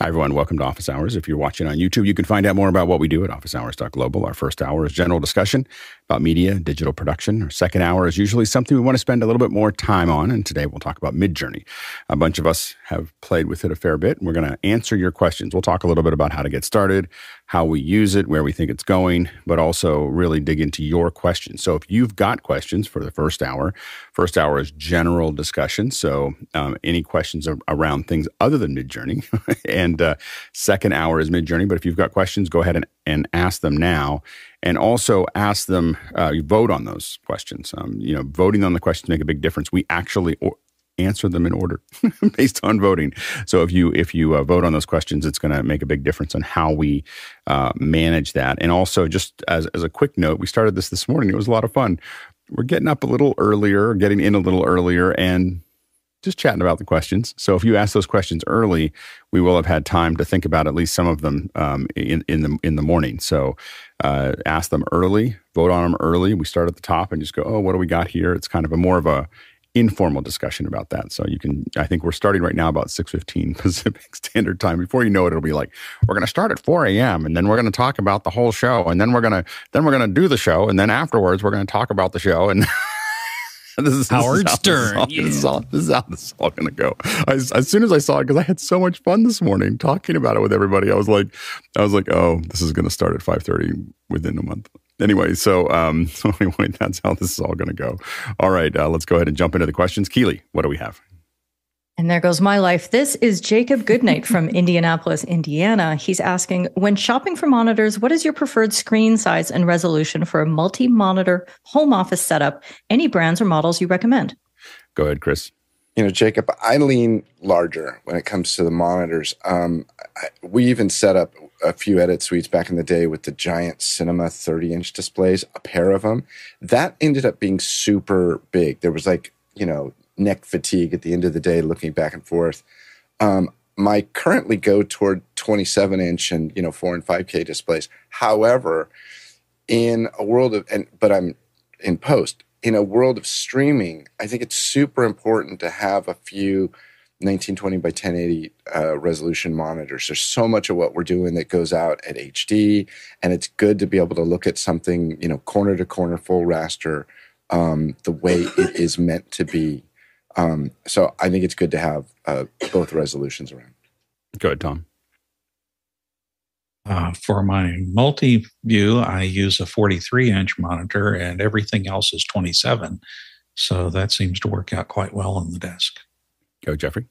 Hi, everyone. Welcome to Office Hours. If you're watching on YouTube, you can find out more about what we do at officehours.global. Our first hour is general discussion about media, digital production. Our second hour is usually something we want to spend a little bit more time on. And today we'll talk about Midjourney. A bunch of us have played with it a fair bit, and we're going to answer your questions. We'll talk a little bit about how to get started, how we use it, where we think it's going, but also really dig into your questions. So if you've got questions for the first hour, first hour is general discussion. So um, any questions around things other than Midjourney and uh, second hour is Midjourney. But if you've got questions, go ahead and, and ask them now. And also ask them, uh, you vote on those questions. Um, you know, voting on the questions make a big difference. We actually or, answer them in order based on voting. So if you if you uh, vote on those questions, it's going to make a big difference on how we uh, manage that. And also, just as as a quick note, we started this this morning. It was a lot of fun. We're getting up a little earlier, getting in a little earlier, and just chatting about the questions. So if you ask those questions early, we will have had time to think about at least some of them um, in, in the in the morning. So uh, ask them early, vote on them early. We start at the top and just go, oh, what do we got here? It's kind of a more of a informal discussion about that. So you can, I think we're starting right now about 6.15 Pacific Standard Time. Before you know it, it'll be like, we're going to start at 4 a.m. and then we're going to talk about the whole show. And then we're going to, then we're going to do the show. And then afterwards, we're going to talk about the show. And this is Howard this is Stern. This is, all, this, is all, this is how this is all going to go. I, as soon as I saw it, because I had so much fun this morning talking about it with everybody, I was like, I was like, oh, this is going to start at five thirty within a month. Anyway, so um, anyway, that's how this is all going to go. All right, uh, let's go ahead and jump into the questions. Keely, what do we have? And there goes my life. This is Jacob Goodnight from Indianapolis, Indiana. He's asking When shopping for monitors, what is your preferred screen size and resolution for a multi monitor home office setup? Any brands or models you recommend? Go ahead, Chris. You know, Jacob, I lean larger when it comes to the monitors. Um, I, we even set up a few edit suites back in the day with the giant cinema 30 inch displays, a pair of them. That ended up being super big. There was like, you know, neck fatigue at the end of the day, looking back and forth. Um, my currently go toward 27 inch and you know four and five K displays. However, in a world of and but I'm in post in a world of streaming, I think it's super important to have a few 1920 by 1080 uh, resolution monitors. There's so much of what we're doing that goes out at HD, and it's good to be able to look at something, you know, corner to corner, full raster, um, the way it is meant to be. Um, so I think it's good to have uh, both resolutions around. Go ahead, Tom. Uh, for my multi view, I use a 43 inch monitor and everything else is 27. So that seems to work out quite well on the desk. Go, Jeffrey.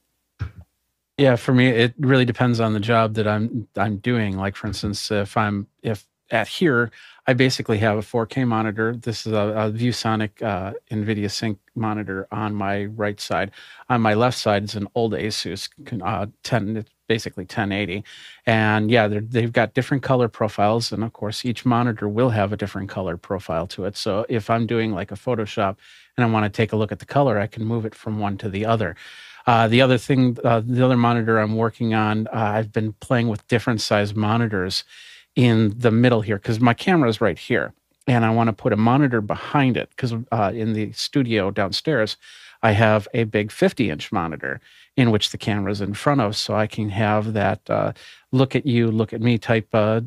Yeah, for me, it really depends on the job that I'm I'm doing. Like, for instance, if I'm if at here, I basically have a 4K monitor. This is a, a ViewSonic uh, NVIDIA Sync monitor on my right side. On my left side is an old Asus uh, 10. It's basically 1080, and yeah, they've got different color profiles, and of course, each monitor will have a different color profile to it. So if I'm doing like a Photoshop and I want to take a look at the color, I can move it from one to the other. Uh, the other thing, uh, the other monitor I'm working on, uh, I've been playing with different size monitors in the middle here because my camera is right here and I want to put a monitor behind it because uh, in the studio downstairs, I have a big 50 inch monitor in which the camera is in front of, so I can have that uh, look at you, look at me type uh,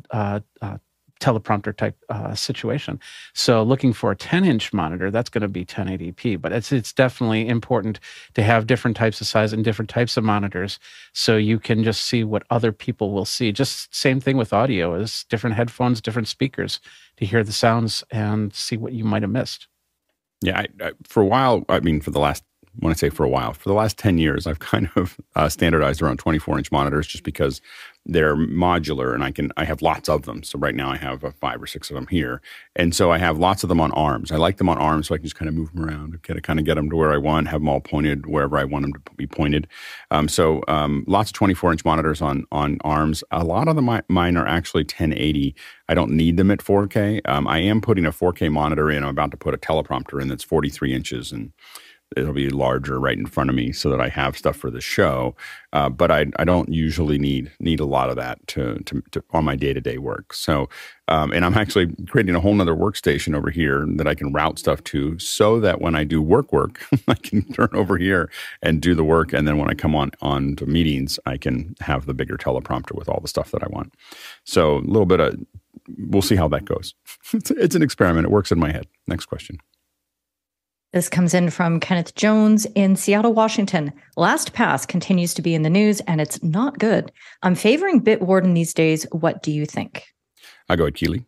teleprompter type uh, situation. So looking for a 10 inch monitor, that's going to be 1080p, but it's, it's definitely important to have different types of size and different types of monitors so you can just see what other people will see. Just same thing with audio is different headphones, different speakers to hear the sounds and see what you might have missed. Yeah, I, I, for a while, I mean, for the last when I say for a while, for the last 10 years, I've kind of uh, standardized around 24 inch monitors just because they're modular and I can, I have lots of them. So right now I have uh, five or six of them here. And so I have lots of them on arms. I like them on arms so I can just kind of move them around, to kind of get them to where I want, have them all pointed wherever I want them to be pointed. Um, so um, lots of 24 inch monitors on, on arms. A lot of them, mine are actually 1080. I don't need them at 4K. Um, I am putting a 4K monitor in. I'm about to put a teleprompter in that's 43 inches and it'll be larger right in front of me so that I have stuff for the show. Uh, but I, I don't usually need need a lot of that to, to, to on my day to day work. So, um, and I'm actually creating a whole nother workstation over here that I can route stuff to, so that when I do work work, I can turn over here and do the work, and then when I come on on to meetings, I can have the bigger teleprompter with all the stuff that I want. So a little bit of we'll see how that goes. it's, it's an experiment. It works in my head. Next question. This comes in from Kenneth Jones in Seattle, Washington. LastPass continues to be in the news and it's not good. I'm favoring Bitwarden these days. What do you think? I go with Keeley.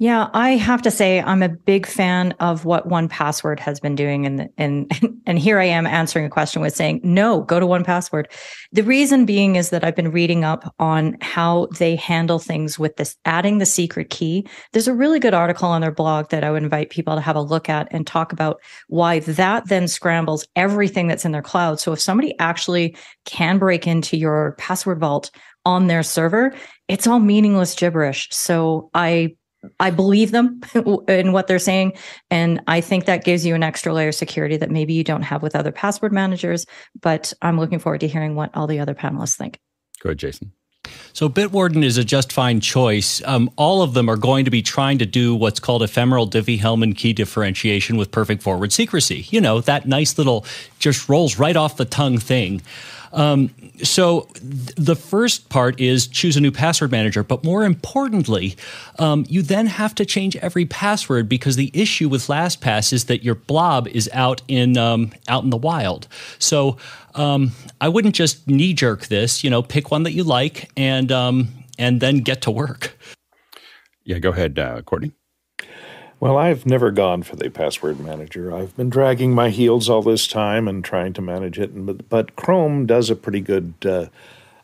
Yeah, I have to say I'm a big fan of what 1Password has been doing and and and here I am answering a question with saying no, go to 1Password. The reason being is that I've been reading up on how they handle things with this adding the secret key. There's a really good article on their blog that I would invite people to have a look at and talk about why that then scrambles everything that's in their cloud. So if somebody actually can break into your password vault on their server, it's all meaningless gibberish. So I I believe them in what they're saying. And I think that gives you an extra layer of security that maybe you don't have with other password managers. But I'm looking forward to hearing what all the other panelists think. Go ahead, Jason. So Bitwarden is a just fine choice. Um, all of them are going to be trying to do what's called ephemeral Diffie-Hellman key differentiation with perfect forward secrecy. You know, that nice little just rolls right off the tongue thing. Um, so th- the first part is choose a new password manager, but more importantly, um, you then have to change every password because the issue with LastPass is that your blob is out in um, out in the wild. So um, I wouldn't just knee jerk this. You know, pick one that you like and um, and then get to work. Yeah, go ahead, uh, Courtney. Well, I've never gone for the password manager. I've been dragging my heels all this time and trying to manage it. But, but Chrome does a pretty good uh,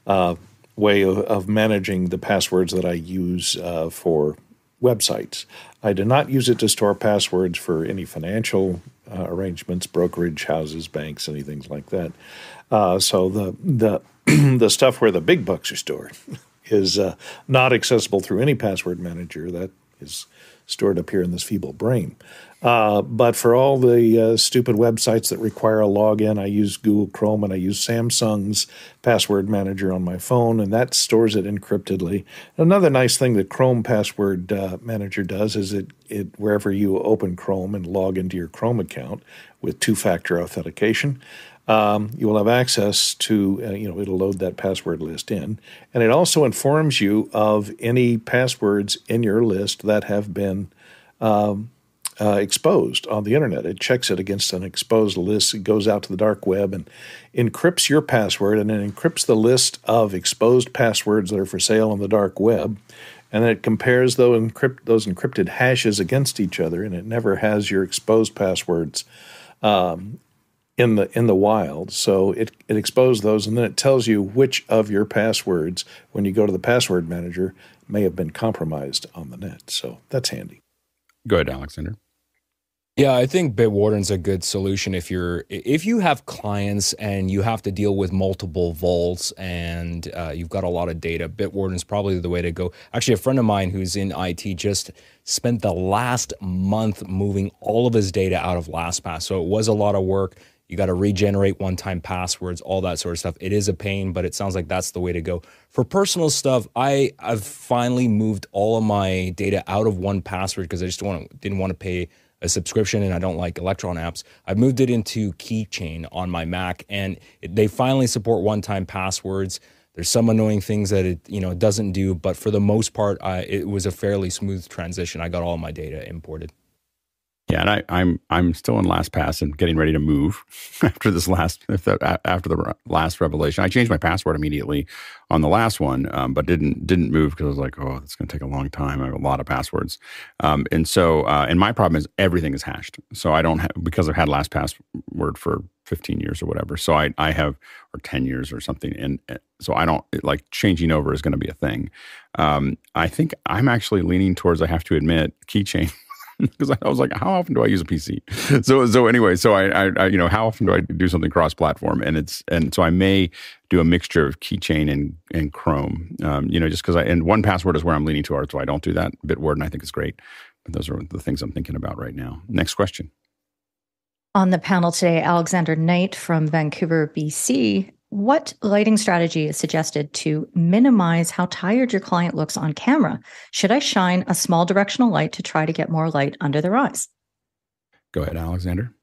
uh, way of, of, managing the passwords that I use uh, for websites. I do not use it to store passwords for any financial uh, arrangements, brokerage houses, banks, anything like that. Uh, so the the the stuff where the big bucks are stored is uh, not accessible through any password manager. That is stored up here in this feeble brain. Uh, but for all the uh, stupid websites that require a login, I use Google Chrome and I use Samsung's password manager on my phone, and that stores it encryptedly. Another nice thing that Chrome password uh, manager does is it, it wherever you open Chrome and log into your Chrome account with two-factor authentication, um, you will have access to, uh, you know, it'll load that password list in. And it also informs you of any passwords in your list that have been um, uh, exposed on the internet. It checks it against an exposed list. It goes out to the dark web and encrypts your password and then encrypts the list of exposed passwords that are for sale on the dark web. And then it compares those, encrypt, those encrypted hashes against each other, and it never has your exposed passwords um, in the in the wild. So it it exposed those, and then it tells you which of your passwords, when you go to the password manager, may have been compromised on the net. So that's handy. Go ahead, Alexander. Yeah, I think Bitwarden's a good solution if you're if you have clients and you have to deal with multiple vaults and uh, you've got a lot of data. Bitwarden's probably the way to go. Actually, a friend of mine who's in IT just spent the last month moving all of his data out of LastPass, so it was a lot of work. You got to regenerate one time passwords, all that sort of stuff. It is a pain, but it sounds like that's the way to go. For personal stuff, I, I've finally moved all of my data out of 1Password because I just want, didn't want to pay a subscription and I don't like Electron apps. I've moved it into Keychain on my Mac and it, they finally support one time passwords. There's some annoying things that it you know doesn't do, but for the most part, I, it was a fairly smooth transition. I got all my data imported. Yeah, and I, I'm, I'm still in LastPass and getting ready to move after this last after the last revelation. I changed my password immediately on the last one, um, but didn't didn't move because I was like, oh, it's going to take a long time. I have a lot of passwords, um, and so uh, and my problem is everything is hashed. So I don't have because I've had LastPass word for 15 years or whatever. So I I have or 10 years or something, and so I don't like changing over is going to be a thing. Um, I think I'm actually leaning towards. I have to admit, keychain. because I was like, how often do I use a PC? So so anyway, so I, I, I, you know how often do I do something cross platform? And it's and so I may do a mixture of Keychain and and Chrome. Um, you know, just because I and 1Password is where I'm leaning towards, so I don't do that. Bitwarden I think is great, but those are the things I'm thinking about right now. Next question. On the panel today, Alexander Knight from Vancouver, BC. What lighting strategy is suggested to minimize how tired your client looks on camera? Should I shine a small directional light to try to get more light under their eyes? Go ahead, Alexander.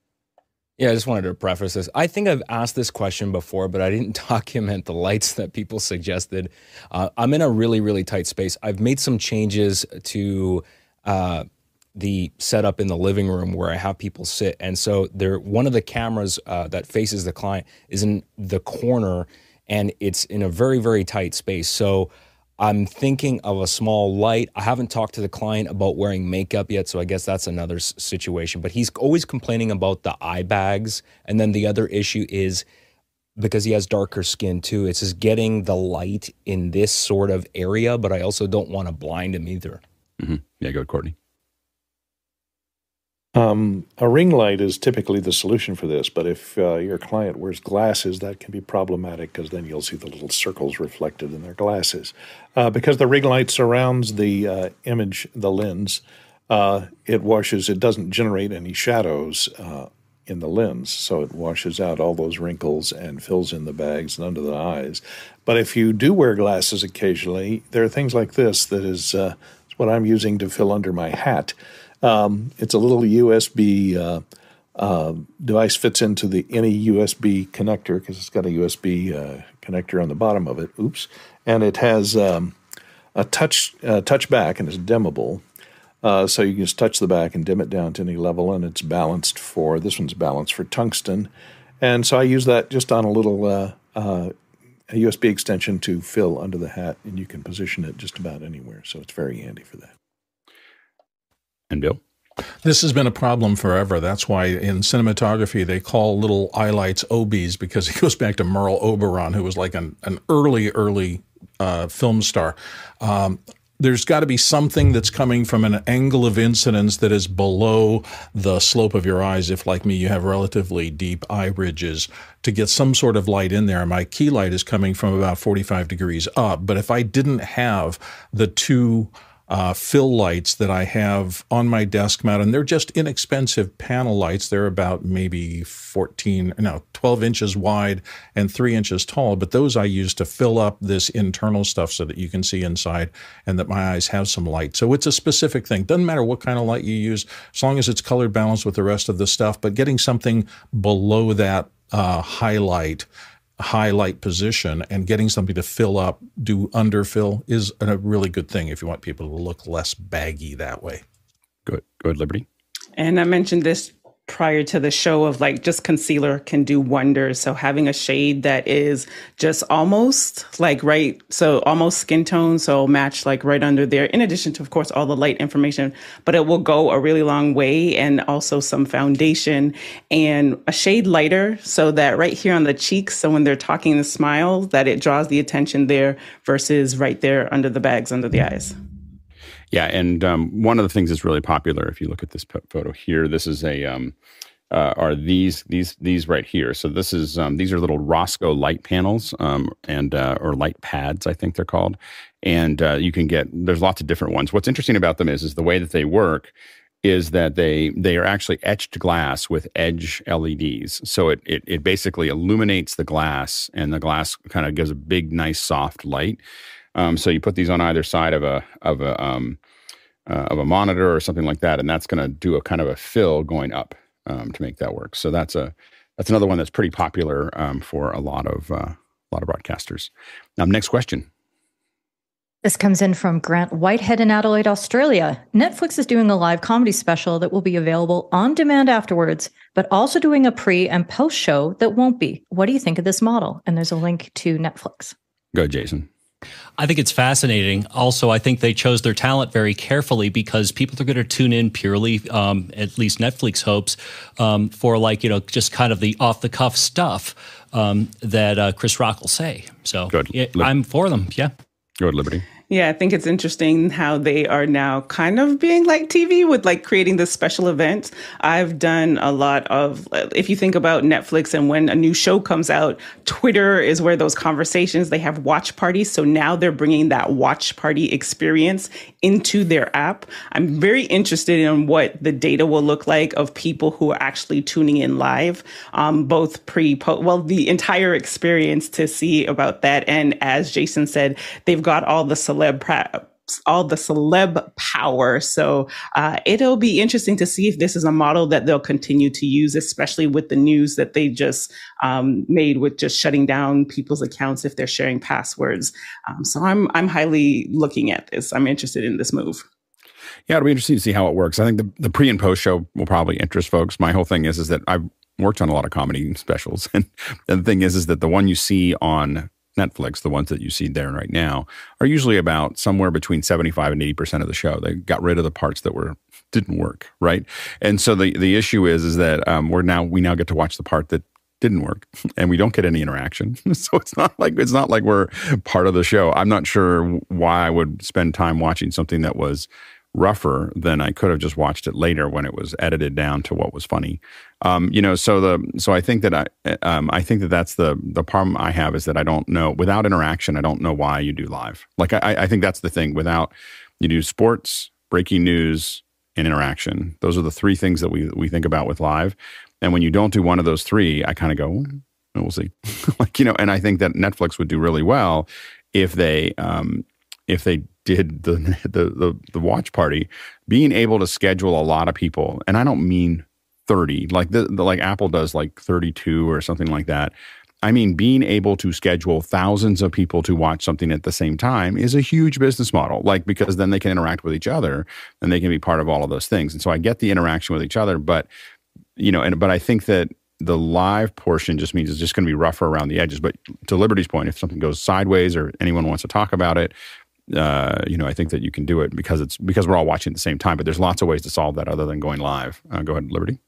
Yeah, I just wanted to preface this. I think I've asked this question before, but I didn't document the lights that people suggested. Uh, I'm in a really, really tight space. I've made some changes to uh, the setup in the living room where I have people sit. And so there, one of the cameras uh, that faces the client is in the corner, and it's in a very very tight space. So I'm thinking of a small light. I haven't talked to the client about wearing makeup yet, so I guess that's another s- situation. But he's always complaining about the eye bags, and then the other issue is because he has darker skin too. It's just getting the light in this sort of area, but I also don't want to blind him either. Mm-hmm. Yeah, go ahead, Courtney. Um, a ring light is typically the solution for this, but if uh, your client wears glasses, that can be problematic because then you'll see the little circles reflected in their glasses. Uh, because the ring light surrounds the uh, image, the lens, uh, it washes, it doesn't generate any shadows uh, in the lens, so it washes out all those wrinkles and fills in the bags and under the eyes. But if you do wear glasses occasionally, there are things like this that is uh, what I'm using to fill under my hat. Um, it's a little USB uh, uh, device fits into the any USB connector because it's got a USB uh, connector on the bottom of it. Oops, and it has um, a touch uh, touch back and it's dimmable. Uh, so you can just touch the back and dim it down to any level, and it's balanced for this one's balanced for tungsten. And so I use that just on a little uh, a USB extension to fill under the hat, and you can position it just about anywhere. So it's very handy for that. And Bill? This has been a problem forever. That's why in cinematography they call little eye lights OBs because it goes back to Merle Oberon, who was like an, an early, early uh, film star. Um, there's got to be something that's coming from an angle of incidence that is below the slope of your eyes. If, like me, you have relatively deep eye ridges, to get some sort of light in there. My key light is coming from about 45 degrees up. But if I didn't have the two uh, fill lights that I have on my desk mount, and they're just inexpensive panel lights. They're about maybe 14, no, 12 inches wide and three inches tall. But those I use to fill up this internal stuff so that you can see inside and that my eyes have some light. So it's a specific thing. Doesn't matter what kind of light you use, as long as it's color balanced with the rest of the stuff. But getting something below that uh, highlight highlight position and getting something to fill up, do underfill is a really good thing if you want people to look less baggy that way. Good. Good, Liberty. And I mentioned this prior to the show of like just concealer can do wonders. So having a shade that is just almost like right, so almost skin tone, so match like right under there, in addition to, of course, all the light information, but it will go a really long way and also some foundation and a shade lighter so that right here on the cheeks, so when they're talking and smile, that it draws the attention there versus right there under the bags under the eyes. Yeah, and um, one of the things that's really popular, if you look at this photo here, this is a um, uh, are these these these right here. So this is um, these are little Rosco light panels um, and uh, or light pads, I think they're called. And uh, you can get there's lots of different ones. What's interesting about them is is the way that they work is that they they are actually etched glass with edge LEDs. So it it, it basically illuminates the glass, and the glass kind of gives a big, nice, soft light. Um, so you put these on either side of a of a um, uh, of a monitor or something like that, and that's going to do a kind of a fill going up um, to make that work. So that's a that's another one that's pretty popular um, for a lot of uh, a lot of broadcasters. Um, next question. This comes in from Grant Whitehead in Adelaide, Australia. Netflix is doing a live comedy special that will be available on demand afterwards, but also doing a pre and post show that won't be. What do you think of this model? And there's a link to Netflix. Go, Jason. I think it's fascinating. Also, I think they chose their talent very carefully because people are going to tune in purely, um, at least Netflix hopes, um, for like, you know, just kind of the off the cuff stuff um, that uh, Chris Rock will say. So Good. yeah, I'm for them. Yeah. Good, Liberty. Yeah, I think it's interesting how they are now kind of being like TV with like creating this special event. I've done a lot of, if you think about Netflix and when a new show comes out, Twitter is where those conversations, they have watch parties. So now they're bringing that watch party experience into their app. I'm very interested in what the data will look like of people who are actually tuning in live, um, both pre, post, well, the entire experience to see about that. And as Jason said, they've got all the celeb all the celeb power. So uh, it'll be interesting to see if this is a model that they'll continue to use, especially with the news that they just um, made with just shutting down people's accounts if they're sharing passwords. Um, so I'm I'm highly looking at this. I'm interested in this move. Yeah, it'll be interesting to see how it works. I think the, the pre and post show will probably interest folks. My whole thing is is that I've worked on a lot of comedy specials, and, and the thing is is that the one you see on Netflix, the ones that you see there right now, are usually about somewhere between 75 and 80% of the show. They got rid of the parts that were didn't work, right? And so the the issue is is that um, we're now we now get to watch the part that didn't work and we don't get any interaction so it's not like it's not like we're part of the show i'm not sure why i would spend time watching something that was rougher than I could have just watched it later when it was edited down to what was funny. Um, you know, so the so I think that I um, I think that that's the the problem I have is that I don't know without interaction I don't know why you do live. Like I I think that's the thing without you do sports, breaking news, and interaction. Those are the three things that we we think about with live. And when you don't do one of those three, I kind of go, well, see. like you know, and I think that Netflix would do really well if they um, if they did the, the the the watch party, being able to schedule a lot of people, and I don't mean thirty, like the, the like Apple does, like thirty two or something like that. I mean, being able to schedule thousands of people to watch something at the same time is a huge business model. Like, because then they can interact with each other and they can be part of all of those things. And so I get the interaction with each other, but, you know, and, but I think that the live portion just means it's just going to be rougher around the edges. But to Liberty's point, if something goes sideways or anyone wants to talk about it, uh, you know, I think that you can do it because it's because we're all watching at the same time. But there's lots of ways to solve that other than going live. Uh, go ahead, Liberty.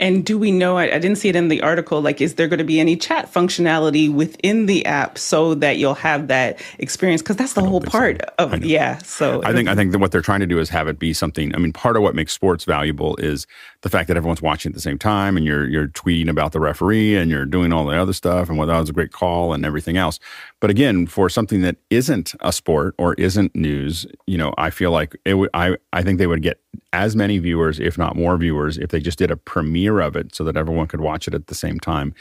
And do we know? I, I, didn't see it in the article. Like, is there going to be any chat functionality within the app so that you'll have that experience? Because that's the whole part so. of yeah. So I think I think that what they're trying to do is have it be something. I mean, part of what makes sports valuable is the fact that everyone's watching at the same time, and you're you're tweeting about the referee, and you're doing all the other stuff, and whether that was a great call and everything else. But again, for something that isn't a sport or isn't news, you know, I feel like it would. I I think they would get as many viewers, if not more viewers, if they just did a premiere of it so that everyone could watch it at the same time.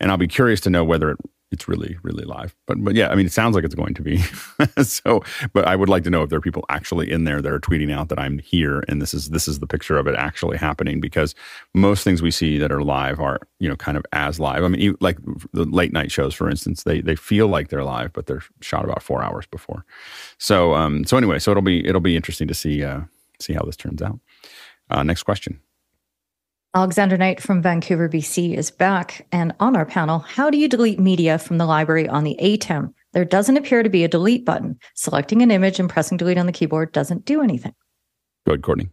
And I'll be curious to know whether it, it's really, really live. But but yeah, I mean, it sounds like it's going to be. so, but I would like to know if there are people actually in there that are tweeting out that I'm here and this is this is the picture of it actually happening. Because most things we see that are live are you know kind of as live. I mean, like the late night shows, for instance, they they feel like they're live, but they're shot about four hours before. So um so anyway, so it'll be it'll be interesting to see uh see how this turns out. Uh, next question. Alexander Knight from Vancouver, BC is back. And on our panel, how do you delete media from the library on the ATEM? There doesn't appear to be a delete button. Selecting an image and pressing delete on the keyboard doesn't do anything. Go ahead, Courtney.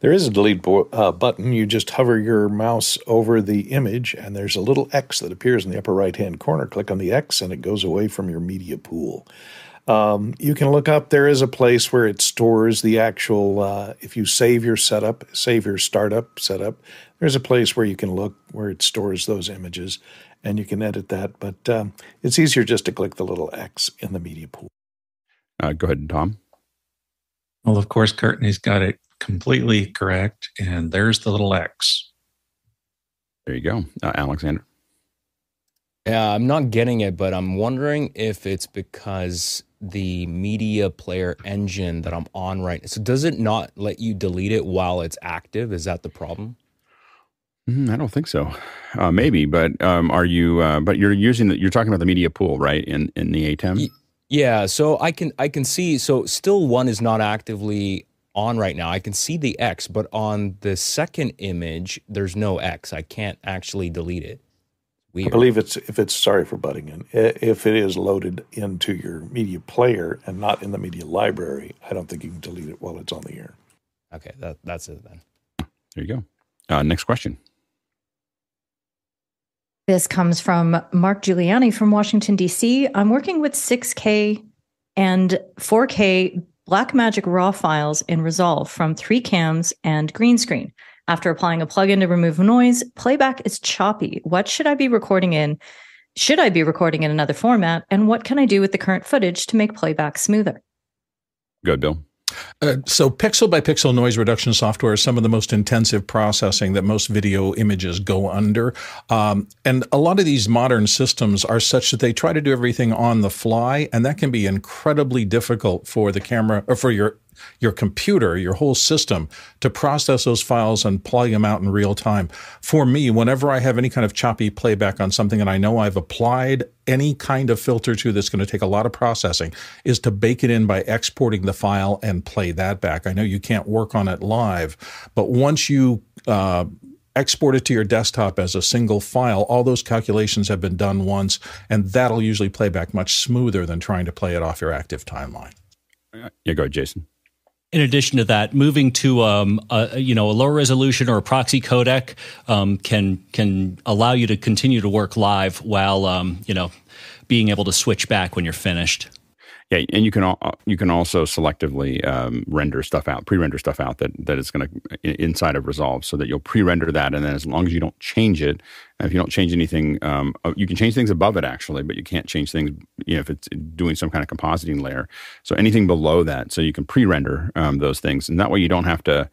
There is a delete bo- uh, button. You just hover your mouse over the image, and there's a little X that appears in the upper right hand corner. Click on the X, and it goes away from your media pool. Um, you can look up, there is a place where it stores the actual, uh, if you save your setup, save your startup setup, there's a place where you can look where it stores those images and you can edit that. But um, it's easier just to click the little X in the media pool. Uh, go ahead, Tom. Well, of course, Courtney's got it completely correct. And there's the little X. There you go, uh, Alexander. Yeah, I'm not getting it, but I'm wondering if it's because the media player engine that I'm on right now. So does it not let you delete it while it's active? Is that the problem? Mm, I don't think so. Uh, maybe, but um, are you? Uh, but you're using the, you're talking about the media pool, right? In in the ATEM. Yeah. So I can I can see. So still one is not actively on right now. I can see the X, but on the second image, there's no X. I can't actually delete it. Weird. I believe it's if it's sorry for butting in. If it is loaded into your media player and not in the media library, I don't think you can delete it while it's on the air. Okay, that, that's it then. There you go. Uh, next question. This comes from Mark Giuliani from Washington, D.C. I'm working with 6K and 4K Blackmagic RAW files in Resolve from three cams and green screen. After applying a plugin to remove noise, playback is choppy. What should I be recording in? Should I be recording in another format? And what can I do with the current footage to make playback smoother? Good, Bill. Uh, so, pixel by pixel noise reduction software is some of the most intensive processing that most video images go under. Um, and a lot of these modern systems are such that they try to do everything on the fly, and that can be incredibly difficult for the camera or for your your computer, your whole system to process those files and plug them out in real time. For me, whenever I have any kind of choppy playback on something and I know I've applied any kind of filter to that's going to take a lot of processing, is to bake it in by exporting the file and play that back. I know you can't work on it live, but once you uh, export it to your desktop as a single file, all those calculations have been done once, and that'll usually play back much smoother than trying to play it off your active timeline. Yeah, go ahead, Jason in addition to that, moving to um, a, you know a lower resolution or a proxy codec um, can can allow you to continue to work live while um, you know being able to switch back when you're finished. Yeah, and you can uh, you can also selectively um, render stuff out, pre-render stuff out that that is going to inside of Resolve, so that you'll pre-render that, and then as long as you don't change it, if you don't change anything, um, uh, you can change things above it actually, but you can't change things, you know, if it's doing some kind of compositing layer. So anything below that, so you can pre-render um, those things, and that way you don't have to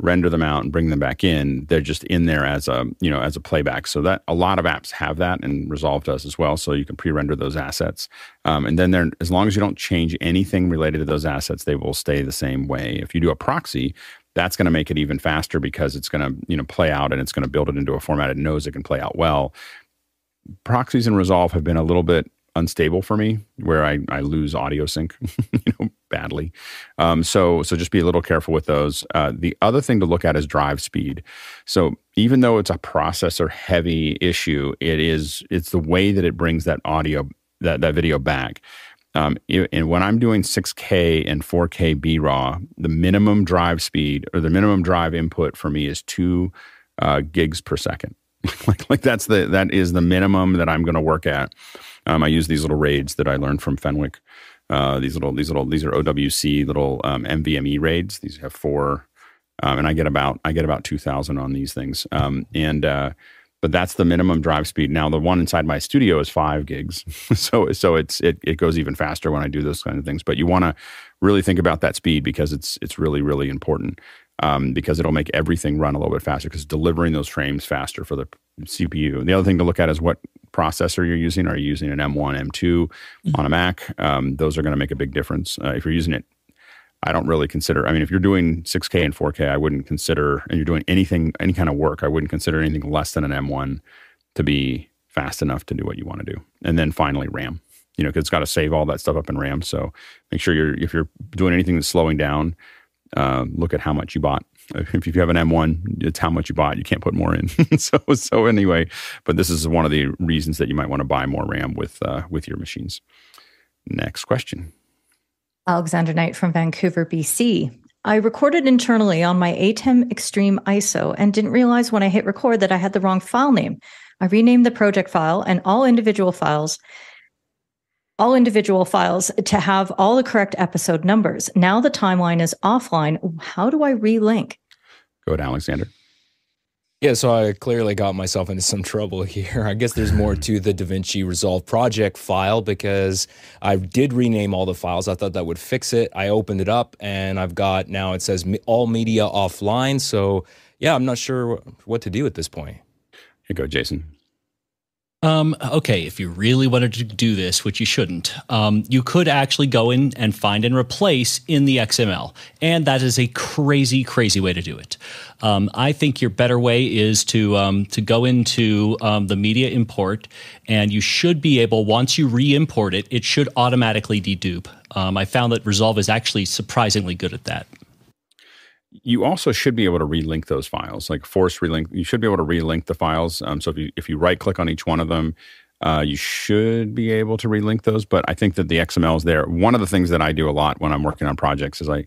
render them out and bring them back in they're just in there as a you know as a playback. So that a lot of apps have that and resolve does as well. So you can pre-render those assets. Um, and then there as long as you don't change anything related to those assets they will stay the same way. If you do a proxy that's going to make it even faster because it's going to you know play out and it's going to build it into a format it knows it can play out well. Proxies and resolve have been a little bit unstable for me where I, I lose audio sync, you know, badly. Um, so so just be a little careful with those. Uh, the other thing to look at is drive speed. So even though it's a processor heavy issue, it is it's the way that it brings that audio that that video back. Um, and when I'm doing 6K and 4K B raw, the minimum drive speed or the minimum drive input for me is two uh, gigs per second. like like that's the that is the minimum that I'm going to work at. Um, I use these little raids that I learned from Fenwick. Uh, these little, these little, these are OWC little um, NVMe raids. These have four, um, and I get about I get about two thousand on these things. Um, and uh, but that's the minimum drive speed. Now the one inside my studio is five gigs, so so it's it it goes even faster when I do those kind of things. But you want to really think about that speed because it's it's really really important um, because it'll make everything run a little bit faster because delivering those frames faster for the CPU. The other thing to look at is what processor you're using. Are you using an M1, M2 mm-hmm. on a Mac? Um, those are going to make a big difference. Uh, if you're using it, I don't really consider. I mean, if you're doing 6K and 4K, I wouldn't consider, and you're doing anything, any kind of work, I wouldn't consider anything less than an M1 to be fast enough to do what you want to do. And then finally, RAM. You know, because it's got to save all that stuff up in RAM. So make sure you're if you're doing anything that's slowing down, uh, look at how much you bought. If you have an M1, it's how much you bought. You can't put more in. so, so anyway, but this is one of the reasons that you might want to buy more RAM with uh, with your machines. Next question. Alexander Knight from Vancouver, BC. I recorded internally on my ATEM Extreme ISO and didn't realize when I hit record that I had the wrong file name. I renamed the project file and all individual files all individual files to have all the correct episode numbers. Now the timeline is offline. How do I relink? Go ahead, Alexander. Yeah, so I clearly got myself into some trouble here. I guess there's more to the DaVinci Resolve project file because I did rename all the files. I thought that would fix it. I opened it up and I've got now it says all media offline. So yeah, I'm not sure what to do at this point. Here you go, Jason. Um, okay, if you really wanted to do this, which you shouldn't, um, you could actually go in and find and replace in the XML. And that is a crazy, crazy way to do it. Um, I think your better way is to um, to go into um, the media import, and you should be able once you re-import it, it should automatically dedupe. Um, I found that Resolve is actually surprisingly good at that you also should be able to relink those files, like force relink. You should be able to relink the files. Um, so if you if you right click on each one of them, uh, you should be able to relink those. But I think that the XML is there. One of the things that I do a lot when I'm working on projects is I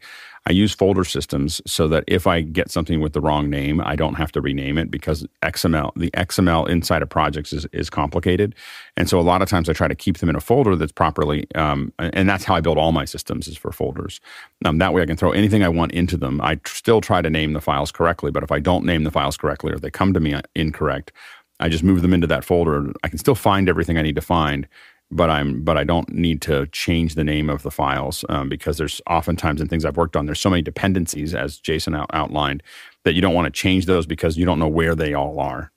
I use folder systems so that if I get something with the wrong name, I don't have to rename it because XML, the XML inside of projects is, is complicated. And so a lot of times I try to keep them in a folder that's properly, um, and that's how I build all my systems is for folders. Um, that way I can throw anything I want into them. I tr- still try to name the files correctly, but if I don't name the files correctly or they come to me uh, incorrect, I just move them into that folder. I can still find everything I need to find, but I'm but I don't need to change the name of the files um, because there's oftentimes in things I've worked on there's so many dependencies as Jason out, outlined that you don't want to change those because you don't know where they all are.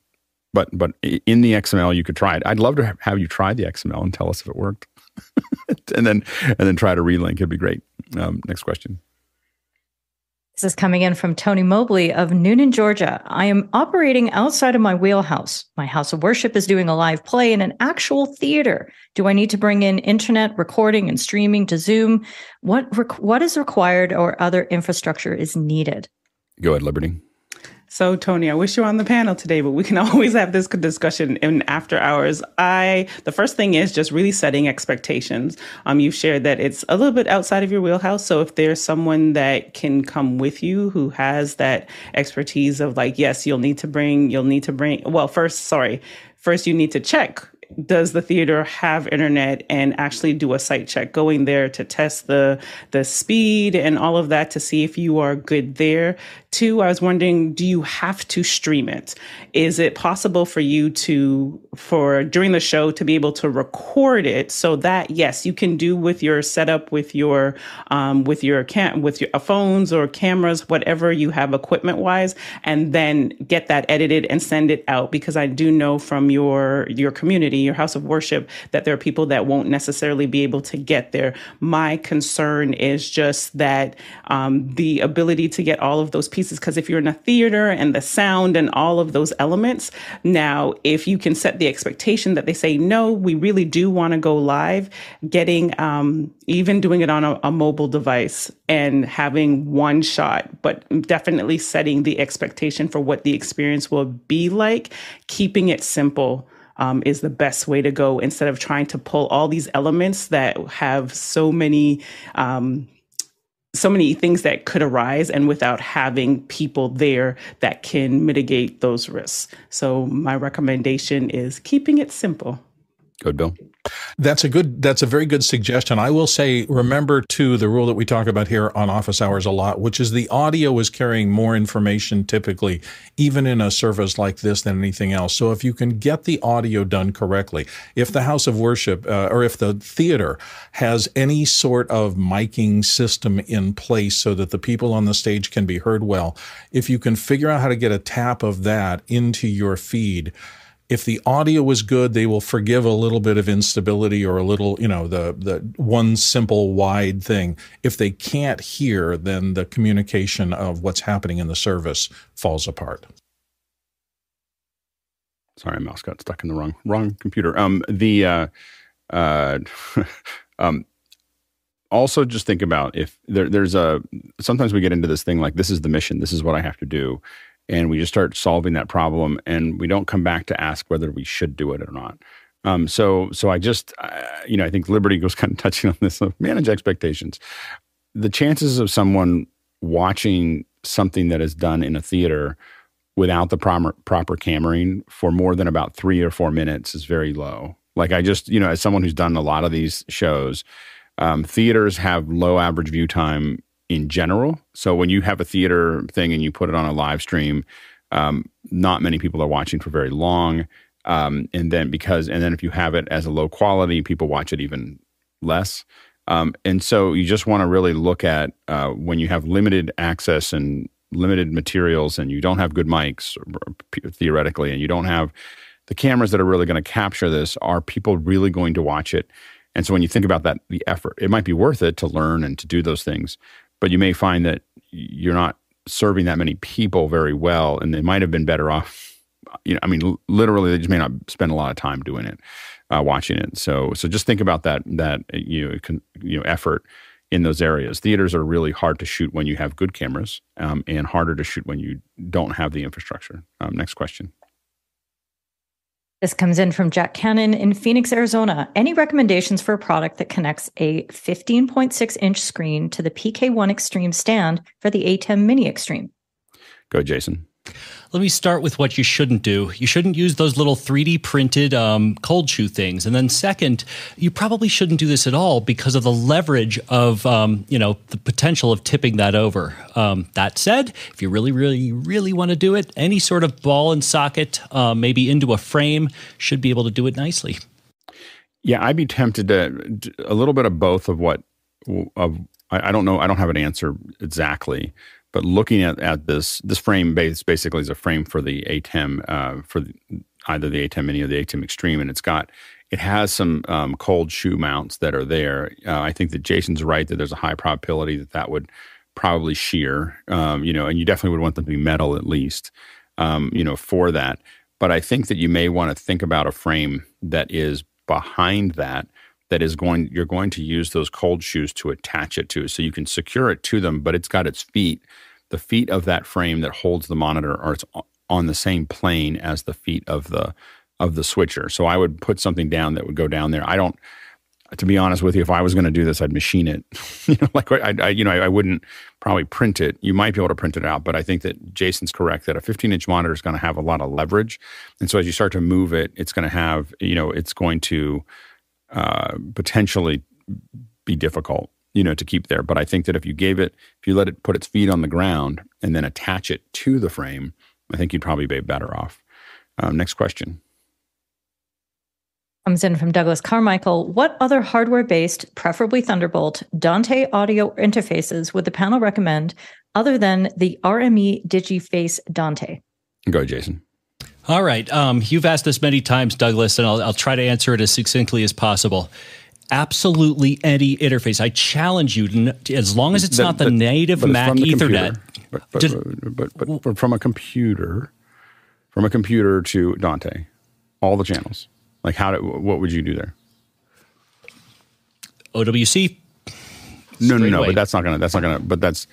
But but in the XML you could try it. I'd love to have you try the XML and tell us if it worked, and then and then try to relink. It'd be great. Um, next question. This is coming in from Tony Mobley of Newnan, Georgia. I am operating outside of my wheelhouse. My house of worship is doing a live play in an actual theater. Do I need to bring in internet recording and streaming to Zoom? What what is required or other infrastructure is needed? Go ahead, Liberty. So, Tony, I wish you were on the panel today, but we can always have this discussion in after hours. I the first thing is just really setting expectations. Um, you've shared that it's a little bit outside of your wheelhouse. So, if there's someone that can come with you who has that expertise of like, yes, you'll need to bring, you'll need to bring. Well, first, sorry, first you need to check does the theater have internet and actually do a site check going there to test the the speed and all of that to see if you are good there two i was wondering do you have to stream it is it possible for you to for during the show to be able to record it so that yes you can do with your setup with your um, with your cam with your phones or cameras whatever you have equipment wise and then get that edited and send it out because i do know from your your community your house of worship that there are people that won't necessarily be able to get there. My concern is just that um, the ability to get all of those pieces, because if you're in a theater and the sound and all of those elements, now if you can set the expectation that they say, no, we really do want to go live, getting um, even doing it on a, a mobile device and having one shot, but definitely setting the expectation for what the experience will be like, keeping it simple um, is the best way to go instead of trying to pull all these elements that have so many um, so many things that could arise and without having people there that can mitigate those risks. So my recommendation is keeping it simple. Good, Bill. That's a good. That's a very good suggestion. I will say, remember too the rule that we talk about here on office hours a lot, which is the audio is carrying more information typically, even in a service like this than anything else. So if you can get the audio done correctly, if the house of worship uh, or if the theater has any sort of miking system in place so that the people on the stage can be heard well, if you can figure out how to get a tap of that into your feed if the audio is good, they will forgive a little bit of instability or a little, you know, the the one simple wide thing. If they can't hear, then the communication of what's happening in the service falls apart. Sorry, mouse got stuck in the wrong wrong computer. Um, the uh, uh, um, also just think about if there, there's a sometimes we get into this thing like this is the mission, this is what I have to do, and we just start solving that problem and we don't come back to ask whether we should do it or not. Um, so so i just uh, you know i think liberty goes kind of touching on this of manage expectations. The chances of someone watching something that is done in a theater without the proper proper cameraing for more than about three or four minutes is very low. Like i just you know as someone who's done a lot of these shows um, theaters have low average view time in general. So when you have a theater thing and you put it on a live stream, um, not many people are watching for very long. Um, and then because and then if you have it as a low quality, people watch it even less. Um, and so you just want to really look at uh, when you have limited access and limited materials, and you don't have good mics theoretically, and you don't have the cameras that are really going to capture this. Are people really going to watch it? And so when you think about that, the effort, it might be worth it to learn and to do those things but you may find that you're not serving that many people very well, and they might have been better off. You know, I mean, literally, they just may not spend a lot of time doing it, uh, watching it. So, so just think about that that you know, you know effort in those areas. Theaters are really hard to shoot when you have good cameras, um, and harder to shoot when you don't have the infrastructure. Um, next question. This comes in from Jack Cannon in Phoenix, Arizona. Any recommendations for a product that connects a 15.6 inch screen to the PK1 Extreme stand for the ATEM Mini Extreme? Go, Jason. Let me start with what you shouldn't do. You shouldn't use those little 3D printed um, cold shoe things. And then second, you probably shouldn't do this at all because of the leverage of, um, you know, the potential of tipping that over. Um, that said, if you really, really, really want to do it, any sort of ball and socket, uh, maybe into a frame, should be able to do it nicely. Yeah, I'd be tempted to a little bit of both of what of I, I don't know. I don't have an answer exactly but looking at, at this, this frame base basically is a frame for the ATEM, uh, for the, either the ATEM Mini or the ATEM Extreme, and it's got it has some um, cold shoe mounts that are there. Uh, I think that Jason's right that there's a high probability that that would probably shear, um, you know, and you definitely would want them to be metal at least, um, you know, for that. But I think that you may want to think about a frame that is behind that that is going you're going to use those cold shoes to attach it to so you can secure it to them but it's got its feet the feet of that frame that holds the monitor are on the same plane as the feet of the of the switcher. So i would put something down that would go down there. I don't to be honest with you if i was going to do this i'd machine it. You know like I, I you know I, I, wouldn't probably print it. You might be able to print it out but i think that jason's correct that a 15 inch monitor is going to have a lot of leverage. And so as you start to move it it's going to have you know it's going to uh, potentially be difficult, you know, to keep there. But I think that if you gave it, if you let it put its feet on the ground and then attach it to the frame, I think you'd probably be better off. Um, next question. Comes in from Douglas Carmichael. What other hardware based, preferably Thunderbolt, Dante audio interfaces would the panel recommend other than the RME DigiFace Dante? Go, Jason. All right. Um, you've asked this many times, Douglas, and I'll, I'll try to answer it as succinctly as possible. Absolutely any interface. I challenge you, to, as long as it's not the but, native Mac the Ethernet. But, but, but, but, from a computer, from a computer to Dante, all the channels. Like, how? Do, what would you do there? OWC. No, no, no. But that's not gonna. That's not gonna. But that's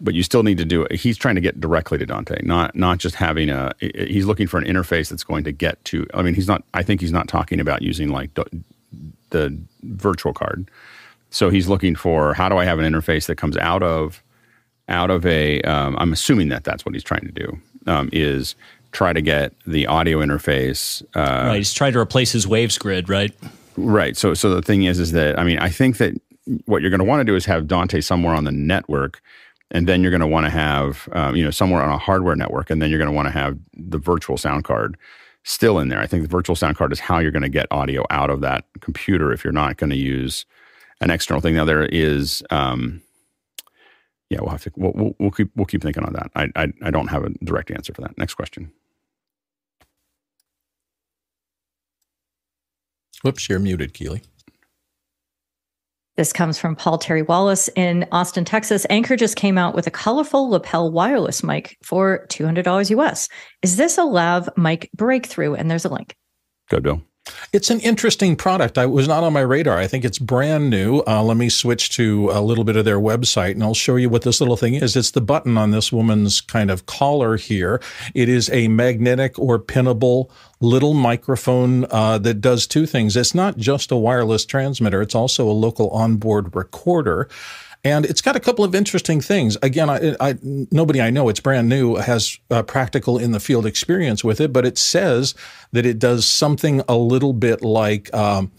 but you still need to do it. He's trying to get directly to Dante, not not just having a. He's looking for an interface that's going to get to. I mean, he's not. I think he's not talking about using like the virtual card. So he's looking for how do I have an interface that comes out of out of a. am um, assuming that that's what he's trying to do. Um, is try to get the audio interface. Uh, right. He's trying to replace his waves grid. Right. Right. So so the thing is, is that I mean, I think that what you're going to want to do is have Dante somewhere on the network and then you're going to want to have um, you know somewhere on a hardware network and then you're going to want to have the virtual sound card still in there. I think the virtual sound card is how you're going to get audio out of that computer if you're not going to use an external thing. Now there is um, yeah we'll have to we'll, we'll, we'll, keep we'll keep thinking on that. I, I i don't have a direct answer for that. Next question. Whoops you're muted keeley this comes from Paul Terry Wallace in Austin, Texas. Anker just came out with a colorful lapel wireless mic for $200 US. Is this a lav mic breakthrough? And there's a link. Go, Bill. It's an interesting product. I was not on my radar. I think it's brand new. Uh, let me switch to a little bit of their website and I'll show you what this little thing is. It's the button on this woman's kind of collar here. It is a magnetic or pinnable little microphone uh, that does two things. It's not just a wireless transmitter. It's also a local onboard recorder. And it's got a couple of interesting things. Again, I, I, nobody I know, it's brand new, has uh, practical in the field experience with it, but it says that it does something a little bit like um,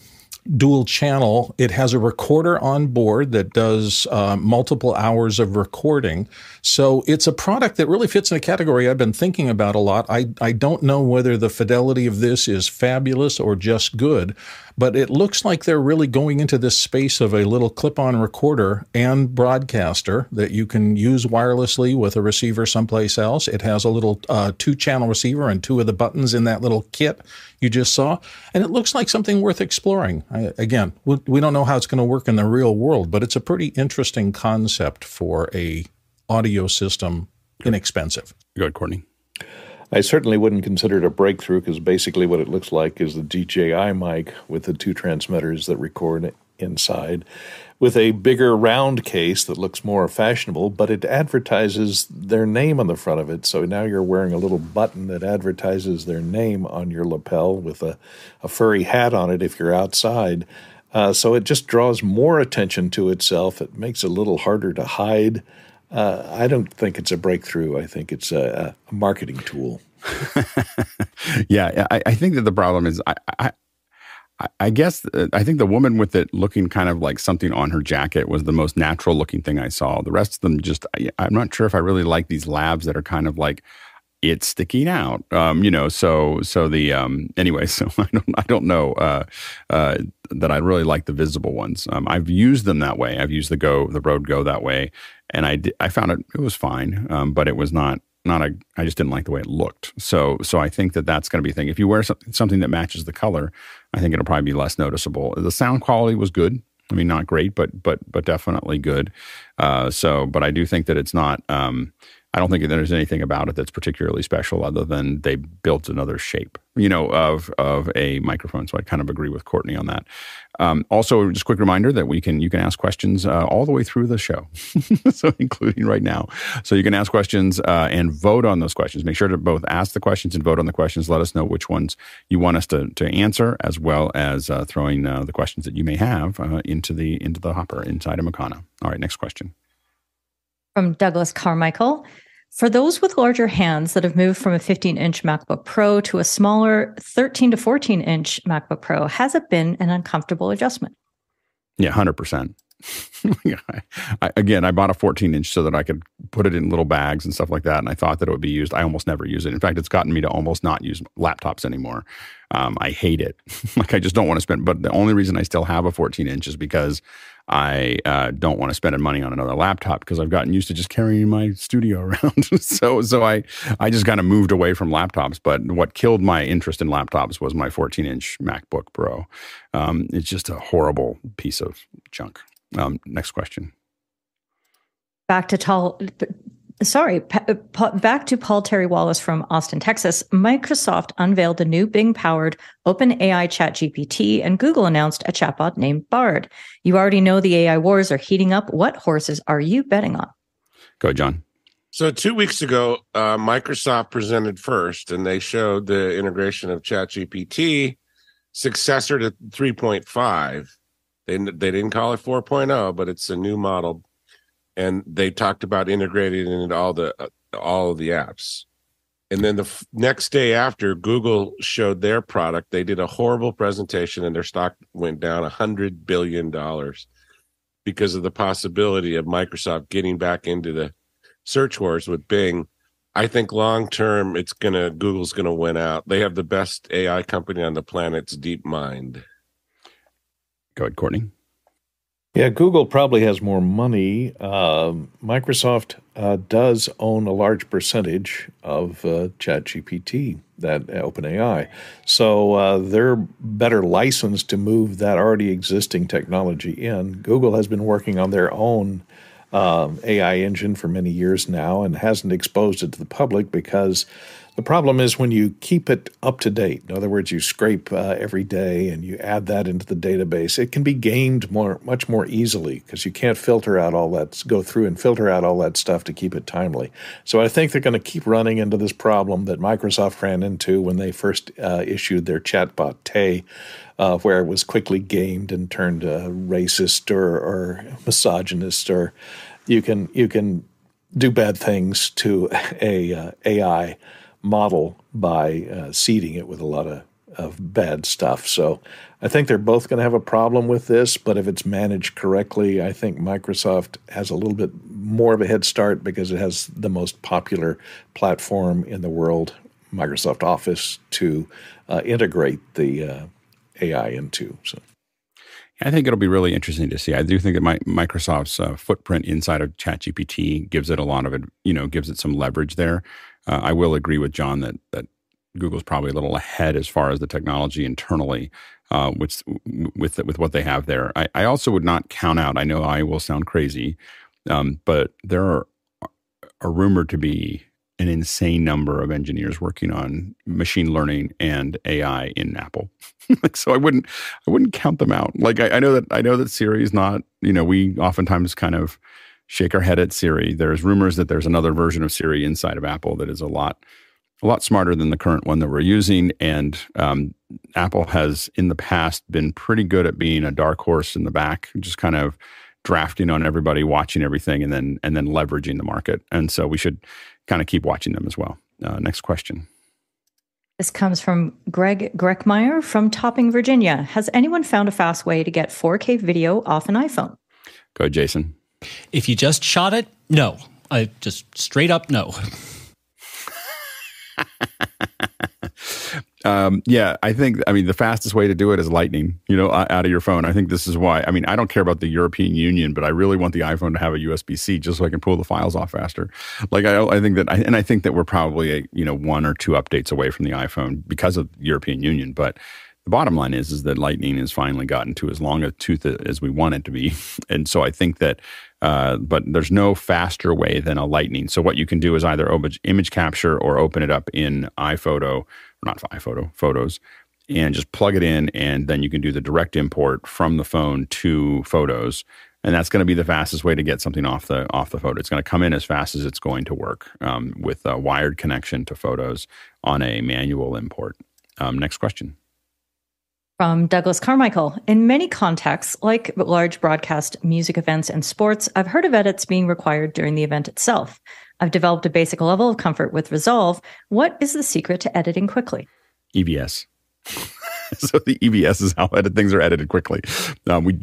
dual channel. It has a recorder on board that does uh, multiple hours of recording. So it's a product that really fits in a category I've been thinking about a lot. I, I don't know whether the fidelity of this is fabulous or just good, but it looks like they're really going into this space of a little clip on recorder and broadcaster that you can use wirelessly with a receiver someplace else. It has a little uh, two channel receiver and two of the buttons in that little kit you just saw. And it looks like something worth exploring. I, again, we, we don't know how it's going to work in the real world, but it's a pretty interesting concept for a audio system inexpensive. Go ahead, Courtney. I certainly wouldn't consider it a breakthrough because basically what it looks like is the DJI mic with the two transmitters that record inside with a bigger round case that looks more fashionable, but it advertises their name on the front of it. So now you're wearing a little button that advertises their name on your lapel with a, a furry hat on it if you're outside. Uh, so it just draws more attention to itself. It makes it a little harder to hide. Uh, I don't think it's a breakthrough. I think it's a, a marketing tool. yeah, I, I, think that the problem is I, I, I guess uh, I think the woman with it looking kind of like something on her jacket was the most natural looking thing I saw. The rest of them just, I, am not sure if I really like these lavs that are kind of like it's sticking out. Um, you know, so so the um, anyway, so I don't I don't know uh, uh, that I really like the visible ones. Um, I've used them that way. I've used the Go the Rode Go that way, and I I found it it was fine, um, but it was not not a I just didn't like the way it looked. So so I think that that's going to be a thing. If you wear something, something that matches the color, I think it'll probably be less noticeable. The sound quality was good. I mean, not great, but but but definitely good. Uh, so, but I do think that it's not. Um, I don't think there's anything about it that's particularly special other than they built another shape, you know, of of a microphone. So I kind of agree with Courtney on that. Um, also, just a quick reminder that we can you can ask questions uh, all the way through the show, so including right now. So you can ask questions uh, and vote on those questions. Make sure to both ask the questions and vote on the questions. Let us know which ones you want us to, to answer, as well as uh, throwing uh, the questions that you may have uh, into the into the hopper inside of Makana. All right, next question from Douglas Carmichael. For those with larger hands that have moved from a 15 inch MacBook Pro to a smaller 13 to 14 inch MacBook Pro, has it been an uncomfortable adjustment? Yeah, 100%. I, again, I bought a 14 inch so that I could put it in little bags and stuff like that. And I thought that it would be used. I almost never use it. In fact, it's gotten me to almost not use laptops anymore. Um, I hate it. like, I just don't want to spend. But the only reason I still have a 14 inch is because I uh, don't want to spend money on another laptop because I've gotten used to just carrying my studio around. so so I I just kind of moved away from laptops. But what killed my interest in laptops was my 14 inch MacBook Pro. Um, it's just a horrible piece of junk. Um, next question. Back to tall Sorry, back to Paul Terry Wallace from Austin, Texas. Microsoft unveiled a new Bing powered OpenAI ChatGPT, and Google announced a chatbot named Bard. You already know the AI wars are heating up. What horses are you betting on? Go, John. So, two weeks ago, uh, Microsoft presented first, and they showed the integration of ChatGPT, successor to 3.5. They, they didn't call it 4.0, but it's a new model and they talked about integrating it into all the all of the apps. And then the f- next day after Google showed their product, they did a horrible presentation and their stock went down a hundred billion dollars because of the possibility of Microsoft getting back into the search wars with Bing. I think long term, it's gonna Google's gonna win out. They have the best AI company on the planet, planet's DeepMind. Go ahead, Courtney. Yeah, Google probably has more money. Uh, Microsoft uh, does own a large percentage of uh, ChatGPT, that OpenAI. So uh, they're better licensed to move that already existing technology in. Google has been working on their own um, AI engine for many years now and hasn't exposed it to the public because the problem is when you keep it up to date. In other words, you scrape uh, every day and you add that into the database. It can be gamed more, much more easily because you can't filter out all that, go through and filter out all that stuff to keep it timely. So I think they're going to keep running into this problem that Microsoft ran into when they first uh, issued their chatbot Tay. Uh, where it was quickly gamed and turned uh, racist or, or misogynist, or you can you can do bad things to a uh, AI model by uh, seeding it with a lot of, of bad stuff. So I think they're both going to have a problem with this, but if it's managed correctly, I think Microsoft has a little bit more of a head start because it has the most popular platform in the world, Microsoft Office, to uh, integrate the uh, AI into. So. I think it'll be really interesting to see. I do think that my, Microsoft's uh, footprint inside of ChatGPT gives it a lot of you know, gives it some leverage there. Uh, I will agree with John that that Google's probably a little ahead as far as the technology internally, uh, with with with what they have there. I, I, also would not count out. I know I will sound crazy, um, but there are are rumored to be an insane number of engineers working on machine learning and AI in Apple. like, so I wouldn't I wouldn't count them out. Like I, I know that I know that Siri is not. You know, we oftentimes kind of shake our head at Siri. There's rumors that there's another version of Siri inside of Apple that is a lot a lot smarter than the current one that we're using. And um, Apple has in the past been pretty good at being a dark horse in the back, just kind of drafting on everybody, watching everything, and then and then leveraging the market. And so we should kind of keep watching them as well. Uh, next question. This comes from Greg Greckmeyer from Topping, Virginia. Has anyone found a fast way to get 4K video off an iPhone? Go, Jason. If you just shot it, no. I just straight up no. um, yeah, I think, I mean, the fastest way to do it is lightning, you know, out of your phone. I think this is why, I mean, I don't care about the European Union, but I really want the iPhone to have a USB C just so I can pull the files off faster. Like, I, I think that, I, and I think that we're probably, a, you know, one or two updates away from the iPhone because of the European Union. But the bottom line is, is that lightning has finally gotten to as long a tooth as we want it to be. And so I think that uh, but there's no faster way than a lightning. So what you can do is either image, capture or open it up in iPhoto, not iPhoto, photos, and just plug it in, and then you can do the direct import from the phone to photos, and that's going to be the fastest way to get something off the off the photo. It's going to come in as fast as it's going to work um, with a wired connection to photos on a manual import. Um, next question. From Douglas Carmichael. In many contexts, like large broadcast music events and sports, I've heard of edits being required during the event itself. I've developed a basic level of comfort with Resolve. What is the secret to editing quickly? EVS. so the EVS is how edit things are edited quickly. Um, we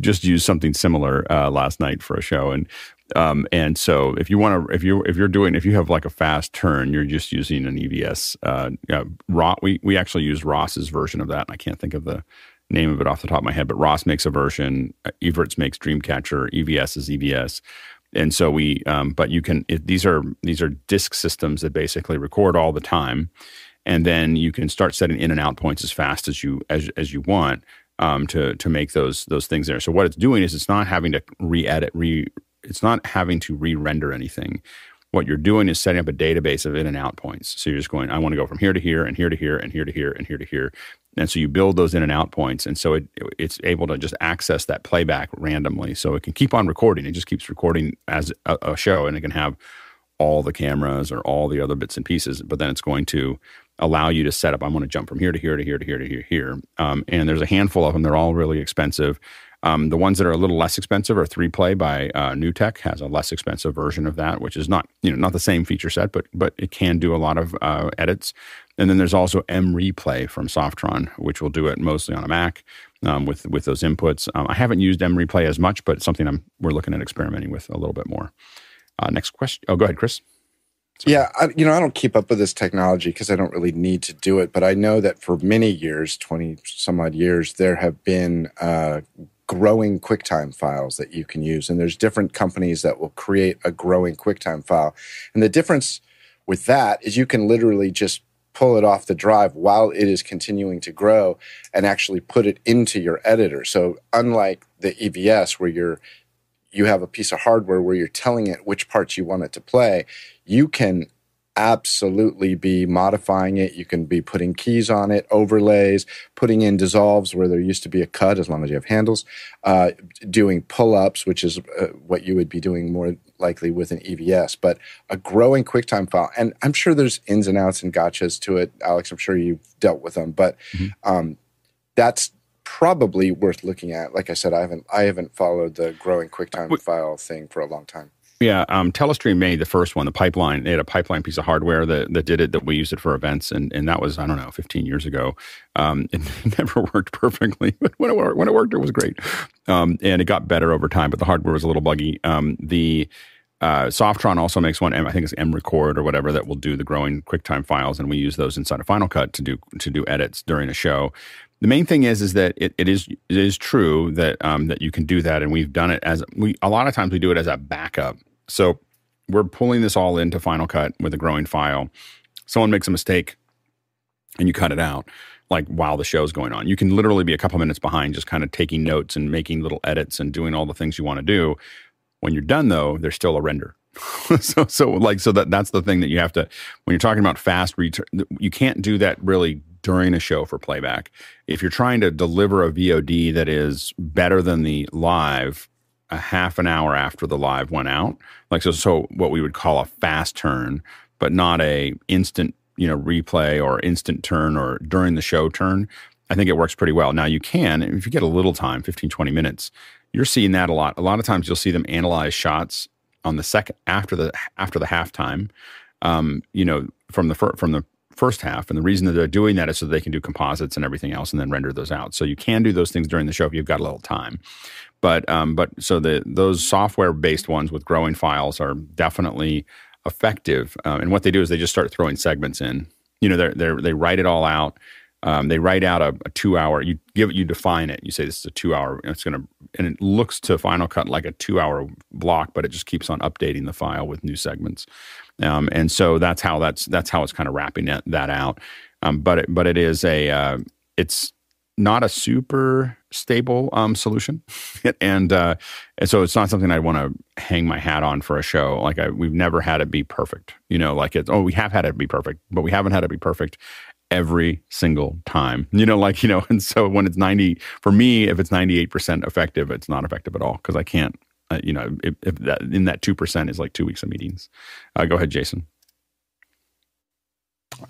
just used something similar uh, last night for a show, and um, and so if you want to, if you if you're doing, if you have like a fast turn, you're just using an EVS. Uh, uh, Ross, we we actually use Ross's version of that. and I can't think of the name of it off the top of my head, but Ross makes a version. Everts Evertz makes Dreamcatcher. EVS is EVS. And so we, um, but you can. It, these are these are disk systems that basically record all the time, and then you can start setting in and out points as fast as you as as you want um, to to make those those things there. So what it's doing is it's not having to re-edit, re it's not having to re-render anything. What you're doing is setting up a database of in and out points. So you're just going, I want to go from here to here and here to here and here to here and here to here. And so you build those in and out points. And so it, it's able to just access that playback randomly. So it can keep on recording. It just keeps recording as a, a show and it can have all the cameras or all the other bits and pieces. But then it's going to allow you to set up, I'm going to jump from here to here to here to here to here, here. Um, and there's a handful of them. They're all really expensive. Um, the ones that are a little less expensive are 3Play by uh, NewTek has a less expensive version of that, which is not you know not the same feature set, but but it can do a lot of uh, edits. And then there's also M Replay from Softron, which will do it mostly on a Mac um, with with those inputs. Um, I haven't used M Replay as much, but it's something I'm we're looking at experimenting with a little bit more. Uh, next question. Oh, go ahead, Chris. Sorry. Yeah, I, you know, I don't keep up with this technology because I don't really need to do it. But I know that for many years, twenty some odd years, there have been uh, growing QuickTime files that you can use. And there's different companies that will create a growing QuickTime file. And the difference with that is you can literally just pull it off the drive while it is continuing to grow and actually put it into your editor. So unlike the EVS where you're you have a piece of hardware where you're telling it which parts you want it to play, you can absolutely be modifying it. You can be putting keys on it, overlays, putting in dissolves where there used to be a cut, as long as you have handles, uh, doing pull ups, which is uh, what you would be doing more likely with an EVS, but a growing QuickTime file. And I'm sure there's ins and outs and gotchas to it. Alex, I'm sure you've dealt with them, but mm-hmm. um, that's probably worth looking at. Like I said, I haven't I haven't followed the growing QuickTime file thing for a long time. Yeah, um, Telestream made the first one, the pipeline. They had a pipeline piece of hardware that, that did it, that we used it for events, and, and that was I don't know, 15 years ago. Um, it never worked perfectly, but when it worked, when it worked, it was great, um, and it got better over time. But the hardware was a little buggy. Um, the uh, Softron also makes one, I think it's M Record or whatever, that will do the growing QuickTime files, and we use those inside of Final Cut to do to do edits during a show. The main thing is is that it, it is it is true that um, that you can do that, and we've done it as we a lot of times we do it as a backup so we're pulling this all into Final Cut with a growing file. Someone makes a mistake and you cut it out like while the show's going on. You can literally be a couple minutes behind just kind of taking notes and making little edits and doing all the things you want to do. When you're done though, there's still a render. so so like so that that's the thing that you have to when you're talking about fast return you can't do that really during a show for playback if you're trying to deliver a vod that is better than the live a half an hour after the live went out like so so what we would call a fast turn but not a instant you know replay or instant turn or during the show turn i think it works pretty well now you can if you get a little time 15 20 minutes you're seeing that a lot a lot of times you'll see them analyze shots on the second after the after the halftime, um, you know, from the fir- from the first half. And the reason that they're doing that is so they can do composites and everything else and then render those out. So you can do those things during the show if you've got a little time. But um, but so the those software based ones with growing files are definitely effective. Um, and what they do is they just start throwing segments in. You know, they they write it all out. Um, they write out a, a, two hour. You give you define it. You say this is a two hour. It's to and it looks to Final Cut like a two hour block, but it just keeps on updating the file with new segments. Um, and so that's how that's that's how it's kind of wrapping that, that out. Um, but it, but it is a uh, it's not a super stable um, solution, and uh, and so it's not something I'd want to hang my hat on for a show. Like I, we've never had it be perfect, you know. Like it's oh we have had it be perfect, but we haven't had it be perfect every single time. You know, like, you know, and so when it's 90, for me, if it's 98% effective, it's not effective at all because I can't, uh, you know, if, if, that in that 2% is like two weeks of meetings. Uh, go ahead, Jason.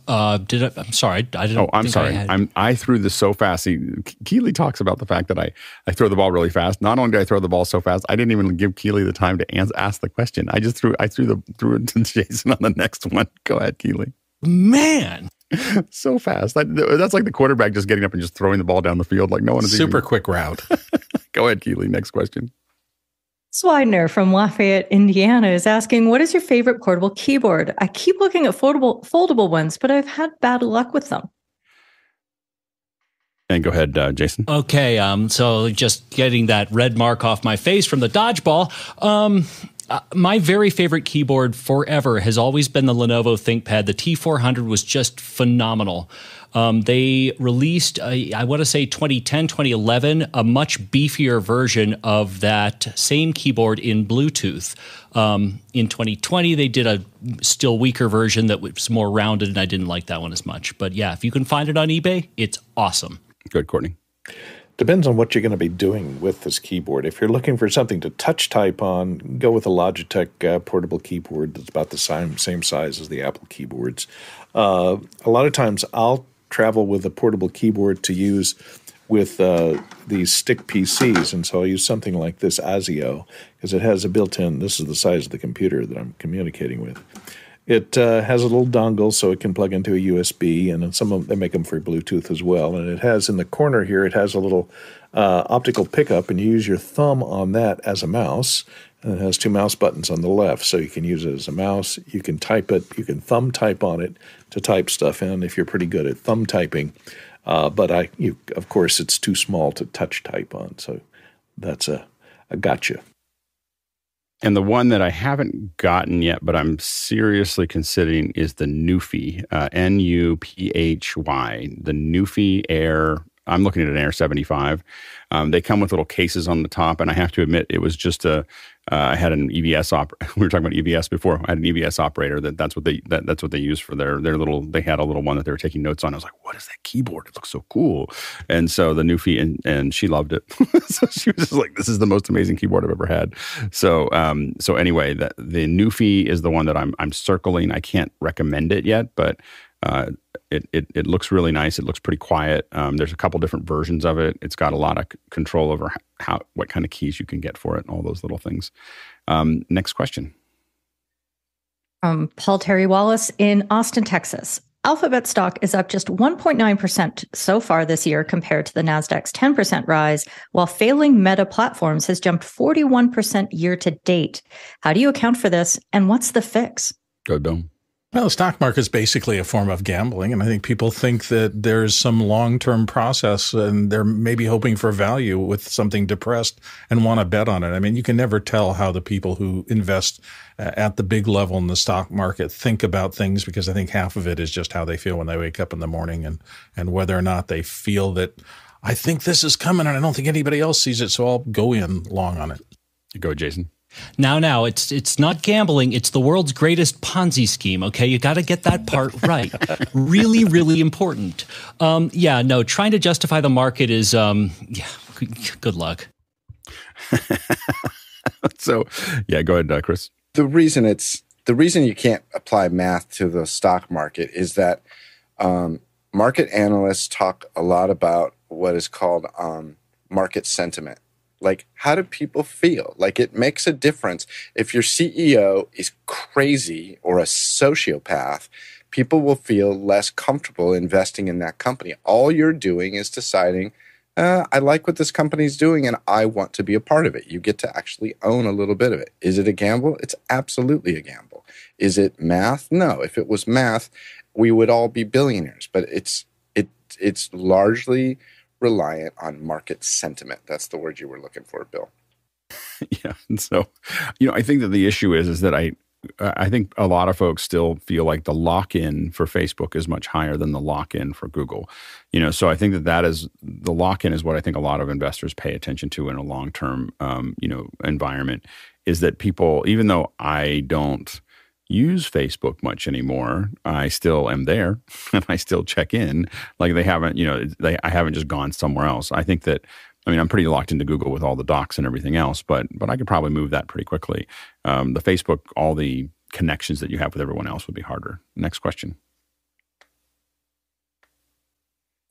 Uh, did I, I'm sorry. I didn't. Oh, I'm sorry. I am I threw this so fast. He, Keeley talks about the fact that I I throw the ball really fast. Not only did I throw the ball so fast, I didn't even give Keeley the time to ans- ask the question. I just threw I threw the threw it to Jason on the next one. Go ahead, Keeley. Man, so fast. That, that's like the quarterback just getting up and just throwing the ball down the field like no one is super even... quick route. Go ahead, Keeley. Next question. Swidner from Lafayette, Indiana is asking, what is your favorite portable keyboard? I keep looking at foldable foldable ones, but I've had bad luck with them. And go ahead, uh, Jason. Okay, um, so just getting that red mark off my face from the dodgeball. Um, uh, my very favorite keyboard forever has always been the Lenovo ThinkPad. The T400 was just phenomenal. Um, they released, I want to say 2010, 2011, a much beefier version of that same keyboard in Bluetooth. Um, in 2020, they did a still weaker version that was more rounded, and I didn't like that one as much. But yeah, if you can find it on eBay, it's awesome. Good, Courtney. Depends on what you're going to be doing with this keyboard. If you're looking for something to touch type on, go with a Logitech uh, portable keyboard that's about the same, same size as the Apple keyboards. Uh, a lot of times I'll travel with a portable keyboard to use with uh, these stick PCs, and so I'll use something like this ASIO because it has a built-in. This is the size of the computer that I'm communicating with. It uh, has a little dongle so it can plug into a USB, and some of them, they make them for Bluetooth as well. And it has in the corner here, it has a little uh, optical pickup, and you use your thumb on that as a mouse. It has two mouse buttons on the left, so you can use it as a mouse. You can type it, you can thumb type on it to type stuff in if you're pretty good at thumb typing. Uh, but I, you, of course, it's too small to touch type on, so that's a, a gotcha. And the one that I haven't gotten yet, but I'm seriously considering is the Nuphy, uh, N U P H Y, the Nuphy Air. I'm looking at an Air 75. Um, they come with little cases on the top, and I have to admit, it was just a uh, I had an EVS op. We were talking about EVS before. I had an EVS operator that that's what they that, that's what they use for their their little. They had a little one that they were taking notes on. I was like, "What is that keyboard? It looks so cool." And so the Nuphy and and she loved it. so she was just like, "This is the most amazing keyboard I've ever had." So um so anyway, the the Nuphy is the one that I'm I'm circling. I can't recommend it yet, but uh, it, it, it looks really nice. It looks pretty quiet. Um, there's a couple different versions of it. It's got a lot of control over how what kind of keys you can get for it and all those little things. Um, next question. From Paul Terry Wallace in Austin, Texas. Alphabet stock is up just 1.9% so far this year compared to the Nasdaq's 10% rise, while failing Meta Platforms has jumped 41% year to date. How do you account for this and what's the fix? Go Dome. Well, the stock market is basically a form of gambling, and I think people think that there's some long-term process, and they're maybe hoping for value with something depressed and want to bet on it. I mean, you can never tell how the people who invest uh, at the big level in the stock market think about things because I think half of it is just how they feel when they wake up in the morning, and and whether or not they feel that I think this is coming, and I don't think anybody else sees it, so I'll go in long on it. Go, Jason. Now, now, it's it's not gambling. It's the world's greatest Ponzi scheme. Okay, you got to get that part right. really, really important. Um, yeah, no, trying to justify the market is, um, yeah, good, good luck. so, yeah, go ahead, uh, Chris. The reason it's the reason you can't apply math to the stock market is that um, market analysts talk a lot about what is called um, market sentiment like, how do people feel? Like, it makes a difference. If your CEO is crazy or a sociopath, people will feel less comfortable investing in that company. All you're doing is deciding, uh, I like what this company's doing and I want to be a part of it. You get to actually own a little bit of it. Is it a gamble? It's absolutely a gamble. Is it math? No. If it was math, we would all be billionaires. But it's it it's largely reliant on market sentiment. That's the word you were looking for, Bill. yeah. And so, you know, I think that the issue is is that I I think a lot of folks still feel like the lock-in for Facebook is much higher than the lock-in for Google. You know, so I think that that is the lock-in is what I think a lot of investors pay attention to in a long-term, um, you know, environment. Is that people, even though I don't use Facebook much anymore. I still am there and I still check in. Like they haven't, you know, they I haven't just gone somewhere else. I think that I mean, I'm pretty locked into Google with all the docs and everything else, but but I could probably move that pretty quickly. Um, the Facebook, all the connections that you have with everyone else would be harder. Next question.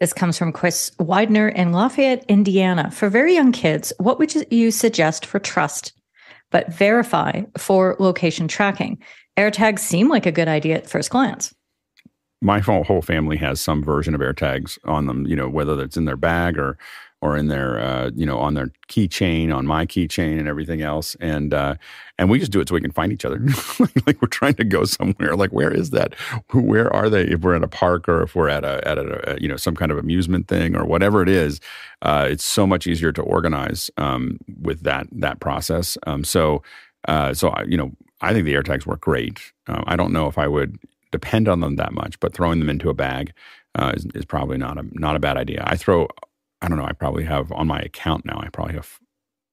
This comes from Chris Widener in Lafayette, Indiana. For very young kids, what would you suggest for trust, but verify for location tracking? AirTags seem like a good idea at first glance. My whole family has some version of AirTags on them, you know, whether it's in their bag or or in their uh, you know on their keychain, on my keychain, and everything else. And uh, and we just do it so we can find each other. like we're trying to go somewhere. Like where is that? Where are they? If we're at a park or if we're at a at a, you know some kind of amusement thing or whatever it is, uh, it's so much easier to organize um, with that that process. Um, so uh, so I, you know I think the AirTags work great. Um, I don't know if I would depend on them that much, but throwing them into a bag uh, is, is probably not a not a bad idea. I throw, I don't know, I probably have on my account now. I probably have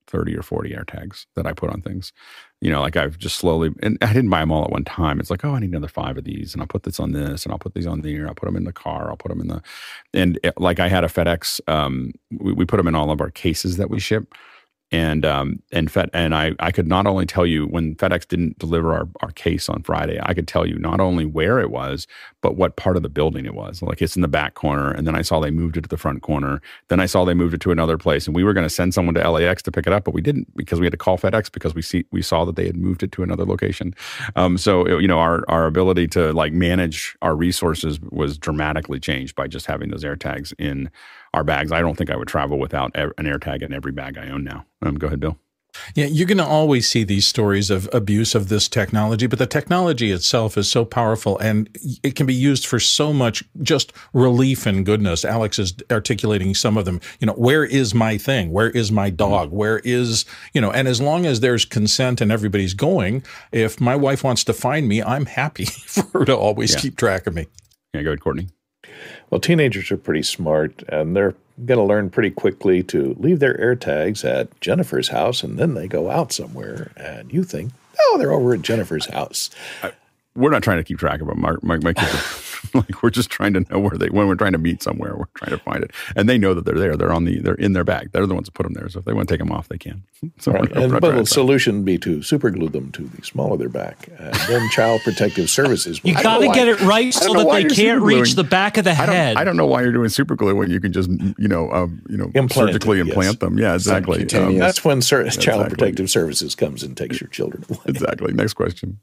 thirty or forty AirTags that I put on things. You know, like I've just slowly, and I didn't buy them all at one time. It's like, oh, I need another five of these, and I'll put this on this, and I'll put these on there. I'll put them in the car. I'll put them in the, and it, like I had a FedEx. Um, we, we put them in all of our cases that we ship and um, and Fed and I I could not only tell you when FedEx didn't deliver our, our case on Friday, I could tell you not only where it was, but what part of the building it was. Like it's in the back corner, and then I saw they moved it to the front corner. Then I saw they moved it to another place, and we were going to send someone to LAX to pick it up, but we didn't because we had to call FedEx because we see we saw that they had moved it to another location. Um, so you know our our ability to like manage our resources was dramatically changed by just having those AirTags in our bags. I don't think I would travel without an AirTag in every bag I own now. Um, go ahead, Bill. Yeah, you're going to always see these stories of abuse of this technology, but the technology itself is so powerful and it can be used for so much just relief and goodness. Alex is articulating some of them. You know, where is my thing? Where is my dog? Where is, you know, and as long as there's consent and everybody's going, if my wife wants to find me, I'm happy for her to always yeah. keep track of me. Yeah, go ahead, Courtney. Well, teenagers are pretty smart and they're going to learn pretty quickly to leave their AirTags at Jennifer's house and then they go out somewhere and you think, oh, they're over at Jennifer's house. I, we're not trying to keep track of them. My, my, my kids are, like we're just trying to know where they when we're trying to meet somewhere. We're trying to find it, and they know that they're there. They're on the they're in their bag. They're the ones that put them there. So if they want to take them off, they can. So right. and, but the solution would be to superglue them to the small of their back, and then Child Protective Services. you got to get it right so that they can't reach the back of the head. I don't, I don't, know why you're doing superglue when you can just you know um, you know implant surgically it, implant yes. them. Yeah, exactly. Um, that's when Child exactly. Protective Services comes and takes your children away. Exactly. Next question.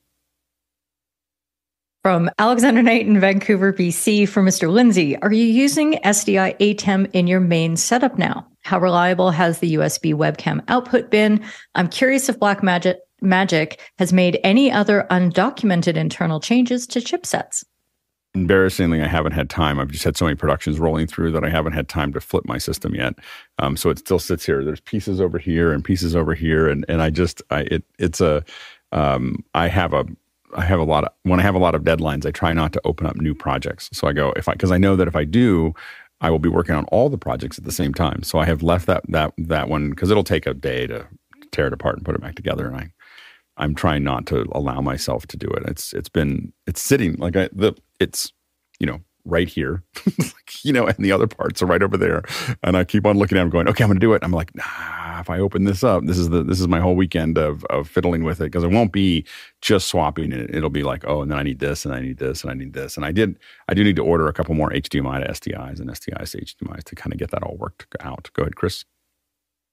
From Alexander Knight in Vancouver, BC, for Mr. Lindsay, are you using SDI ATEM in your main setup now? How reliable has the USB webcam output been? I'm curious if Blackmagic Magic has made any other undocumented internal changes to chipsets. Embarrassingly, I haven't had time. I've just had so many productions rolling through that I haven't had time to flip my system yet. Um, so it still sits here. There's pieces over here and pieces over here, and and I just I it it's a um, I have a I have a lot of when I have a lot of deadlines, I try not to open up new projects. So I go if I because I know that if I do, I will be working on all the projects at the same time. So I have left that that that one because it'll take a day to tear it apart and put it back together. And I, I'm trying not to allow myself to do it. It's it's been it's sitting like I the it's you know right here, you know, and the other parts are right over there. And I keep on looking at them, going, okay, I'm going to do it. I'm like, nah, if I open this up, this is the this is my whole weekend of of fiddling with it because it won't be just swapping it. It'll be like, oh, and then I need this, and I need this, and I need this, and I did I do need to order a couple more HDMI to SDIs and SDIs to HDMIs to kind of get that all worked out. Go ahead, Chris.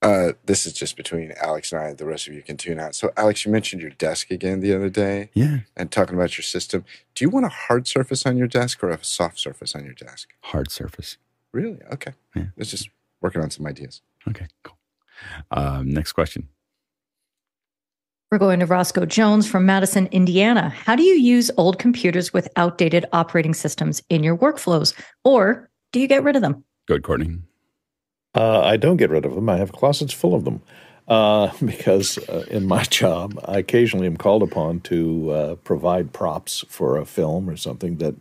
Uh, this is just between Alex and I. The rest of you can tune out. So, Alex, you mentioned your desk again the other day. Yeah. And talking about your system. Do you want a hard surface on your desk or a soft surface on your desk? Hard surface. Really? Okay. Yeah. Let's just working on some ideas. Okay, cool. Um, next question. We're going to Roscoe Jones from Madison, Indiana. How do you use old computers with outdated operating systems in your workflows, or do you get rid of them? Good, Courtney. Uh, I don't get rid of them. I have closets full of them uh, because uh, in my job, I occasionally am called upon to uh, provide props for a film or something that,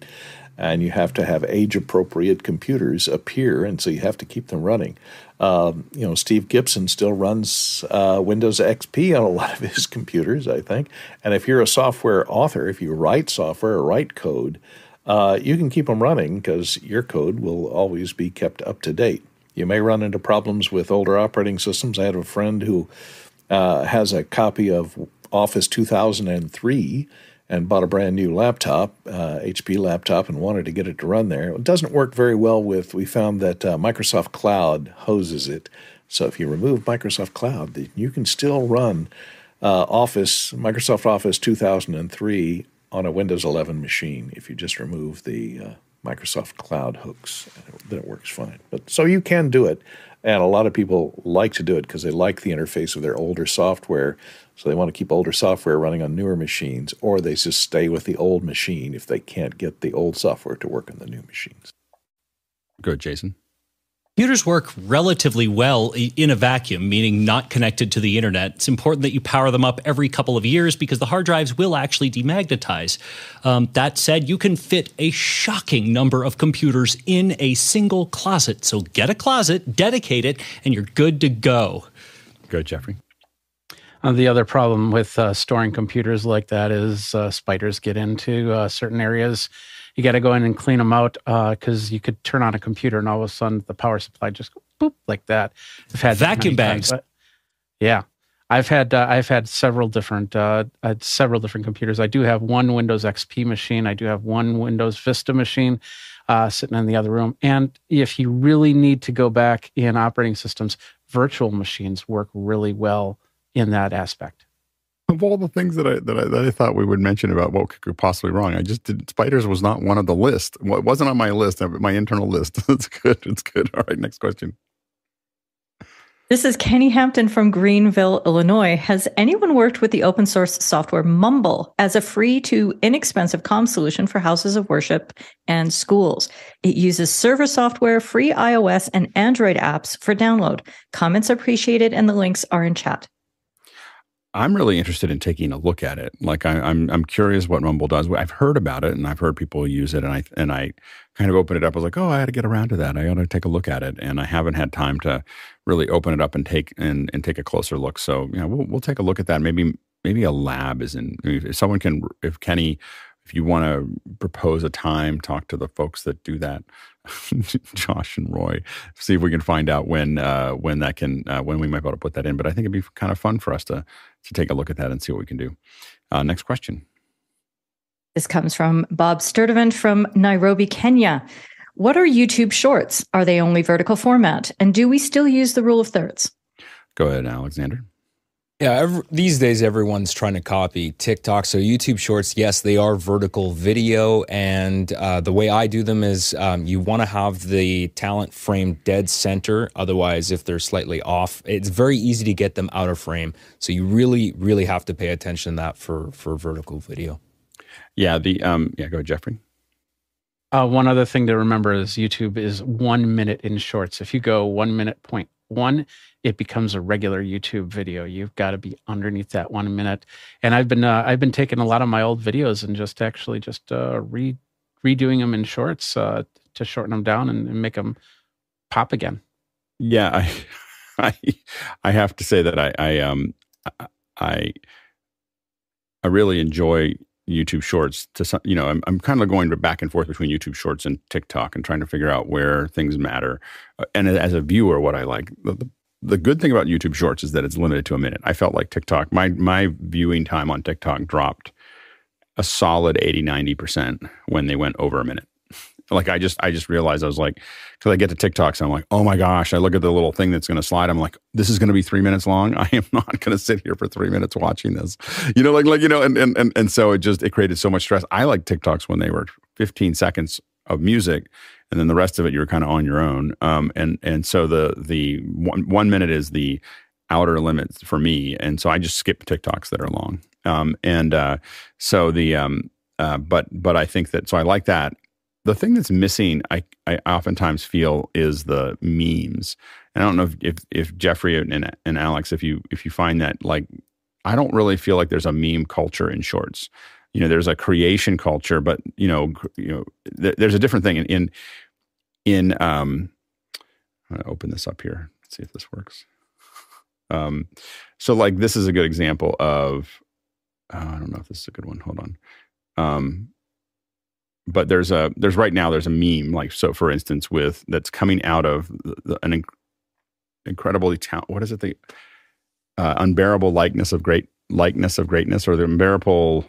and you have to have age appropriate computers appear, and so you have to keep them running. Um, you know, Steve Gibson still runs uh, Windows XP on a lot of his computers, I think. And if you're a software author, if you write software or write code, uh, you can keep them running because your code will always be kept up to date. You may run into problems with older operating systems. I had a friend who uh, has a copy of Office 2003 and bought a brand new laptop, uh, HP laptop, and wanted to get it to run there. It doesn't work very well with, we found that uh, Microsoft Cloud hoses it. So if you remove Microsoft Cloud, you can still run uh, Office, Microsoft Office 2003 on a Windows 11 machine if you just remove the uh, Microsoft Cloud hooks, then it works fine. But so you can do it, and a lot of people like to do it because they like the interface of their older software. So they want to keep older software running on newer machines, or they just stay with the old machine if they can't get the old software to work on the new machines. Good, Jason. Computers work relatively well in a vacuum, meaning not connected to the internet. It's important that you power them up every couple of years because the hard drives will actually demagnetize. Um, that said, you can fit a shocking number of computers in a single closet. So get a closet, dedicate it, and you're good to go. Good, Jeffrey. Uh, the other problem with uh, storing computers like that is uh, spiders get into uh, certain areas you got to go in and clean them out because uh, you could turn on a computer and all of a sudden the power supply just boop like that. I've had vacuum bags. Times, yeah, I've had uh, I've had several different uh, several different computers. I do have one Windows XP machine. I do have one Windows Vista machine uh, sitting in the other room. And if you really need to go back in operating systems, virtual machines work really well in that aspect of all the things that I, that I that I thought we would mention about what could go possibly wrong, I just did. Spiders was not one of the list. Well, it wasn't on my list, uh, my internal list. it's good. It's good. All right, next question. This is Kenny Hampton from Greenville, Illinois. Has anyone worked with the open source software Mumble as a free to inexpensive com solution for houses of worship and schools? It uses server software, free iOS and Android apps for download. Comments appreciated, and the links are in chat. I'm really interested in taking a look at it. Like I, am I'm, I'm curious what Mumble does. I've heard about it and I've heard people use it, and I and I kind of opened it up. I was like, oh, I got to get around to that. I got to take a look at it, and I haven't had time to really open it up and take and and take a closer look. So yeah, we'll we'll take a look at that. Maybe maybe a lab is in. If someone can, if Kenny, if you want to propose a time, talk to the folks that do that. Josh and Roy, see if we can find out when uh, when that can uh, when we might be able to put that in. But I think it'd be kind of fun for us to to take a look at that and see what we can do. Uh, next question. This comes from Bob Sturdivant from Nairobi, Kenya. What are YouTube shorts? Are they only vertical format? And do we still use the rule of thirds? Go ahead, Alexander. Yeah, every, these days everyone's trying to copy TikTok. So YouTube Shorts, yes, they are vertical video, and uh, the way I do them is um, you want to have the talent frame dead center. Otherwise, if they're slightly off, it's very easy to get them out of frame. So you really, really have to pay attention to that for for vertical video. Yeah, the um, yeah, go ahead, Jeffrey. Uh, one other thing to remember is YouTube is one minute in shorts. If you go one minute point one, it becomes a regular YouTube video. You've got to be underneath that one minute. And I've been uh, I've been taking a lot of my old videos and just actually just uh, re redoing them in shorts uh, to shorten them down and, and, make them pop again. Yeah, I, I I have to say that I, I um I I really enjoy YouTube Shorts. To some, you know, I'm I'm kind of going back and forth between YouTube Shorts and TikTok and trying to figure out where things matter. Uh, and as a viewer, what I like the, the good thing about YouTube Shorts is that it's limited to a minute. I felt like TikTok, my my viewing time on TikTok dropped a solid 80, 90% when they went over a minute. Like I just I just realized I was like, because I get to TikToks, I'm like, oh my gosh, I look at the little thing that's going to slide. I'm like, this is going to be three minutes long. I am not going to sit here for three minutes watching this. You know, like like you know, and and and and so it just it created so much stress. I like TikToks when they were 15 seconds of music and then the rest of it you're kind of on your own. Um, and and so the the one one minute is the outer limits for me, and so I just skip TikToks that are long. Um, and uh, so the um, uh, but but I think that so I like that. The thing that's missing, I I oftentimes feel is the memes. And I don't know if if, if Jeffrey and, and Alex, if you if you find that like I don't really feel like there's a meme culture in shorts you know there's a creation culture but you know you know th- there's a different thing in in, in um i'm going to open this up here Let's see if this works. Um so like this is a good example of oh, i don't know if this is a good one hold on. Um but there's a there's right now there's a meme like so for instance with that's coming out of the, the, an inc- incredibly what is it the uh, unbearable likeness of great likeness of greatness or the unbearable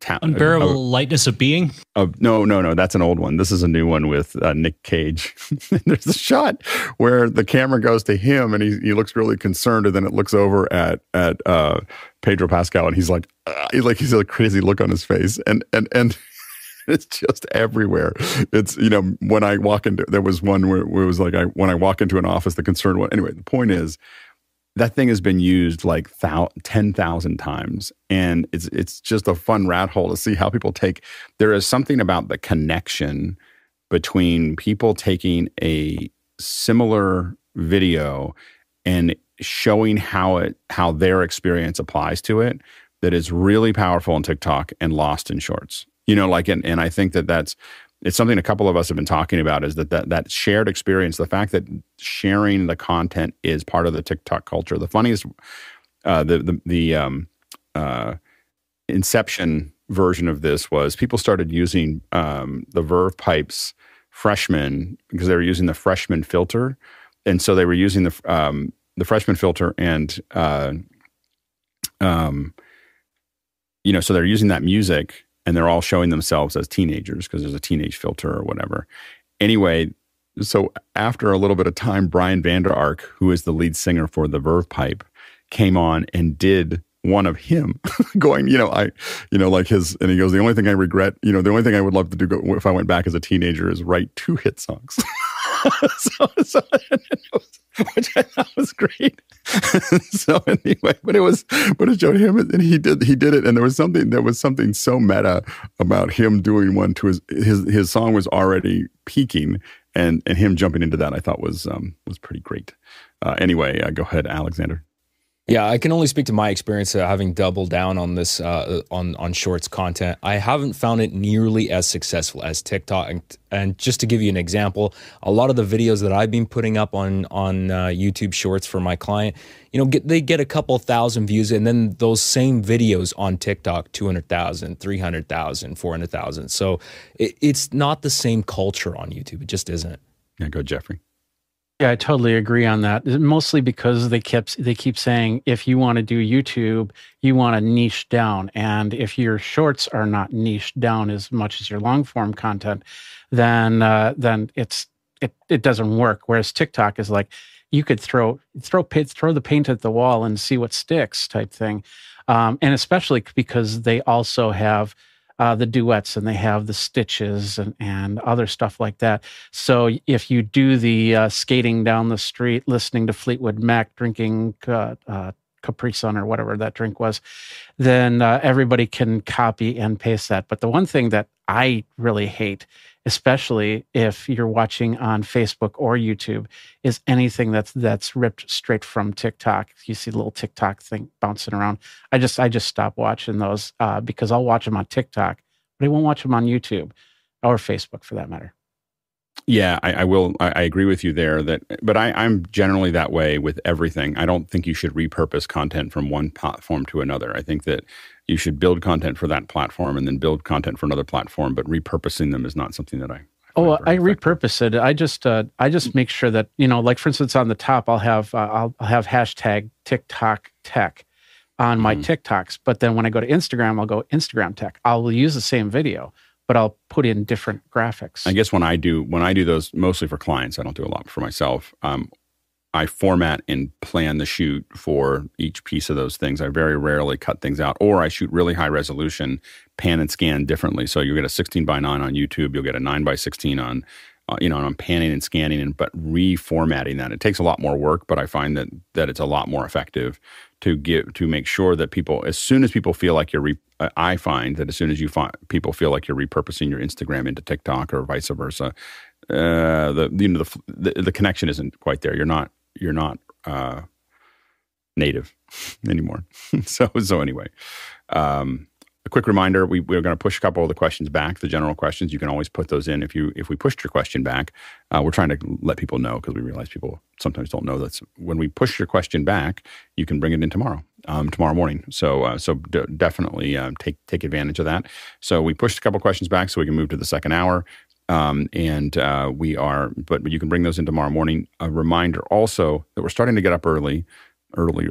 Ta- Unbearable uh, lightness of being. Uh, no, no, no. That's an old one. This is a new one with uh, Nick Cage. There's a shot where the camera goes to him and he, he looks really concerned, and then it looks over at at uh, Pedro Pascal, and he's like, he's like he's a crazy look on his face, and and and. It's just everywhere. It's you know when I walk into there was one where, where it was like I when I walk into an office the concern one anyway the point is that thing has been used like 10,000 times and it's it's just a fun rat hole to see how people take there is something about the connection between people taking a similar video and showing how it how their experience applies to it that is really powerful in TikTok and lost in shorts. You know like and and I think that that's it's something a couple of us have been talking about is that, that that shared experience the fact that sharing the content is part of the tiktok culture. The funniest uh, the the, the um, uh, inception version of this was people started using um, the Verve Pipe's freshman because they were using the freshman filter. And so they were using the um, the freshman filter and uh, um, you know so they're using that music and they're all showing themselves as teenagers because there's a teenage filter or whatever. Anyway, so after a little bit of time, Brian Vander Ark, who is the lead singer for the Verve Pipe, came on and did one of him going, you know, I, you know, like his, and he goes, the only thing I regret, you know, the only thing I would love to do if I went back as a teenager is write two hit songs. so, so was, which I thought was great. so anyway, but it was, but it showed him, and he did, he did it, and there was something, there was something so meta about him doing one to his, his, his song was already peaking, and and him jumping into that, I thought was um was pretty great. Uh, anyway, uh, go ahead, Alexander. Yeah, I can only speak to my experience uh, having doubled down on this uh, on on shorts content. I haven't found it nearly as successful as TikTok. And, and, just to give you an example, a lot of the videos that I've been putting up on on uh, YouTube Shorts for my client, you know, get, they get a couple thousand views, and then those same videos on TikTok, 200,000, 300,000, 400,000. So it, it's not the same culture on YouTube. It just isn't. Yeah, go Jeffrey. Yeah, I totally agree on that. Mostly because they kept they keep saying if you want to do YouTube, you want to niche down, and if your shorts are not niche down as much as your long form content, then uh, then it's it it doesn't work. Whereas TikTok is like you could throw throw throw the paint at the wall and see what sticks type thing, um, and especially because they also have uh, the duets and they have the stitches and, and other stuff like that. So if you do the uh, skating down the street, listening to Fleetwood Mac, drinking uh, uh Capri Sun or whatever that drink was, then uh, everybody can copy and paste that. But the one thing that I really hate especially if you're watching on Facebook or YouTube, is anything that's that's ripped straight from TikTok. You see the little TikTok thing bouncing around. I just I just stop watching those uh, because I'll watch them on TikTok, but I won't watch them on YouTube or Facebook for that matter. Yeah, I, I will. I, I, agree with you there. That, but I, I'm generally that way with everything. I don't think you should repurpose content from one platform to another. I think that you should build content for that platform and then build content for another platform. But repurposing them is not something that I. Oh, I repurpose it. I just, uh, I just make sure that you know, like for instance, on the top, I'll have, uh, I'll, I'll have hashtag TikTok Tech on my mm-hmm. TikToks. But then when I go to Instagram, I'll go Instagram Tech. I'll use the same video but I'll put in different graphics. I guess when I do when I do those mostly for clients, I don't do a lot for myself. Um, I format and plan the shoot for each piece of those things. I very rarely cut things out, or I shoot really high resolution, pan and scan differently. So you get a 16 by 9 on YouTube, you'll get a 9 by 16 on, uh, you know, and I'm panning and scanning, and but reformatting that. It takes a lot more work, but I find that that it's a lot more effective to give to make sure that people, as soon as people feel like you're re, I find that as soon as you find people feel like you're repurposing your Instagram into TikTok or vice versa, uh, the you know the, the, the connection isn't quite there. You're not you're not uh, native anymore. so so anyway, um, a quick reminder: we, we're going to push a couple of the questions back. The general questions you can always put those in if you if we pushed your question back. Uh, we're trying to let people know because we realize people sometimes don't know that when we push your question back, you can bring it in tomorrow, um, tomorrow morning. So uh, so d- definitely uh, take take advantage of that. So we pushed a couple questions back so we can move to the second hour. Um, and uh, we are, but you can bring those in tomorrow morning. A reminder also that we're starting to get up early, earlier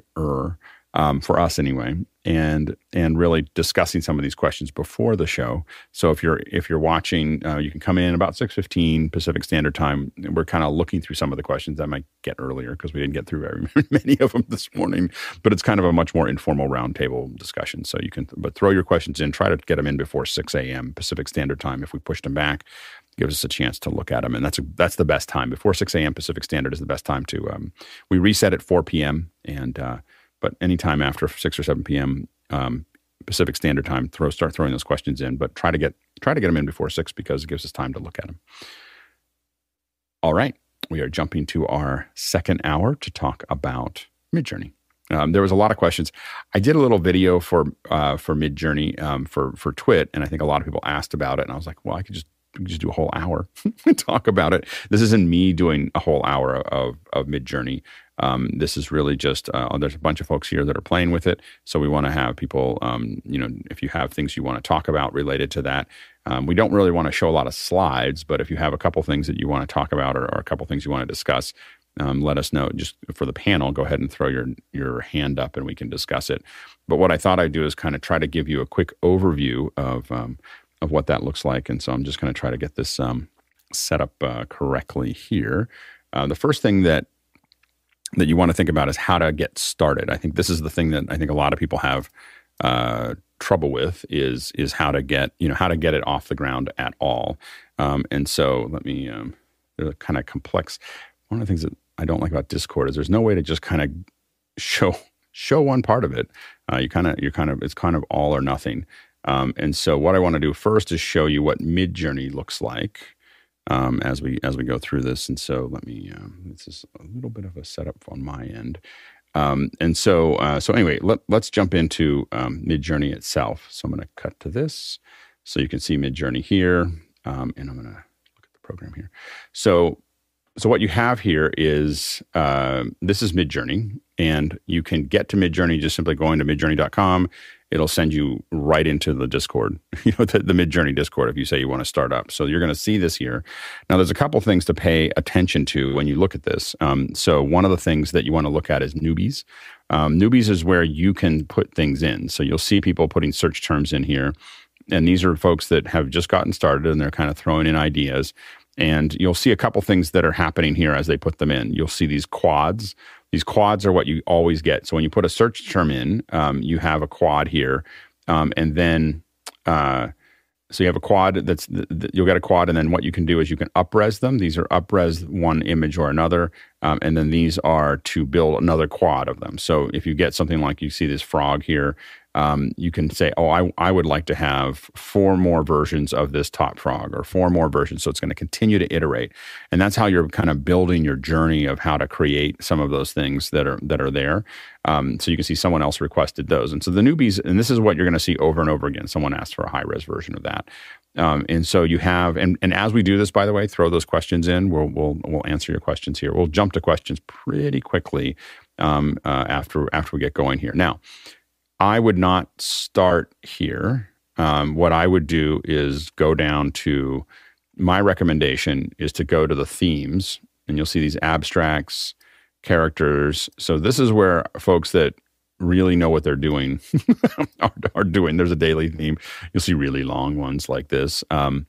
um, for us anyway, and and really discussing some of these questions before the show. So if you're if you're watching, uh, you can come in about six fifteen Pacific Standard Time. We're kind of looking through some of the questions that might get earlier because we didn't get through very many of them this morning. But it's kind of a much more informal roundtable discussion. So you can but throw your questions in. Try to get them in before six a.m. Pacific Standard Time. If we pushed them back, gives us a chance to look at them, and that's a, that's the best time. Before six a.m. Pacific Standard is the best time to. Um, we reset at four p.m. and uh, but anytime after six or seven p.m. Um, Pacific Standard Time, throw start throwing those questions in, but try to get try to get them in before six because it gives us time to look at them. All right, we are jumping to our second hour to talk about Midjourney. Um, there was a lot of questions. I did a little video for uh, for Midjourney um, for for Twit, and I think a lot of people asked about it. And I was like, well, I could just just do a whole hour and talk about it. This isn't me doing a whole hour of of Midjourney. Um, this is really just uh, there's a bunch of folks here that are playing with it, so we want to have people. Um, you know, if you have things you want to talk about related to that, um, we don't really want to show a lot of slides, but if you have a couple things that you want to talk about or, or a couple things you want to discuss, um, let us know. Just for the panel, go ahead and throw your your hand up, and we can discuss it. But what I thought I'd do is kind of try to give you a quick overview of um, of what that looks like, and so I'm just going to try to get this um, set up uh, correctly here. Uh, the first thing that that you want to think about is how to get started. I think this is the thing that I think a lot of people have uh, trouble with is is how to get you know how to get it off the ground at all. Um, and so let me um, they're kind of complex. One of the things that I don't like about Discord is there's no way to just kind of show show one part of it. Uh, you kind of you're kind of it's kind of all or nothing. Um, and so what I want to do first is show you what Midjourney looks like um, as we as we go through this. And so let me. Um, this is a little bit of a setup on my end. Um, and so uh, so anyway, let, us jump into um, Midjourney itself. So I'm going to cut to this so you can see Midjourney here, um, and I'm going to look at the program here. So so what you have here is uh, this is Midjourney, and you can get to Midjourney just simply going to midjourney.com it'll send you right into the Discord, you know, the, the Midjourney Discord if you say you want to start up. So you're going to see this here. Now, there's a couple things to pay attention to when you look at this. Um, so one of the things that you want to look at is newbies. Um, newbies is where you can put things in. So you'll see people putting search terms in here. And these are folks that have just gotten started and they're kind of throwing in ideas. And you'll see a couple things that are happening here as they put them in. You'll see these quads. These quads are what you always get. So when you put a search term in, um, you have a quad here, um, and then uh, so you have a quad that's the, you'll get a quad, and then what you can do is you can upres them. These are upres one image or another, um, and then these are to build another quad of them. So if you get something like you see this frog here, um, you can say, oh, I, I would like to have four more versions of this top frog or four more versions. So it's going to continue to iterate. And that's how you're kind of building your journey of how to create some of those things that are that are there. Um, so you can see someone else requested those. And so the newbies, and this is what you're going to see over and over again. Someone asked for a high res version of that. Um, and so you have, and, and as we do this, by the way, throw those questions in. We'll we'll we'll answer your questions here. We'll jump to questions pretty quickly um, uh, after after we get going here. Now, I would not start here. Um, what I would do is go down to my recommendation is to go to the themes, and you'll see these abstracts, characters. So this is where folks that really know what they're doing are, are, doing. There's a daily theme. You'll see really long ones like this. Um,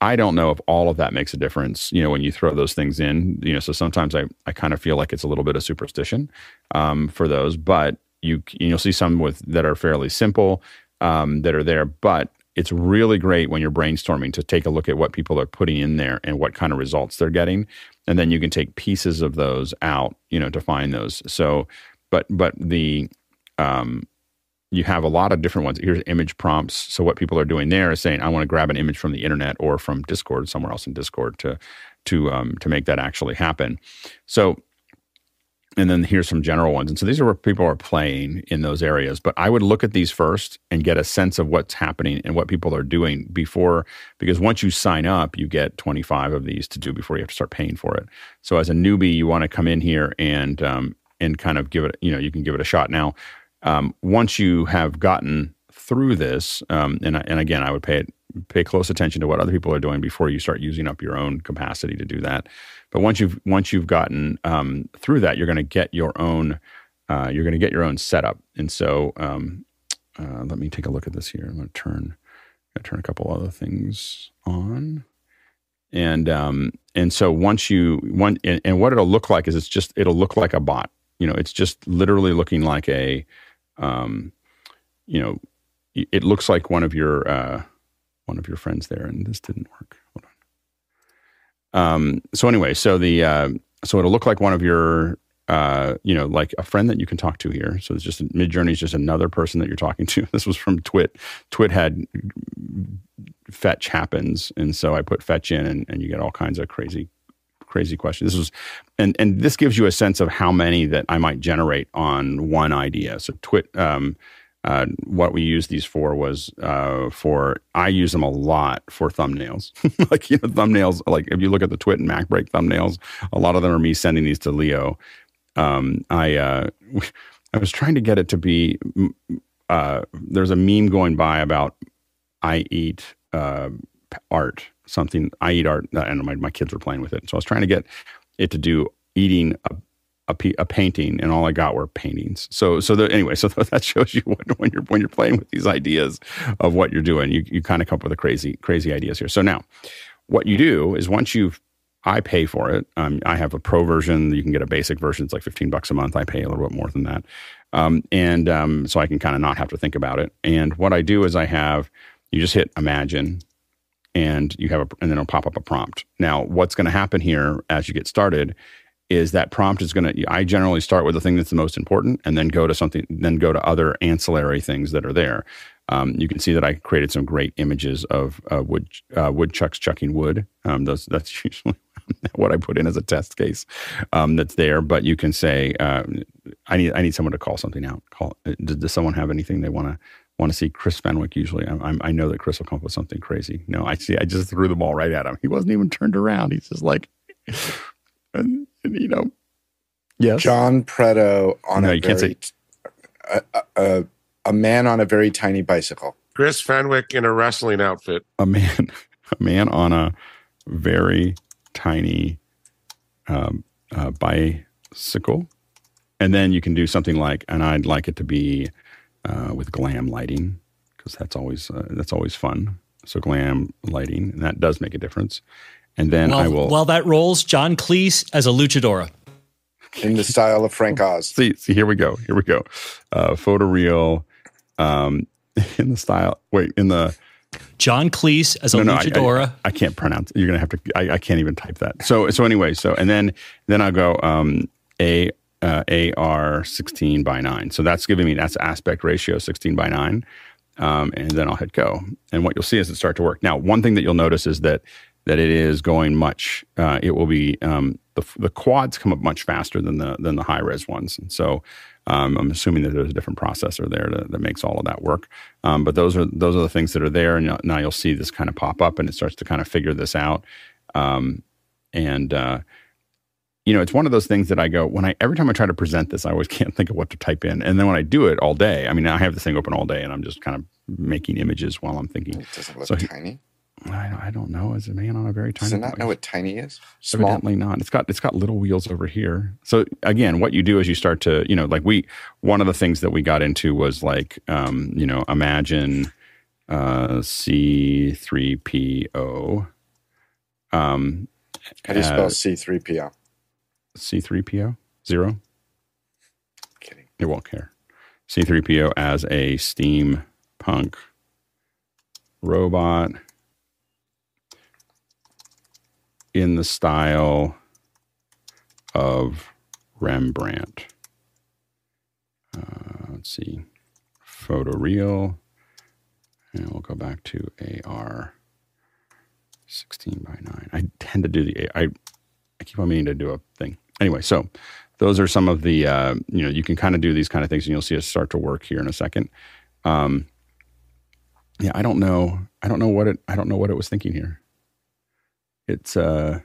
I don't know if all of that makes a difference, you know, when you throw those things in, you know, so sometimes I, I kind of feel like it's a little bit of superstition um, for those, but you, you'll see some with that are fairly simple um, that are there, but it's really great when you're brainstorming to take a look at what people are putting in there and what kind of results they're getting. And then you can take pieces of those out, you know, to find those. So, but, but the, um, you have a lot of different ones. Here's image prompts. So what people are doing there is saying, I want to grab an image from the internet or from Discord, somewhere else in Discord to to um, to make that actually happen. So and then here's some general ones. And so these are where people are playing in those areas. But I would look at these first and get a sense of what's happening and what people are doing before, because once you sign up, you get 25 of these to do before you have to start paying for it. So as a newbie, you want to come in here and um, and kind of give it, you know, you can give it a shot. Now, um, once you have gotten through this, um, and and again, I would pay it, pay close attention to what other people are doing before you start using up your own capacity to do that. But once you've once you've gotten um, through that, you're going to get your own uh, you're going to get your own setup. And so, um, uh, let me take a look at this here. I'm going to turn turn a couple other things on. And um, and so once you one and, and what it'll look like is it's just it'll look like a bot. You know, it's just literally looking like a um, you know, it looks like one of your uh, one of your friends there, and this didn't work. Hold on. Um, so anyway, so the uh, so it'll look like one of your uh, you know, like a friend that you can talk to here. So it's just Midjourney is just another person that you're talking to. This was from Twit. Twit had fetch happens, and so I put fetch in, and, and you get all kinds of crazy crazy questions. This was, and and this gives you a sense of how many that I might generate on one idea. So Twit, um, uh, what we use these for was uh, for I use them a lot for thumbnails. like you know, thumbnails. Like if you look at the Twit and MacBreak thumbnails, a lot of them are me sending these to Leo. Um, I uh, I was trying to get it to be. Uh, there's a meme going by about I eat uh, art something I eat art, and my, my kids were playing with it. So I was trying to get it to do eating a, a, a painting, and all I got were paintings. So so the, anyway, so that shows you when, when you're when you're playing with these ideas of what you're doing, you you kind of come up with a crazy crazy ideas here. So now, what you do is once you've I pay for it. Um, I have a pro version. You can get a basic version. It's like 15 bucks a month. I pay a little bit more than that. Um, and um, so I can kind of not have to think about it. And what I do is I have, you just hit imagine and you have a, and then it'll pop up a prompt. Now, what's going to happen here as you get started is that prompt is going to. I generally start with the thing that's the most important, and then go to something, then go to other ancillary things that are there. Um, you can see that I created some great images of uh, wood uh, woodchucks chucking wood. Um, those, that's usually what I put in as a test case um, that's there. But you can say, uh, I need I need someone to call something out. Call. Does, does someone have anything they want to want to see Chris Fenwick usually. I, I, know that Chris will come up with something crazy. No, I see. I just threw the ball right at him. He wasn't even turned around. He's just like, you know, yes. John Preto on no, a you very, can't say a, a, a man on a very tiny bicycle. Chris Fenwick in a wrestling outfit. A man, a man on a very tiny um, uh, bicycle, and then you can do something like, and I'd like it to be uh, with glam lighting because that's always uh, that's always fun. So glam lighting, and that does make a difference. And then while, I will while that rolls, John Cleese as a luchadora in the style of Frank Oz. see, see, here we go, here we go. Uh, photoreal um, in the style. Wait, in the John Cleese as a no, no, luchadora. I, I, I, can't pronounce. You're gonna have to. I, I, can't even type that. So so anyway. So and then then I'll go um, a uh, AR 16 by 9. So that's giving me that's aspect ratio 16 by 9. Um, and then I'll hit go. And what you'll see is it start to work. Now, one thing that you'll notice is that that it is going much. Uh, it will be um, the the quads come up much faster than the than the high res ones, and so um, I'm assuming that there's a different processor there to, that makes all of that work. Um, but those are those are the things that are there, and now you'll see this kind of pop up, and it starts to kind of figure this out. Um, and uh, you know, it's one of those things that I go when I every time I try to present this, I always can't think of what to type in, and then when I do it all day, I mean, I have this thing open all day, and I'm just kind of making images while I'm thinking. It doesn't look So- tiny. I, I don't know. Is a man on a very tiny? Does it not device? know what tiny is? Small. Evidently not. It's got it's got little wheels over here. So again, what you do is you start to you know like we one of the things that we got into was like um, you know imagine uh, C three PO. Um, How do you spell uh, C3PO? C three PO zero. Kidding. It won't care. C three PO as a steampunk robot in the style of Rembrandt. Uh, let's see, photoreal, and we'll go back to AR sixteen by nine. I tend to do the I I keep on meaning to do a thing. Anyway, so those are some of the uh, you know you can kind of do these kind of things, and you'll see us start to work here in a second. Um, yeah, I don't know. I don't know what it. I don't know what it was thinking here. It's uh,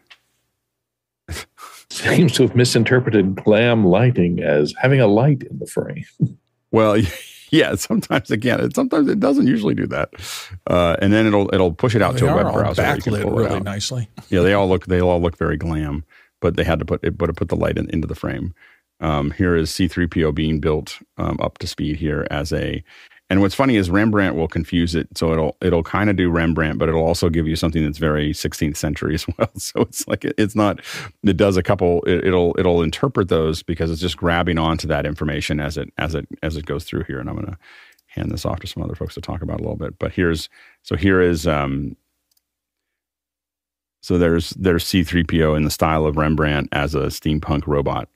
Seems to have misinterpreted glam lighting as having a light in the frame. well, yeah. Sometimes again, it, sometimes it doesn't usually do that, uh, and then it'll it'll push it out They to a web browser. where you can backlit really out. nicely. yeah, they all look they all look very glam, but they had to put it, but it put the light in, into the frame. Um, here is C3PO being built um, up to speed here as a, and what's funny is Rembrandt will confuse it, so it'll it'll kind of do Rembrandt, but it'll also give you something that's very 16th century as well. So it's like it, it's not. It does a couple. It, it'll it'll interpret those because it's just grabbing onto that information as it as it as it goes through here. And I'm going to hand this off to some other folks to talk about a little bit. But here's so here is um, so there's there's C3PO in the style of Rembrandt as a steampunk robot.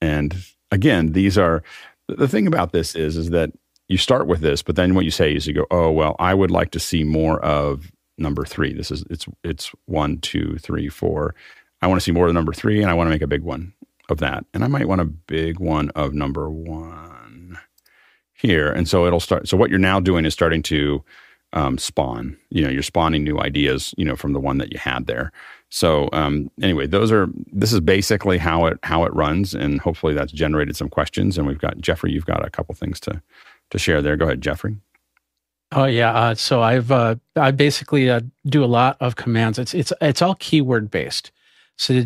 And again, these are the thing about this is is that you start with this, but then what you say is you go, oh well, I would like to see more of number three. This is it's it's one, two, three, four. I want to see more of number three, and I want to make a big one of that. And I might want a big one of number one here. And so it'll start. So what you're now doing is starting to um, spawn. You know, you're spawning new ideas. You know, from the one that you had there. So um, anyway, those are. This is basically how it how it runs, and hopefully that's generated some questions. And we've got Jeffrey. You've got a couple things to to share there. Go ahead, Jeffrey. Oh yeah. Uh, so I've uh, I basically uh, do a lot of commands. It's it's it's all keyword based. So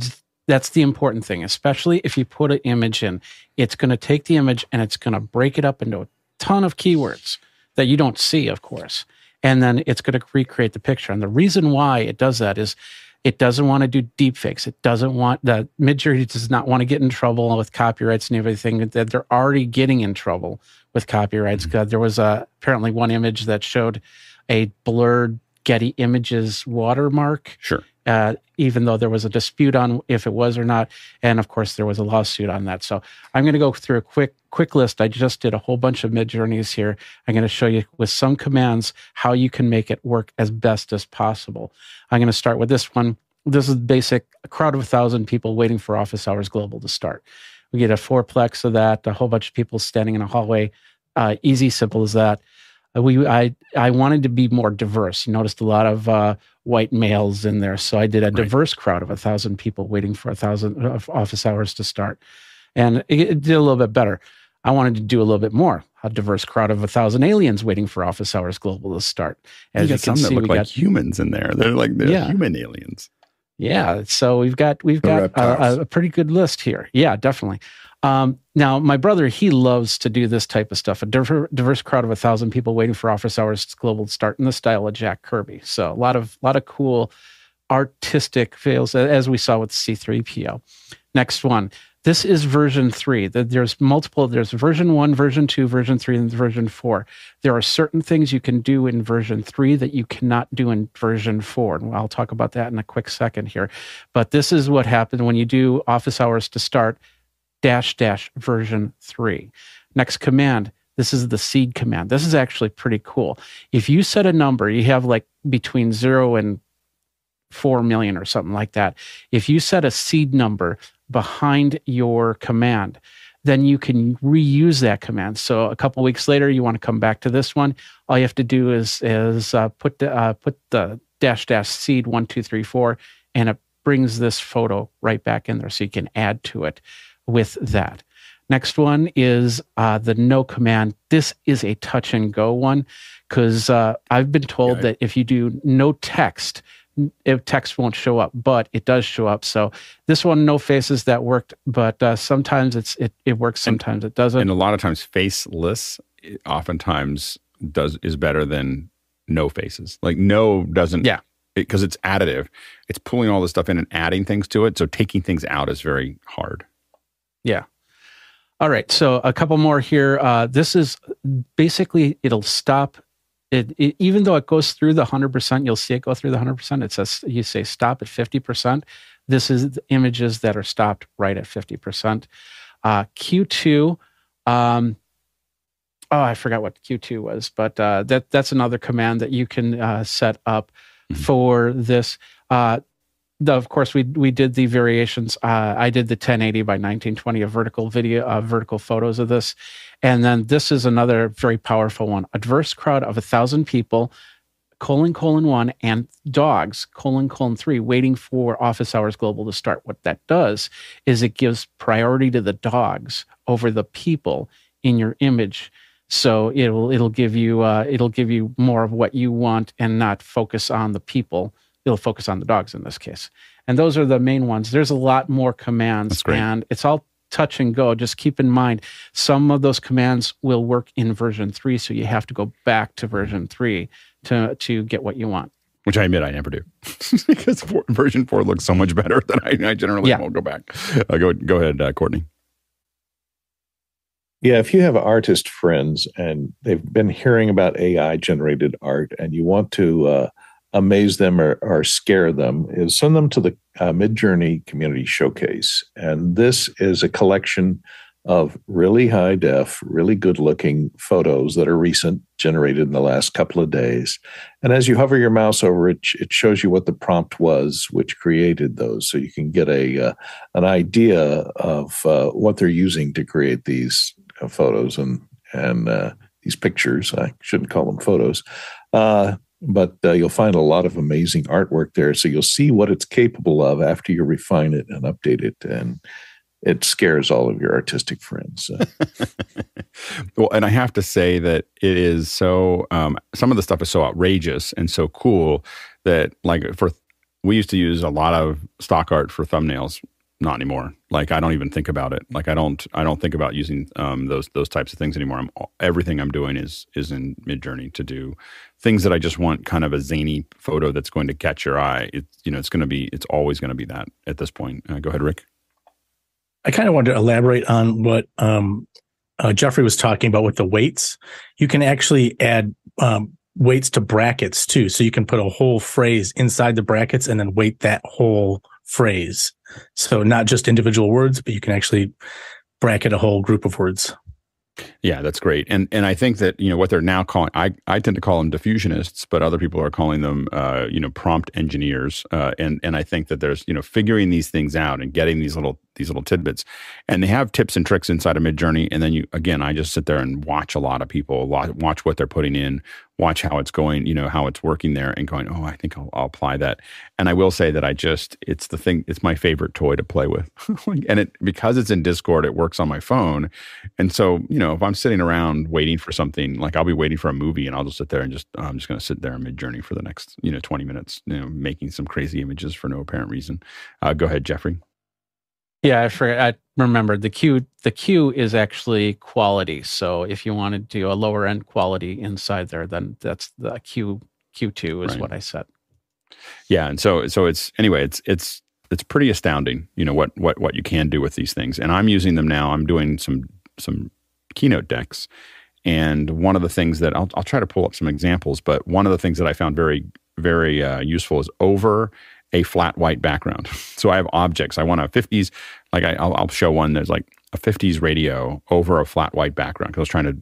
that's the important thing, especially if you put an image in. It's going to take the image and it's going to break it up into a ton of keywords that you don't see, of course, and then it's going to recreate the picture. And the reason why it does that is it doesn't want to do deep fakes. It doesn't want that Midjourney does not want to get in trouble with copyrights and everything. That they're already getting in trouble with copyrights. Uh, There was a, apparently one image that showed a blurred Getty Images watermark. Sure. Uh, even though there was a dispute on if it was or not, and of course there was a lawsuit on that. So I'm going to go through a quick quick list. I just did a whole bunch of mid journeys here. I'm going to show you with some commands how you can make it work as best as possible. I'm going to start with this one. This is basic. A crowd of a thousand people waiting for Office Hours Global to start. We get a fourplex of that. A whole bunch of people standing in a hallway. Uh, easy, simple as that. Uh, we I I wanted to be more diverse. You noticed a lot of uh, white males in there, so I did a diverse crowd of a thousand people waiting for a thousand of office hours to start, and it, it did a little bit better. I wanted to do a little bit more. A diverse crowd of a thousand aliens waiting for office hours global to start. you got some that look like got humans in there. They're like they're Yeah. human aliens. yeah, so we've got we've The got a, a pretty good list here. Yeah, definitely. Um, now, my brother he loves to do this type of stuff. A diver, diverse crowd of a thousand people waiting for office hours global to start in the style of Jack Kirby. So a lot of lot of cool artistic fails as we saw with C3PO. Next one. This is version three. Th- There's multiple. There's version one, version two, version three, and version four. There are certain things you can do in version three that you cannot do in version four. And I'll talk about that in a quick second here. But this is what happened when you do office hours to start dash dash version three. Next command. This is the seed command. This is actually pretty cool. If you set a number, you have like between zero and 4 million or something like that. If you set a seed number behind your command, then you can reuse that command. So a couple weeks later, you want to come back to this one. All you have to do is is uh, put the uh, put the dash dash seed one two three four, and it brings this photo right back in there, so you can add to it with that. Next one is uh, the no command. This is a touch and go one because uh, I've been told yeah. that if you do no text, if text won't show up, but it does show up. So this one, no faces, that worked, but uh, sometimes it's it, it works, sometimes and, it doesn't. And a lot of times, faceless oftentimes does is better than no faces. Like no doesn't. Yeah. Because it, it's additive, it's pulling all this stuff in and adding things to it. So taking things out is very hard. Yeah. All right. So a couple more here. Uh, this is basically it'll stop it, it, even though it goes through the 100%, you'll see it go through the 100%. It says, you say stop at 50%. This is images that are stopped right at 50%. Uh, Q2, um, oh, I forgot what Q2 was, but uh, that that's another command that you can uh, set up mm-hmm. for this. Of course, we we did the variations. Uh, I did the 1080 by 1920 of vertical video, uh, vertical photos of this, and then this is another very powerful one. Adverse crowd of a thousand people, colon colon one, and dogs colon colon three, waiting for office hours global to start. What that does is it gives priority to the dogs over the people in your image. So it'll it'll give you uh, it'll give you more of what you want and not focus on the people it'll focus on the dogs in this case. And those are the main ones. There's a lot more commands, and it's all touch and go. Just keep in mind, some of those commands will work in version three, so you have to go back to version three to to get what you want. Which I admit I never do, because four, version four looks so much better that I, I generally yeah. won't go back. Uh, go go ahead, uh, Courtney. Yeah, if you have artist friends and they've been hearing about AI generated art, and you want to uh, amaze them or, or scare them is send them to the uh, Midjourney Community Showcase. And this is a collection of really high def, really good looking photos that are recent, generated in the last couple of days. And as you hover your mouse over it, it shows you what the prompt was, which created those. So you can get a uh, an idea of uh, what they're using to create these uh, photos and and uh, these pictures. I shouldn't call them photos. But uh, you'll find a lot of amazing artwork there. So you'll see what it's capable of after you refine it and update it. And it scares all of your artistic friends. well, and I have to say that it is so, um, some of the stuff is so outrageous and so cool that, like, for we used to use a lot of stock art for thumbnails not anymore. Like I don't even think about it. Like I don't I don't think about using um, those those types of things anymore. I'm everything I'm doing is is in Midjourney to do things that I just want kind of a zany photo that's going to catch your eye. It's you know it's going to be it's always going to be that at this point. Uh, go ahead, Rick. I kind of wanted to elaborate on what um, uh, Jeffrey was talking about with the weights. You can actually add um, weights to brackets too, so you can put a whole phrase inside the brackets and then weight that whole phrase. So not just individual words, but you can actually bracket a whole group of words. Yeah, that's great. And and I think that, you know, what they're now calling I, I tend to call them diffusionists, but other people are calling them uh, you know, prompt engineers. Uh, and and I think that there's, you know, figuring these things out and getting these little these little tidbits. And they have tips and tricks inside of Midjourney. And then you again, I just sit there and watch a lot of people, watch what they're putting in, watch how it's going, you know, how it's working there and going, oh, I think I'll, I'll, apply that. And I will say that I just, it's the thing, it's my favorite toy to play with. and it, because it's in Discord, it works on my phone. And so, you know, if I'm sitting around waiting for something, like I'll be waiting for a movie and I'll just sit there and just, oh, I'm just going to sit there in Midjourney for the next, you know, 20 minutes, you know, making some crazy images for no apparent reason. Uh, go ahead, Jeffrey. Yeah, I forgot. I remembered the Q. The Q is actually quality. So if you want to do a lower end quality inside there, then that's the Q. Q two is right. what I said. Yeah, and so so it's anyway. It's it's it's pretty astounding. You know what what what you can do with these things, and I'm using them now. I'm doing some some keynote decks, and one of the things that I'll I'll try to pull up some examples, but one of the things that I found very very uh, useful is over a flat white background. So I have objects. I want a 50s, like I, will show one. There's like a 50s radio over a flat white background because I was trying to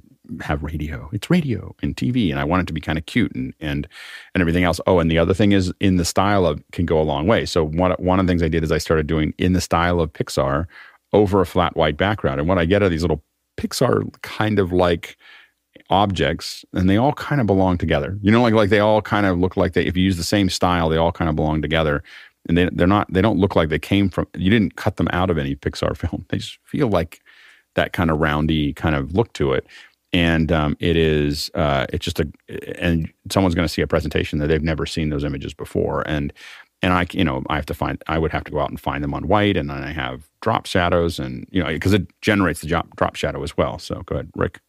have radio. It's radio and TV, and I want it to be kind of cute and and and everything else. Oh, and the other thing is in the style of can go a long way. So one one of the things I did is I started doing in the style of Pixar over a flat white background, and what I get are these little Pixar kind of like objects and they all kind of belong together. You know, like like they all kind of look like they if you use the same style, they all kind of belong together. And they they're not they don't look like they came from you didn't cut them out of any Pixar film. They just feel like that kind of roundy kind of look to it. And um, it is uh, it's just a and someone's going to see a presentation that they've never seen those images before and and I, you know, I have to find, I would have to go out and find them on white, and then I have drop shadows, and you know, because it generates the drop drop shadow as well. So go ahead, Rick.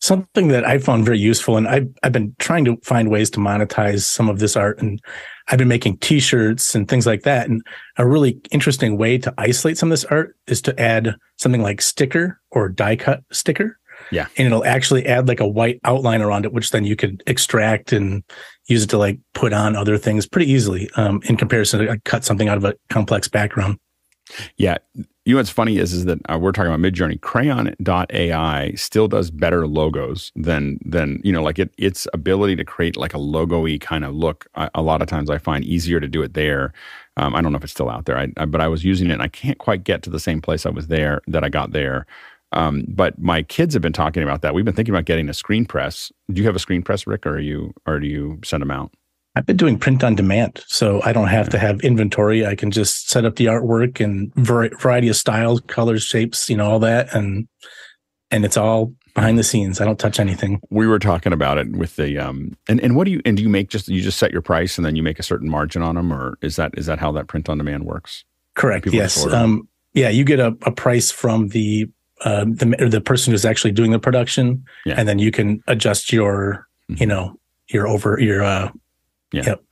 Something that I found very useful, and I've I've been trying to find ways to monetize some of this art, and I've been making T-shirts and things like that. And a really interesting way to isolate some of this art is to add something like sticker or die cut sticker. Yeah. And it'll actually add like a white outline around it, which then you could extract and use it to like put on other things pretty easily um, in comparison to like, cut something out of a complex background. Yeah. You know what's funny is is that uh, we're talking about Midjourney. Craiyon.ai still does better logos than than you know like it its ability to create like a logo-y kind of look. I, a lot of times I find easier to do it there. Um, I don't know if it's still out there, I, I, but I was using it and I can't quite get to the same place I was there that I got there. Um, but my kids have been talking about that. We've been thinking about getting a screen press. Do you have a screen press, Rick, or are you or do you send them out? I've been doing print on demand, so I don't have to have inventory. I can just set up the artwork and variety of styles, colors, shapes, you know, all that, and and it's all behind the scenes. I don't touch anything. We were talking about it with the um, and and what do you and do you make just you just set your price and then you make a certain margin on them, or is that is that how that print on demand works? Correct. People yes. Um, yeah, you get a, a price from the uh, the the person who's actually doing the production, yeah. and then you can adjust your mm-hmm. you know your over your uh, yeah. Yep.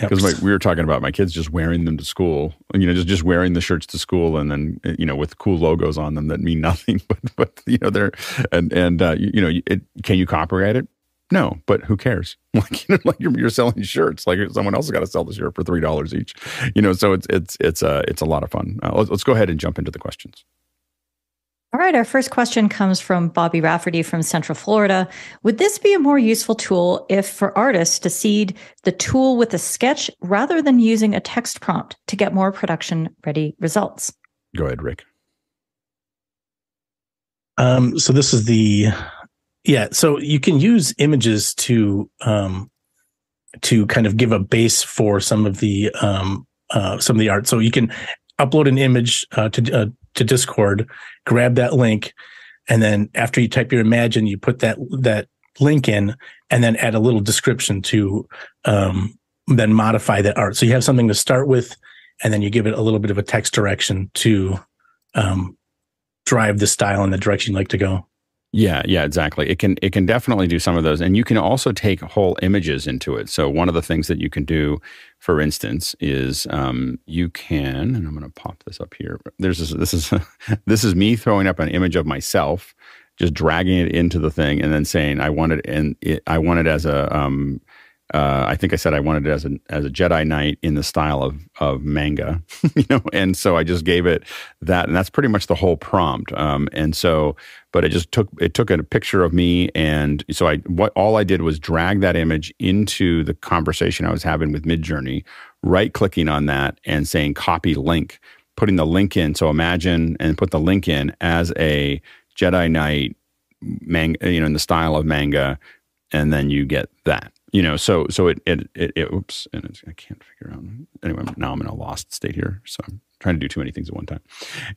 Because yep. we were talking about my kids just wearing them to school, you know, just just wearing the shirts to school, and then you know with cool logos on them that mean nothing, but but you know they're and and uh, you, you know it, can you copyright it? No, but who cares? Like you know, like you're, you're selling shirts, like someone else has got to sell the shirt for three dollars each, you know. So it's it's it's a uh, it's a lot of fun. Uh, let's, let's go ahead and jump into the questions. All right, our first question comes from Bobby Rafferty from Central Florida. Would this be a more useful tool if for artists to seed the tool with a sketch rather than using a text prompt to get more production ready results? Go ahead, Rick. Um, so this is the yeah, so you can use images to um, to kind of give a base for some of the um, uh, some of the art. So you can upload an image uh, to uh, to Discord, grab that link, and then after you type your imagine, you put that that link in, and then add a little description to um, then modify that art. So you have something to start with, and then you give it a little bit of a text direction to um, drive the style in the direction you'd like to go. Yeah, yeah, exactly. It can it can definitely do some of those, and you can also take whole images into it. So one of the things that you can do, for instance, is um, you can, and I'm going to pop this up here. There's this, this is this is me throwing up an image of myself, just dragging it into the thing, and then saying I want it, and it, I want it as a um, uh, I think I said I wanted it as a as a Jedi Knight in the style of of manga, you know, and so I just gave it that, and that's pretty much the whole prompt. Um, and so, but it just took it took a picture of me, and so I what all I did was drag that image into the conversation I was having with Midjourney, right clicking on that and saying copy link, putting the link in. So imagine and put the link in as a Jedi Knight manga, you know, in the style of manga, and then you get that you know, so so it it it, it oops, and it's I can't figure out. Anyway, now I'm in a lost state here, so I'm trying to do too many things at one time.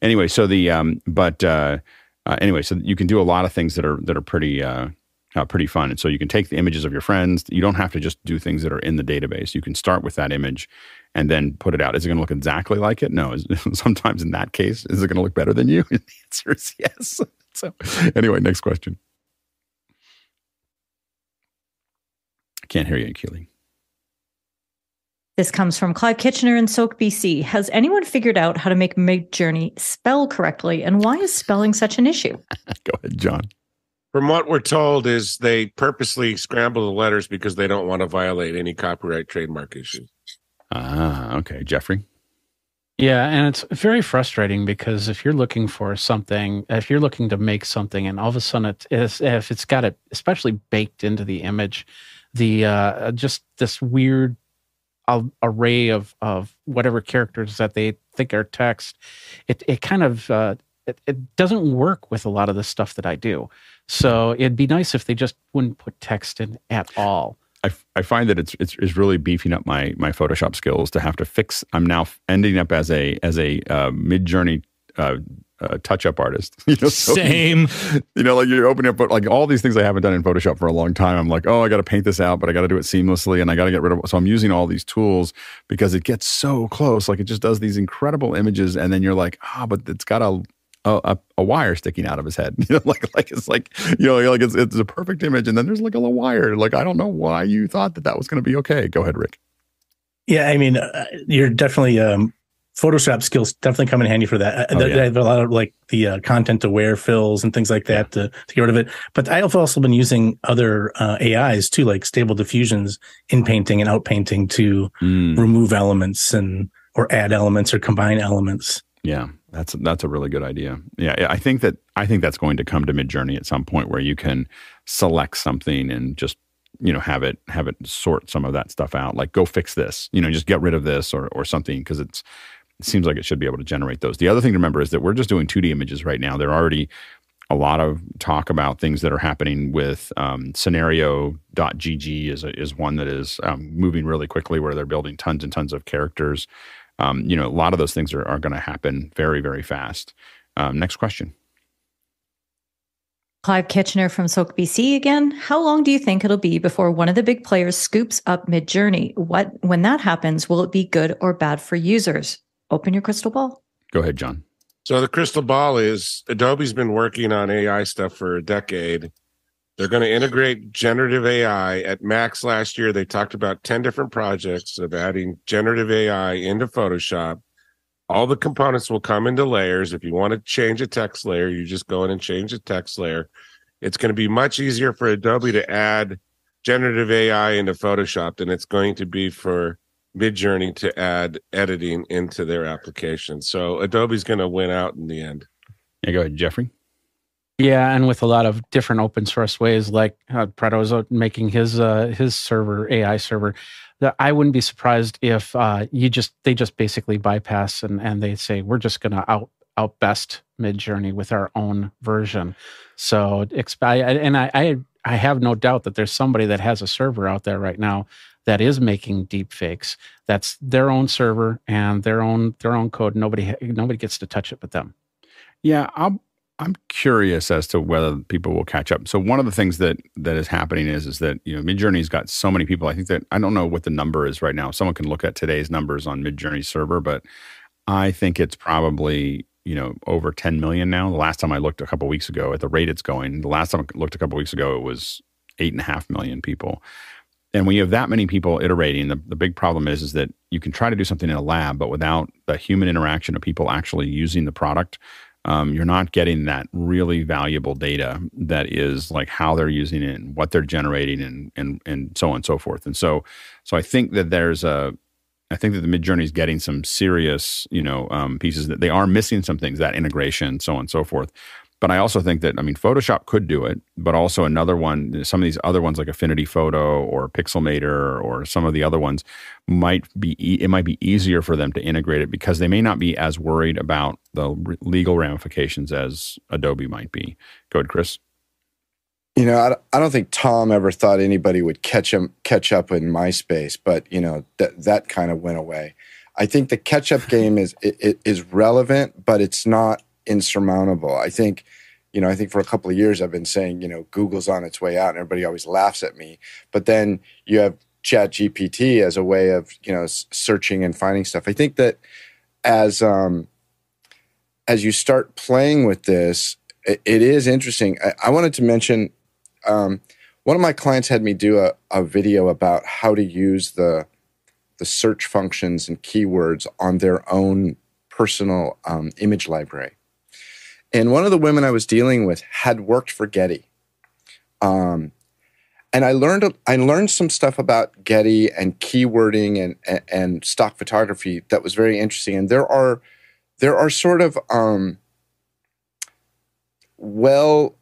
Anyway, so the um, but uh, uh, anyway, so you can do a lot of things that are that are pretty. Uh, uh, pretty fun. And so you can take the images of your friends. You don't have to just do things that are in the database. You can start with that image and then put it out. Is it going to look exactly like it? No. Sometimes in that case, is it going to look better than you? the answer is yes. So anyway, next question. I can't hear you, Keely. This comes from Clive Kitchener in Sooke, BC. Has anyone figured out how to make Midjourney spell correctly, and why is spelling such an issue? Go ahead, John. From what we're told, is they purposely scramble the letters because they don't want to violate any copyright trademark issues. Ah, okay, Jeffrey. Yeah, and it's very frustrating because if you're looking for something, if you're looking to make something, and all of a sudden it is, if it's got it, especially baked into the image, the uh, just this weird array of of whatever characters that they think are text, it it kind of uh, it, it doesn't work with a lot of the stuff that I do. So it'd be nice if they just wouldn't put text in at all. I, I find that it's, it's, it's really beefing up my my Photoshop skills to have to fix. I'm now ending up as a as a uh, Midjourney uh, uh, touch up artist. You know, so same. You know, like you're opening up like all these things I haven't done in Photoshop for a long time. I'm like, oh, I got to paint this out, but I got to do it seamlessly, and I got to get rid of. So I'm using all these tools because it gets so close. Like it just does these incredible images, and then you're like, ah, oh, but it's got a a, a, wire sticking out of his head. You know, like like it's like you know, like it's it's a perfect image, and then there's like a little wire. Like I don't know why you thought that that was going to be okay. Go ahead, Rick. Yeah, I mean, uh, you're definitely um, Photoshop skills definitely come in handy for that. Uh, oh, yeah. have a lot of like the uh, content aware fills and things like that yeah. to, to get rid of it. But I've also been using other uh, AIs too, like Stable Diffusion's in painting and outpainting to mm. remove elements and or add elements or combine elements. Yeah, that's that's a really good idea. Yeah, I think that I think that's going to come to Midjourney at some point where you can select something and just you know have it have it sort some of that stuff out. Like go fix this, you know, just get rid of this or or something because it's it seems like it should be able to generate those. The other thing to remember is that we're just doing 2D images right now. There are already a lot of talk about things that are happening with um, scenario.gg is, is one that is um, moving really quickly where they're building tons and tons of characters um, you know, a lot of those things are, are going to happen very, very fast. Um, next question. Clive Kitchener from Sooke BC again. How long do you think it'll be before one of the big players scoops up Midjourney? What when that happens, will it be good or bad for users? Open your crystal ball. Go ahead, John. So the crystal ball is Adobe's been working on AI stuff for a decade. They're going to integrate generative AI. At Max last year, they talked about 10 different projects of adding generative AI into Photoshop. All the components will come into layers. If you want to change a text layer, you just go in and change the text layer. It's going to be much easier for Adobe to add generative AI into Photoshop than it's going to be for Midjourney to add editing into their application. So Adobe's going to win out in the end. Yeah, go ahead, Jeffrey. Yeah, and with a lot of different open source ways, like uh, Prato's making his uh, his server AI server, that I wouldn't be surprised if uh, you just they just basically bypass and and they say we're just going to out out best Midjourney with our own version. So and I, I I have no doubt that there's somebody that has a server out there right now that is making deep fakes. That's their own server and their own their own code. Nobody nobody gets to touch it but them. Yeah, I'll I'm curious as to whether people will catch up. So one of the things that that is happening is is that you know Midjourney's got so many people. I think that I don't know what the number is right now. Someone can look at today's numbers on Midjourney server, but I think it's probably you know over 10 million now. The last time I looked a couple weeks ago at the rate it's going, the last time I looked a couple weeks ago, it was eight and a half million people. And when you have that many people iterating, the, the big problem is is that you can try to do something in a lab, but without the human interaction of people actually using the product, um, you're not getting that really valuable data that is like how they're using it and what they're generating and and and so on and so forth. And so so I think that there's a I think that the Midjourney is getting some serious, you know, um, pieces that they are missing some things, that integration, so on and so forth. But I also think that I mean Photoshop could do it, but also another one, some of these other ones like Affinity Photo or Pixelmator or some of the other ones might be it might be easier for them to integrate it because they may not be as worried about the legal ramifications as Adobe might be. Go ahead, Chris. You know, I, don't think Tom ever thought anybody would catch him catch up in MySpace, but you know that that kind of went away. I think the catch up game is is relevant, but it's not insurmountable. I think, you know, I think for a couple of years I've been saying, you know, Google's on its way out, and everybody always laughs at me. But then you have Chat GPT as a way of, you know, searching and finding stuff. I think that as um, as you start playing with this, it, it is interesting. I, I, wanted to mention um, one of my clients had me do a, a video about how to use the the search functions and keywords on their own personal um, image library. And one of the women I was dealing with had worked for Getty. Um, and I learned I learned some stuff about Getty and keywording and, and, and stock photography that was very interesting. And there are there are sort of um, well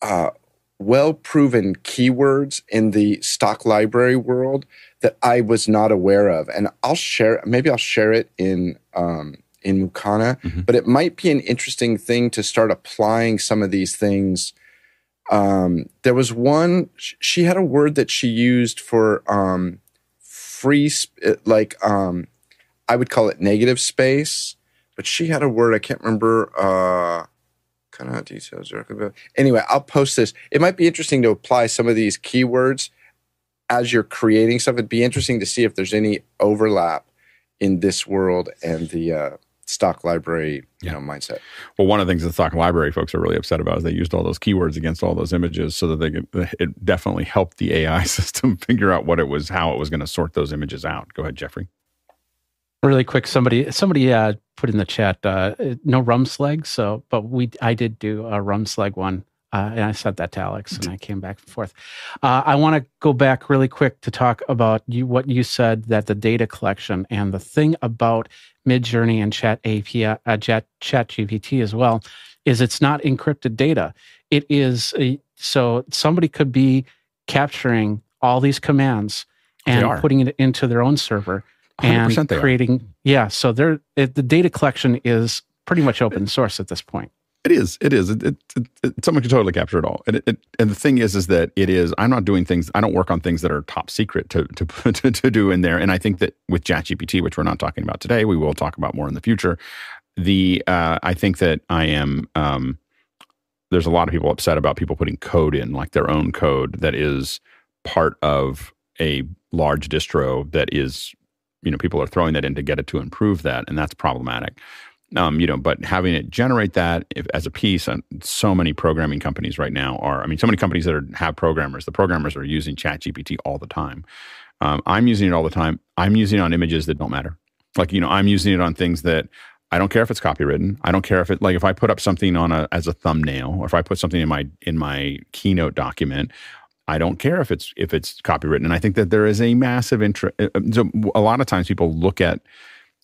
uh, well proven keywords in the stock library world that I was not aware of, and I'll share maybe I'll share it in um, in Mukana, Mhm. but it might be an interesting thing to start applying some of these things. Um, there was one she had a word that she used for um, free, sp- like um, I would call it negative space, but she had a word I can't remember. Uh, kind of details. Anyway, I'll post this. It might be interesting to apply some of these keywords as you're creating stuff. It'd be interesting to see if there's any overlap in this world and the uh, stock library, you know, mindset. Well, one of the things the stock library folks are really upset about is they used all those keywords against all those images so that they could, it definitely helped the AI system figure out what it was, how it was going to sort those images out. Go ahead, Jeffrey. really quick somebody somebody uh, put in the chat uh, no rum slag so but we i did do a rum slag one uh, and i sent that to alex and i came back and forth. Uh, i want to go back really quick to talk about you what you said that the data collection and the thing about midjourney and chat api uh, chat, chat gpt as well is it's not encrypted data. It is a, so somebody could be capturing all these commands and putting it into their own server and 100% are. creating yeah so there it, the data collection is pretty much open source at this point It is. It is. It, it, it, someone can totally capture it all. And, and the thing is, is that it is. I'm not doing things. I don't work on things that are top secret to to to, to do in there. And I think that with ChatGPT, which we're not talking about today, we will talk about more in the future. The uh, I think that I am. Um, there's a lot of people upset about people putting code in, like their own code that is part of a large distro that is, you know, people are throwing that in to get it to improve that, and that's problematic um, you know, but having it generate that if, as a piece, and so many programming companies right now are. I mean, so many companies that are, have programmers. The programmers are using ChatGPT all the time. Um, I'm using it all the time. I'm using it on images that don't matter. Like you know, I'm using it on things that I don't care if it's copywritten. I don't care if it like if I put up something on a as a thumbnail or if I put something in my in my keynote document. I don't care if it's if it's copywritten, and I think that there is a massive interest. So a lot of times people look at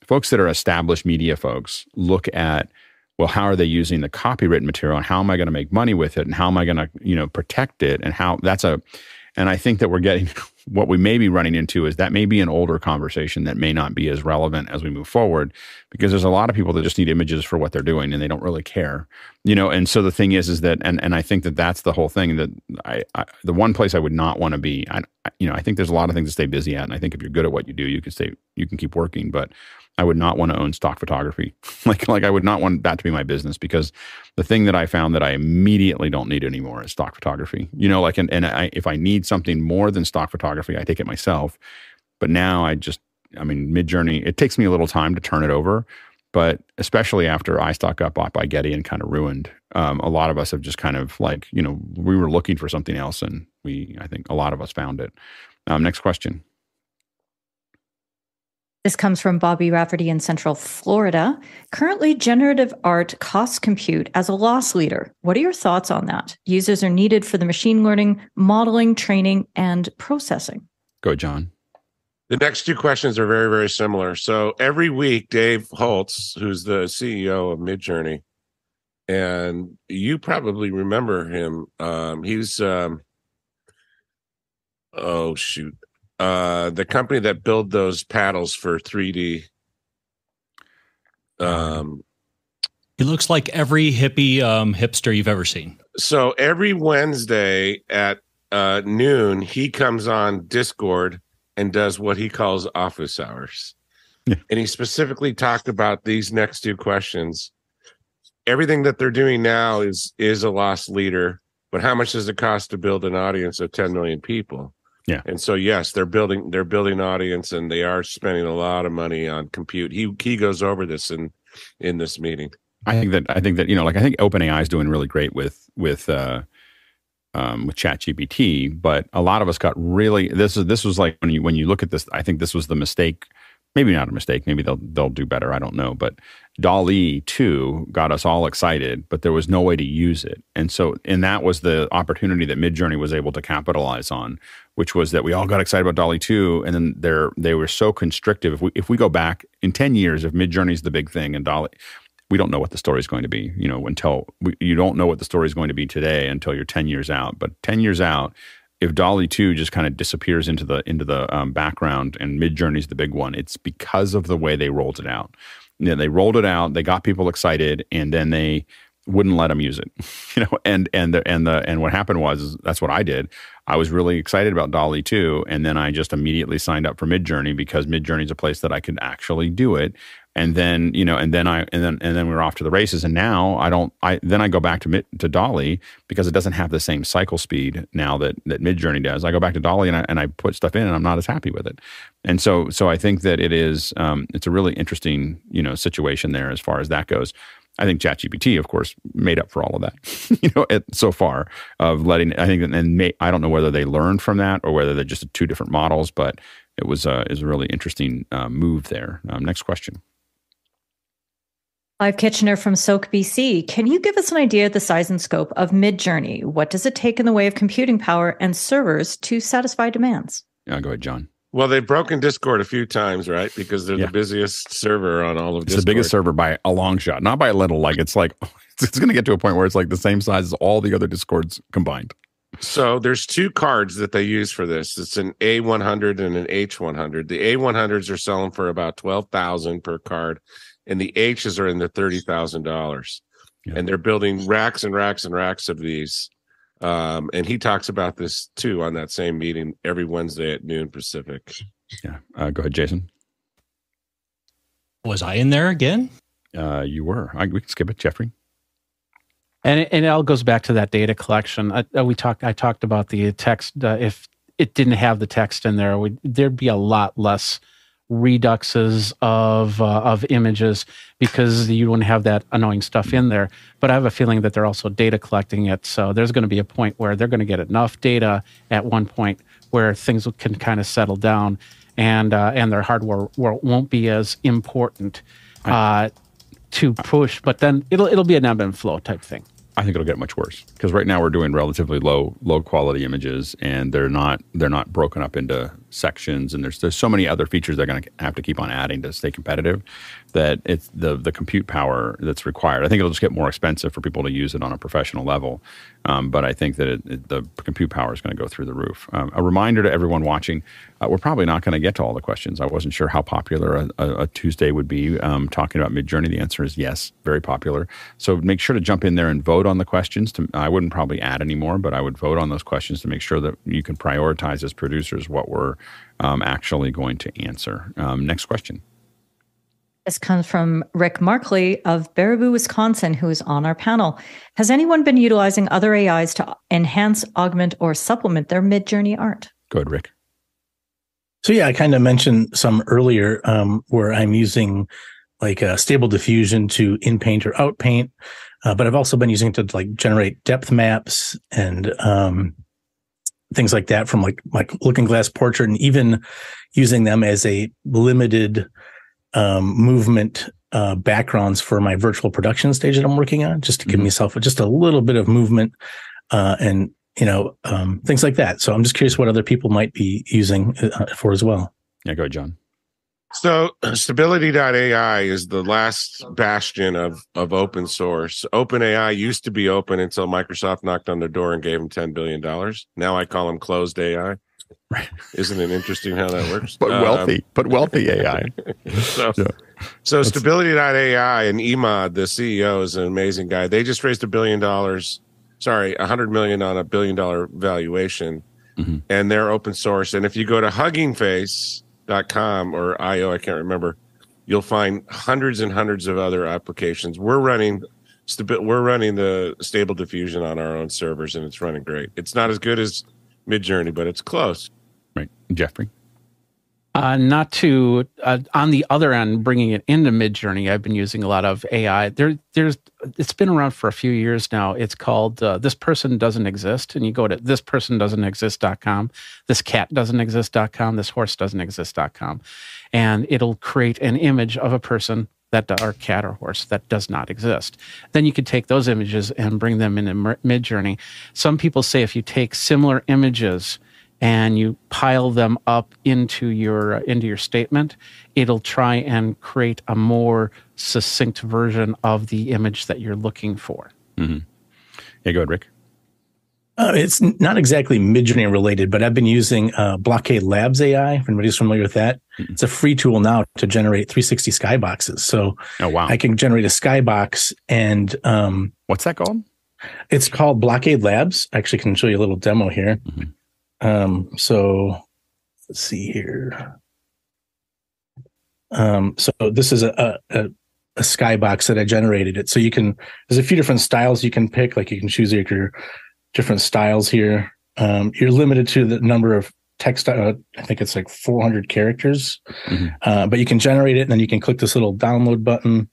folks that are established media folks look at well how are they using the copywritten material? And how am i going to make money with it? And how am i going to you know protect it? And how that's a and i think that we're getting what we may be running into is that may be an older conversation that may not be as relevant as we move forward because there's a lot of people that just need images for what they're doing and they don't really care you know? And so the thing is is that and and i think that that's the whole thing that i, I the one place i would not want to be I, you know i think there's a lot of things to stay busy at and i think if you're good at what you do you can stay you can keep working. But I would not want to own stock photography. like like I would not want that to be my business because the thing that I found that I immediately don't need anymore is stock photography. You know, like and, and I, if I need something more than stock photography, I take it myself. But now I just I mean, Midjourney, it takes me a little time to turn it over, but especially after iStock got bought by Getty and kind of ruined, um, a lot of us have just kind of like, you know, we were looking for something else and we, I think a lot of us found it. Um, next question. This comes from Bobby Rafferty in Central Florida. Currently, generative art costs compute as a loss leader. What are your thoughts on that? Users are needed for the machine learning, modeling, training, and processing. Go, John. The next two questions are very, very similar. So every week, Dave Holz, who's the CEO of Midjourney, and you probably remember him. Um, he's um, oh shoot, uh, the company that build those paddles for 3D. Um, He looks like every hippie um, hipster you've ever seen. so every Wednesday at uh, noon, he comes on Discord and does what he calls office hours. And he specifically talked about these next two questions. Everything that they're doing now is is a lost leader, but how much does it cost to build an audience of 10 million people? Yeah. And so yes, they're building they're building audience and they are spending a lot of money on compute. He he goes over this in in this meeting. I think that I think that you know, like I think OpenAI is doing really great with with uh, um, with ChatGPT, but a lot of us got really this is this was like when you when you look at this, I think this was the mistake maybe not a mistake. Maybe they'll they'll do better. I don't know. But DALL-E 2 got us all excited, but there was no way to use it. And so and that was the opportunity that Midjourney was able to capitalize on, which was that we all got excited about DALL-E 2 and then they're they were so constrictive. If we if we go back in 10 years if Midjourney's the big thing and DALL-E we don't know what the story is going to be, you know, until we, you don't know what the story is going to be today until you're 10 years out. But 10 years out, if DALL-E 2 just kind of disappears into the into the um, background and Midjourney's the big one, it's because of the way they rolled it out. You know, they rolled it out, they got people excited, and then they wouldn't let them use it. You know, and and the and the and what happened was that's what I did. I was really excited about DALL-E 2, and then I just immediately signed up for Midjourney because Midjourney is a place that I could actually do it and then you know and then i and then and then we are off to the races and now i don't i then i go back to to DALL-E because it doesn't have the same cycle speed now that that midjourney does i go back to DALL-E and I, and I put stuff in and i'm not as happy with it and so so i think that it is um, it's a really interesting you know situation there as far as that goes I think ChatGPT, of course, made up for all of that. you know, it, so far of letting. I think, and may, I don't know whether they learned from that or whether they're just two different models, but it was uh, is a really interesting uh, move there. Um, next question. Clive Kitchener from Sooke BC. Can you give us an idea of the size and scope of Midjourney? What does it take in the way of computing power and servers to satisfy demands? Yeah, go ahead, John. Well, they've broken Discord a few times, right? Because they're yeah. the busiest server on all of it's Discord. the biggest server by a long shot, not by a little. Like it's like it's going to get to a point where it's like the same size as all the other Discords combined. So there's two cards that they use for this. It's an A100 and an H100. The A100s are selling for about 12,000 per card and the H's are in the thirty thousand yeah. dollars, and they're building racks and racks and racks of these. Um, and he talks about this too on that same meeting every Wednesday at noon Pacific. Yeah, uh, go ahead, Jason. Was I in there again? Uh, you were. I, we can skip it, Jeffrey. And it, and it all goes back to that data collection. I, uh, we talked. I talked about the text. Uh, if it didn't have the text in there, we, there'd be a lot less reduxes of uh, of images because you wouldn't have that annoying stuff in there. But I have a feeling that they're also data collecting it. So there's going to be a point where they're going to get enough data at one point where things can kind of settle down, and uh, and their hardware won't be as important uh, to push. But then it'll it'll be an ebb and flow type thing. I think it'll get much worse because right now we're doing relatively low low quality images and they're not they're not broken up into sections and there's there's so many other features they're going to have to keep on adding to stay competitive that it's the the compute power that's required. I think it'll just get more expensive for people to use it on a professional level, um, but I think that it, it, the compute power is going to go through the roof. Um, a reminder to everyone watching: uh, we're probably not going to get to all the questions. I wasn't sure how popular a, a, a Tuesday would be um, talking about Midjourney. The answer is yes, very popular. So make sure to jump in there and vote on the questions. To, I wouldn't probably add any more, but I would vote on those questions to make sure that you can prioritize as producers what we're um, actually going to answer. Um, next question. This comes from Rick Markley of Baraboo, Wisconsin, who is on our panel. Has anyone been utilizing other AIs to enhance, augment, or supplement their Midjourney art? Go ahead, Rick. So yeah, I kind of mentioned some earlier um, where I'm using like a stable diffusion to in paint or out paint, uh, but I've also been using it to like generate depth maps and um, things like that from like like looking glass portrait and even using them as a limited um, movement uh, backgrounds for my virtual production stage that I'm working on, just to give mm-hmm. myself just a little bit of movement uh, and you know um, things like that. So I'm just curious what other people might be using uh, for as well. Yeah, go ahead, John. So stability.ai is the last bastion of of open source. OpenAI used to be open until Microsoft knocked on their door and gave them 10 billion dollars. Now I call them closed AI. Isn't it interesting how that works? but wealthy, um, but wealthy AI. so, yeah. so stability.ai and Emad, the CEO, is an amazing guy. They just raised a billion dollars, sorry, a hundred million on a billion dollar valuation. Mm-hmm. And they're open source. And if you go to huggingface.com or IO, I can't remember, you'll find hundreds and hundreds of other applications. We're running we're running the stable diffusion on our own servers and it's running great. It's not as good as Midjourney, but it's close. Right, Jeffrey. Uh, not to uh, on the other end, bringing it into Midjourney. I've been using a lot of AI. There, there's it's been around for a few years now. It's called uh, "This Person Doesn't Exist," and you go to thispersondoesn'texist.com, this cat doesn't exist.com, this horse doesn't exist.com, and it'll create an image of a person that or cat or horse that does not exist. Then you could take those images and bring them into Midjourney. Some people say if you take similar images and you pile them up into your uh, into your statement, it'll try and create a more succinct version of the image that you're looking for. Mm-hmm. Yeah, go ahead, Rick. Uh, it's not exactly Midjourney related, but I've been using uh, Blockade Labs AI. If anybody's familiar with that, mm-hmm. it's a free tool now to generate 360 skyboxes. So, oh wow, I can generate a skybox and um, what's that called? It's called Blockade Labs. I actually can show you a little demo here. Mm-hmm. Um, so let's see here. Um, so this is a, a, a skybox that I generated it. So you can, there's a few different styles you can pick. Like you can choose your different styles here. Um, you're limited to the number of text. Uh, I think it's like 400 characters, mm-hmm. uh, but you can generate it and then you can click this little download button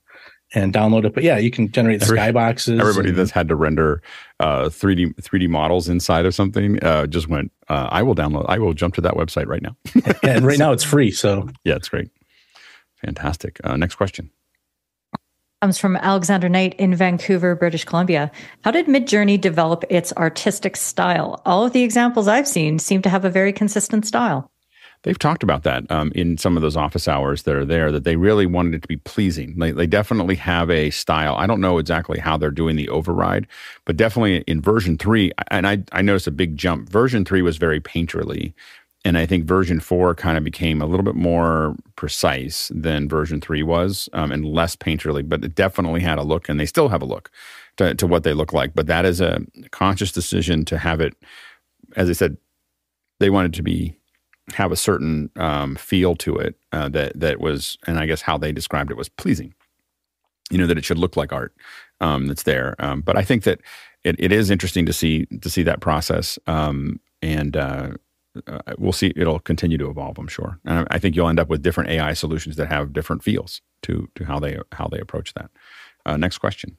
and download it. But yeah, you can generate the skyboxes. Everybody and, that's had to render uh, 3D 3D models inside of something uh, just went. Uh, I will download. I will jump to that website right now. and right now it's free. So yeah, it's great. Fantastic. Uh, next question comes from Alexander Knight in Vancouver, British Columbia. How did Midjourney develop its artistic style? All of the examples I've seen seem to have a very consistent style. They've talked about that um, in some of those office hours that are there, that they really wanted it to be pleasing. They, they definitely have a style. I don't know exactly how they're doing the override, but definitely in version three, and I, I noticed a big jump. Version three was very painterly. And I think version four kind of became a little bit more precise than version three was um, and less painterly, but it definitely had a look, and they still have a look to, to what they look like. But that is a conscious decision to have it, as I said, they wanted to be have a certain um, feel to it uh, that that was, and I guess how they described it was pleasing. You know that it should look like art um, that's there. Um, but I think that it, it is interesting to see to see that process, um, and uh, uh, we'll see. It'll continue to evolve, I'm sure. And I think you'll end up with different AI solutions that have different feels to to how they how they approach that. Uh, next question.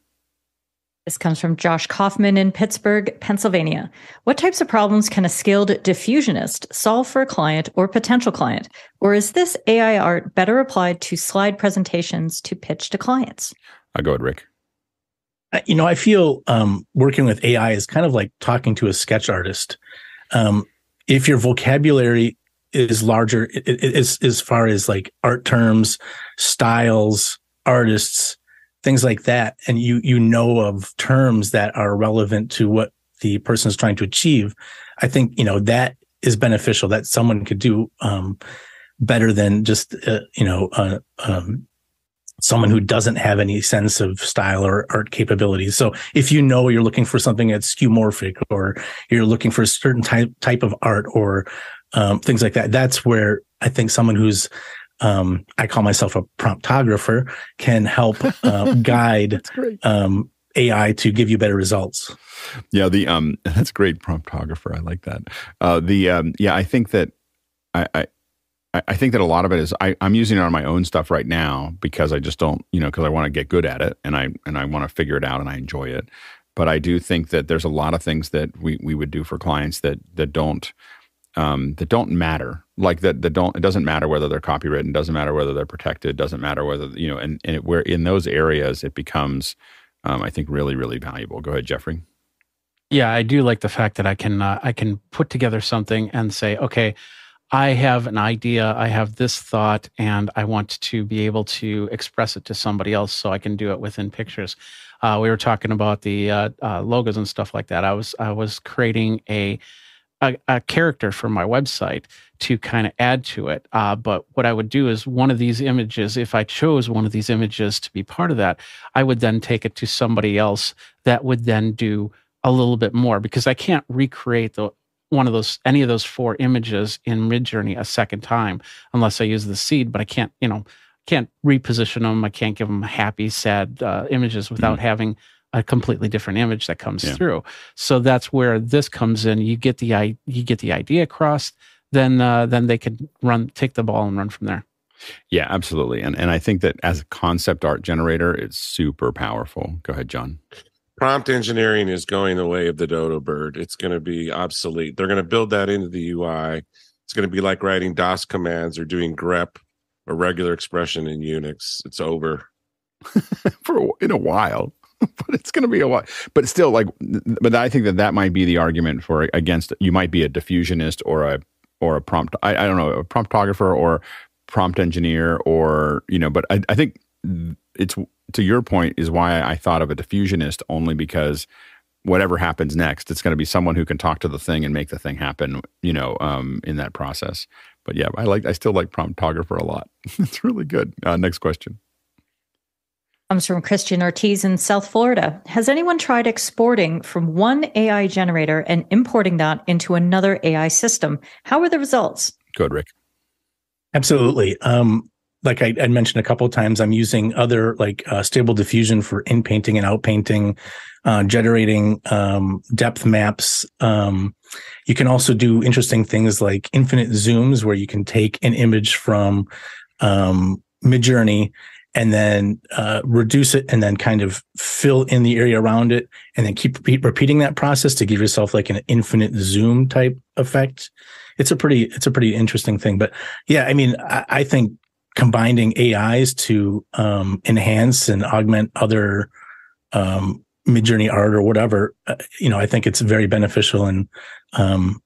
This comes from Josh Kaufman in Pittsburgh, Pennsylvania. What types of problems can a skilled diffusionist solve for a client or potential client? Or is this AI art better applied to slide presentations to pitch to clients? I go ahead, Rick. You know, I feel um, working with AI is kind of like talking to a sketch artist. Um, if your vocabulary is larger, as as far as like art terms, styles, artists, things like that and you you know of terms that are relevant to what the person is trying to achieve i think you know that is beneficial that someone could do um, better than just uh, you know uh, um, someone who doesn't have any sense of style or art capabilities. So if you know you're looking for something that's skeuomorphic or you're looking for a certain type type of art or um, things like that, that's where I think someone who's um, I call myself a promptographer, can help uh, guide um, AI to give you better results. Yeah, the um, that's great promptographer. I like that. Uh, the um, yeah, I think that I, I I think that a lot of it is I, am using it on my own stuff right now because I just don't, you know, because I want to get good at it and I and I want to figure it out and I enjoy it. But I do think that there's a lot of things that we, we would do for clients that that don't um, that don't matter. Like that that don't it doesn't matter whether they're copywritten, doesn't matter whether they're protected, doesn't matter whether you know, and, and it, where in those areas it becomes, um, I think, really really valuable. Go ahead, Jeffrey. Yeah, I do like the fact that I can uh, I can put together something and say, okay, I have an idea, I have this thought, and I want to be able to express it to somebody else, so I can do it within pictures. Uh, we were talking about the uh, uh logos and stuff like that. I was I was creating a a, a character for my website to kind of add to it. Uh, but what I would do is one of these images, if I chose one of these images to be part of that, I would then take it to somebody else that would then do a little bit more because I can't recreate the one of those any of those four images in Midjourney a second time unless I use the seed. But I can't, you know, can't reposition them. I can't give them happy, sad uh, images without mm-hmm. having a completely different image that comes yeah. through. So that's where this comes in. You get the you get the idea across. then uh, then they could run take the ball and run from there. Yeah, absolutely. And and I think that as a concept art generator, it's super powerful. Go ahead, John. Prompt engineering is going the way of the dodo bird. It's going to be obsolete. They're going to build that into the UI. It's going to be like writing DOS commands or doing grep or regular expression in Unix. It's over. For in a while. but it's going to be a while. But still, like, but I think that that might be the argument for against. You might be a diffusionist or a or a prompt. I, I don't know, a promptographer or prompt engineer or you know. But I, I think it's to your point is why I thought of a diffusionist only because whatever happens next, it's going to be someone who can talk to the thing and make the thing happen. You know, um, in that process. But yeah, I like. I still like promptographer a lot. it's really good. Uh, next question comes from Christian Ortiz in South Florida. Has anyone tried exporting from one AI generator and importing that into another AI system? How are the results? Good, Rick. Absolutely. Um, like I, I, mentioned a couple of times, I'm using other like uh, stable diffusion for inpainting and outpainting, uh, generating um, depth maps. Um, you can also do interesting things like infinite zooms, where you can take an image from um, Midjourney and then uh, reduce it and then kind of fill in the area around it and then keep repeat, repeating that process to give yourself like an infinite zoom type effect. It's a pretty it's a pretty interesting thing but yeah i mean i, I think combining ais to um, enhance and augment other um, midjourney art or whatever uh, you know i think it's very beneficial and um,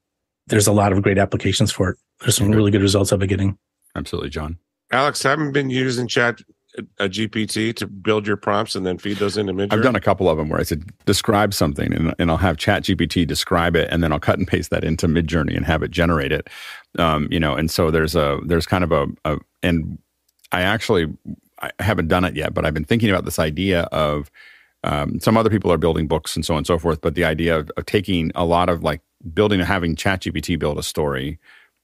there's a lot of great applications for it. There's some really good results i've been getting. Absolutely john. Alex i haven't been using chat a GPT to build your prompts and then feed those into Midjourney? I've done a couple of them where I said describe something and, and I'll have Chat GPT describe it and then I'll cut and paste that into Midjourney and have it generate it. Um, you know, and so there's a there's kind of a, a and I actually I haven't done it yet, but I've been thinking about this idea of um, some other people are building books and so on and so forth, but the idea of, of taking a lot of like building having Chat GPT build a story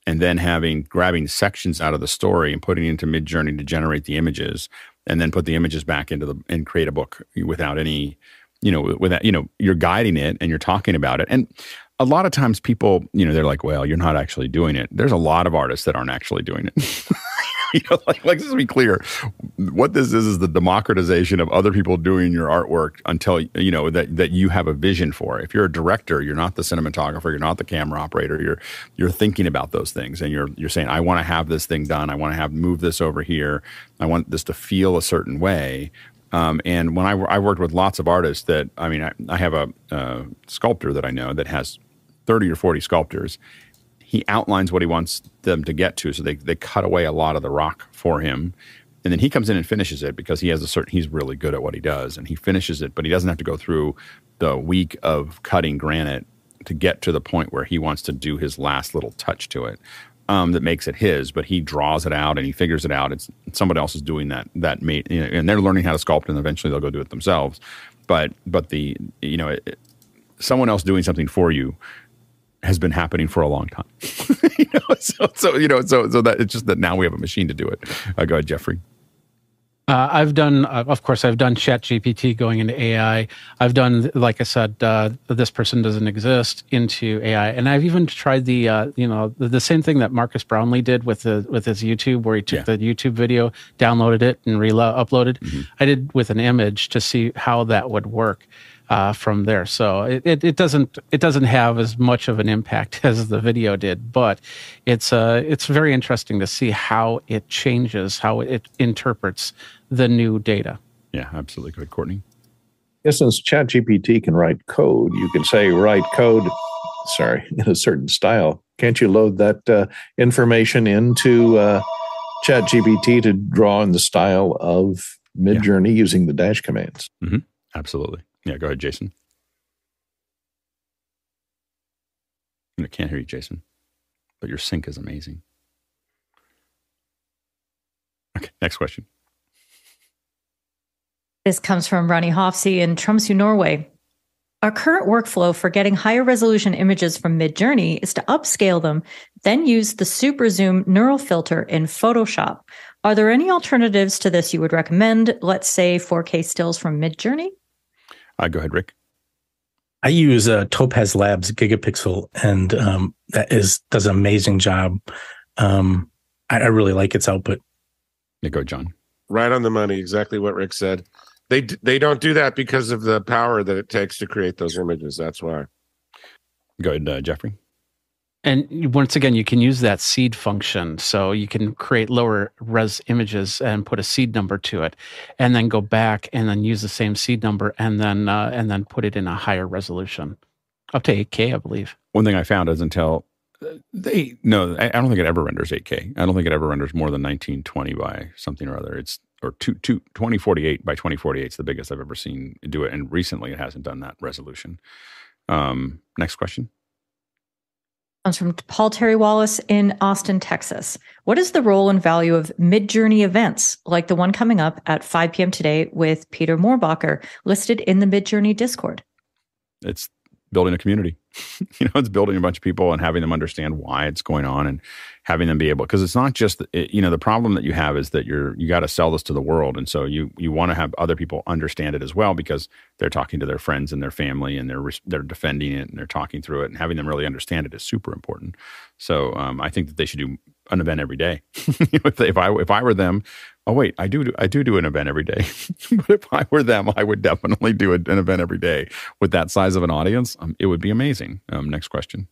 and then having grabbing sections out of the story and putting into midjourney to generate the images and then put the images back into the and create a book without any you know without you know you're guiding it and you're talking about it. And a lot of times people you know they're like well you're not actually doing it. There's a lot of artists that aren't actually doing it you know, like, like let's be clear. What this is is the democratization of other people doing your artwork until you know that that you have a vision for. If you're a director, you're not the cinematographer, you're not the camera operator. You're you're thinking about those things, and you're you're saying, I want to have this thing done. I want to have move this over here. I want this to feel a certain way. Um, and when I, I worked with lots of artists that, I mean, I, I have a, a sculptor that I know that has 30 or 40 sculptors he outlines what he wants them to get to. So they, they cut away a lot of the rock for him. And then he comes in and finishes it because he has a certain, he's really good at what he does. And he finishes it, but he doesn't have to go through the week of cutting granite to get to the point where he wants to do his last little touch to it. Um, that makes it his, but he draws it out and he figures it out. It's somebody else is doing that. That mate, you know, and they're learning how to sculpt, and eventually they'll go do it themselves. But but the you know, it, someone else doing something for you has been happening for a long time. you know, so, so, you know, so so that it's just that now we have a machine to do it. Uh, go ahead, Jeffrey. Uh, I've done, uh, of course, I've done Chat GPT going into AI. I've done, like I said, uh, this person doesn't exist into AI, and I've even tried the, uh, you know, the, the, same thing that Marques Brownlee did with the with his YouTube, where he took yeah. the YouTube video, downloaded it, and re-uploaded. Mm-hmm. I did with an image to see how that would work uh, from there. So it, it, it, doesn't it doesn't have as much of an impact as the video did, but it's uh, it's very interesting to see how it changes, how it interprets the new data. Yeah, absolutely. Good, Courtney. Yeah, since ChatGPT can write code, you can say write code. Sorry, in a certain style. Can't you load that uh, information into uh, ChatGPT to draw in the style of Midjourney yeah. using the dash commands? Mm-hmm. Absolutely. Yeah, go ahead, Jason. I can't hear you, Jason, but your sync is amazing. Okay, next question. This comes from Ronnie Hofsey in Tromsø, Norway. Our current workflow for getting higher resolution images from Midjourney is to upscale them, then use the super zoom neural filter in Photoshop. Are there any alternatives to this you would recommend? Let's say 4K stills from Midjourney? Uh, go ahead, Rick. I use uh, Topaz Labs Gigapixel, and um, that is does an amazing job. Um, I, I really like its output. Yeah, go, John. Right on the money. Exactly what Rick said. They they don't do that because of the power that it takes to create those images. That's why. Go ahead, uh, Jeffrey. And once again, you can use that seed function. So you can create lower res images and put a seed number to it, and then go back and then use the same seed number and then uh, and then put it in a higher resolution, up to 8K, I believe. One thing I found is until uh, they no, I don't think it ever renders 8K. I don't think it ever renders more than 1920 by something or other. It's or two, two, 2048 by 2048 is the biggest I've ever seen do it. And recently it hasn't done that resolution. Um, next question. Comes from Paul Terry Wallace in Austin, Texas. What is the role and value of Midjourney events like the one coming up at 5 p.m. today with Peter Moorbacher listed in the Midjourney Discord? It's building a community. you know, it's building a bunch of people and having them understand why it's going on and having them be able because it's not just it, you know the problem that you have is that you're you got to sell this to the world and so you you want to have other people understand it as well because they're talking to their friends and their family and they're they're defending it and they're talking through it and having them really understand it is super important. So um, I think that they should do an event every day. if, they, if I if I were them, oh wait, I do I do do an event every day. but if I were them, I would definitely do an event every day with that size of an audience. Um, it would be amazing. Um, next question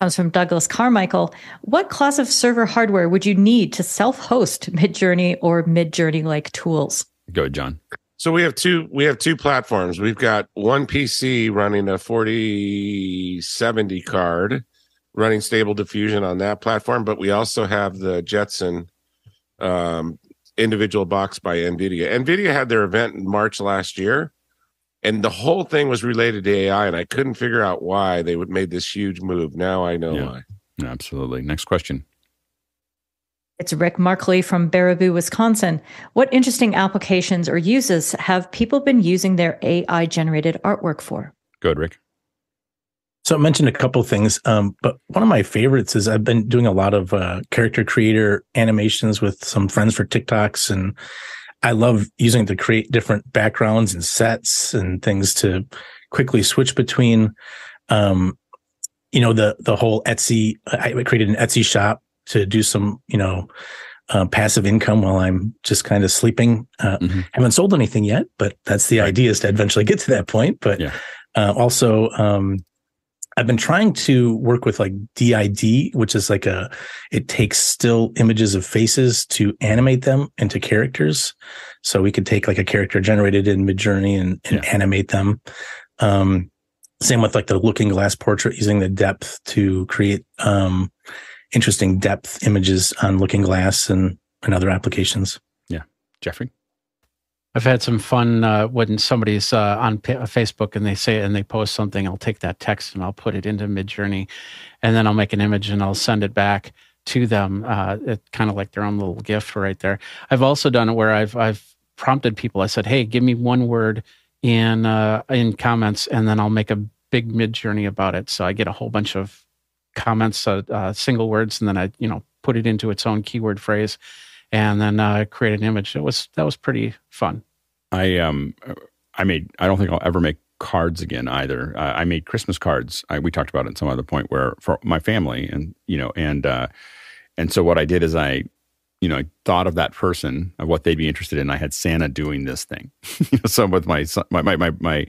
comes from Douglas Carmichael. What class of server hardware would you need to self-host Midjourney or Midjourney like tools? Go ahead, John. So we have two we have two platforms. We've got one PC running a 4070 card running stable diffusion on that platform, but we also have the Jetson um, individual box by NVIDIA. NVIDIA had their event in March last year, and the whole thing was related to AI, and I couldn't figure out why they would made this huge move. Now I know Yeah. why. Absolutely. Next question. It's Rick Markley from Baraboo, Wisconsin. What interesting applications or uses have people been using their AI generated artwork for? Good, Rick. So I mentioned a couple of things, um, but one of my favorites is I've been doing a lot of uh, character creator animations with some friends for TikToks, and I love using it to create different backgrounds and sets and things to quickly switch between. Um, you know the the whole Etsy. I created an Etsy shop to do some you know uh, passive income while I'm just kind of sleeping. Uh, Haven't sold anything yet, but that's the idea is to eventually get to that point. But uh, also, um, I've been trying to work with like D-ID, which is like a, it takes still images of faces to animate them into characters. So we could take like a character generated in Midjourney and, and animate them. Um, same with like the looking glass portrait using the depth to create, um, interesting depth images on looking glass and, and other applications. Yeah. Jeffrey? I've had some fun uh, when somebody's uh, on P- Facebook and they say and they post something. I'll take that text and I'll put it into Midjourney, and then I'll make an image and I'll send it back to them. Uh, kind of like their own little gift right there. I've also done it where I've I've prompted people. I said, "Hey, give me one word in uh, in comments, and then I'll make a big Midjourney about it." So I get a whole bunch of comments, uh, uh, single words, and then I you know put it into its own keyword phrase, and then uh, create an image. It was that was pretty fun. I um I made I don't think I'll ever make cards again either. Uh, I made Christmas cards. I, we talked about it at some other point where for my family and you know and uh and so what I did is I you know I thought of that person of what they'd be interested in. I had Santa doing this thing. you know, so with my my my my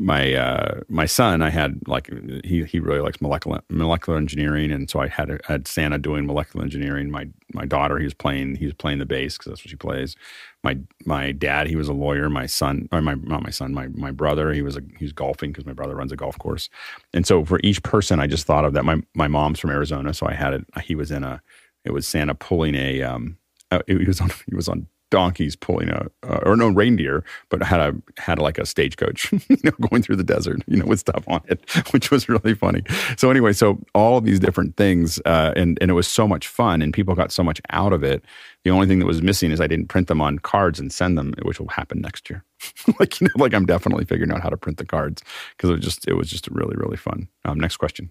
my uh my son i had like he he really likes molecular molecular engineering. And so i had I had santa doing molecular engineering. My my daughter he was playing he was playing the bass because that's what she plays. My my dad he was a lawyer. My son or my not my son my my brother he was a he was golfing because my brother runs a golf course. And so for each person i just thought of that. My my mom's from arizona so i had it he was in a it was santa pulling a um uh, he was on he was on donkeys pulling a uh, or no reindeer, but had a had like a stagecoach, you know, going through the desert, you know, with stuff on it, which was really funny. So anyway, so all these different things, uh, and and it was so much fun, and people got so much out of it. The only thing that was missing is I didn't print them on cards and send them, which will happen next year. like you know, like I'm definitely figuring out how to print the cards because it was just it was just really really fun. Um, next question.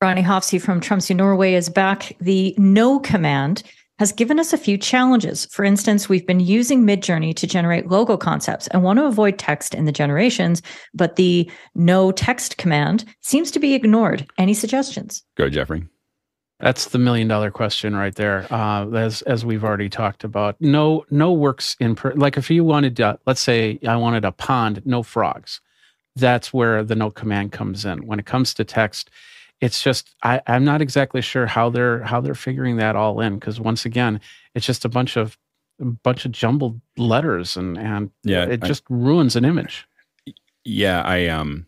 Ronnie Hofsey from Tromsø, Norway is back. The no command has given us a few challenges. For instance, we've been using Midjourney to generate logo concepts and want to avoid text in the generations, but the no text command seems to be ignored. Any suggestions? Go, Jeffrey. That's the million dollar question right there. Uh, as as we've already talked about, no no works in per, like if you wanted to, let's say I wanted a pond, no frogs. That's where the no command comes in. When it comes to text, it's just I, I'm not exactly sure how they're how they're figuring that all in because once again, it's just a bunch of a bunch of jumbled letters and and Yeah, it I- just ruins an image. Yeah, I um,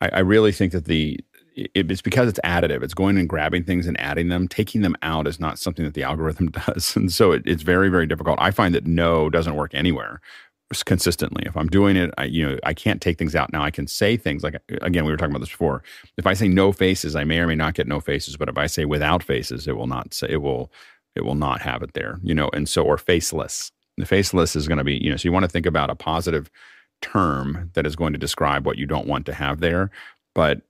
I, I really think that the it, it's because it's additive. It's going and grabbing things and adding them. Taking them out is not something that the algorithm does, and so it, it's very very difficult. I find that no doesn't work anywhere consistently. If I'm doing it, I you know I can't take things out now. I can say things like uh, again we were talking about this before. If I say no faces, I may or may not get no faces. But if I say without faces, it will not say it will it will not have it there. You know, and so or faceless. The faceless is going to be you know so you want to think about a positive term that is going to describe what you don't want to have there. But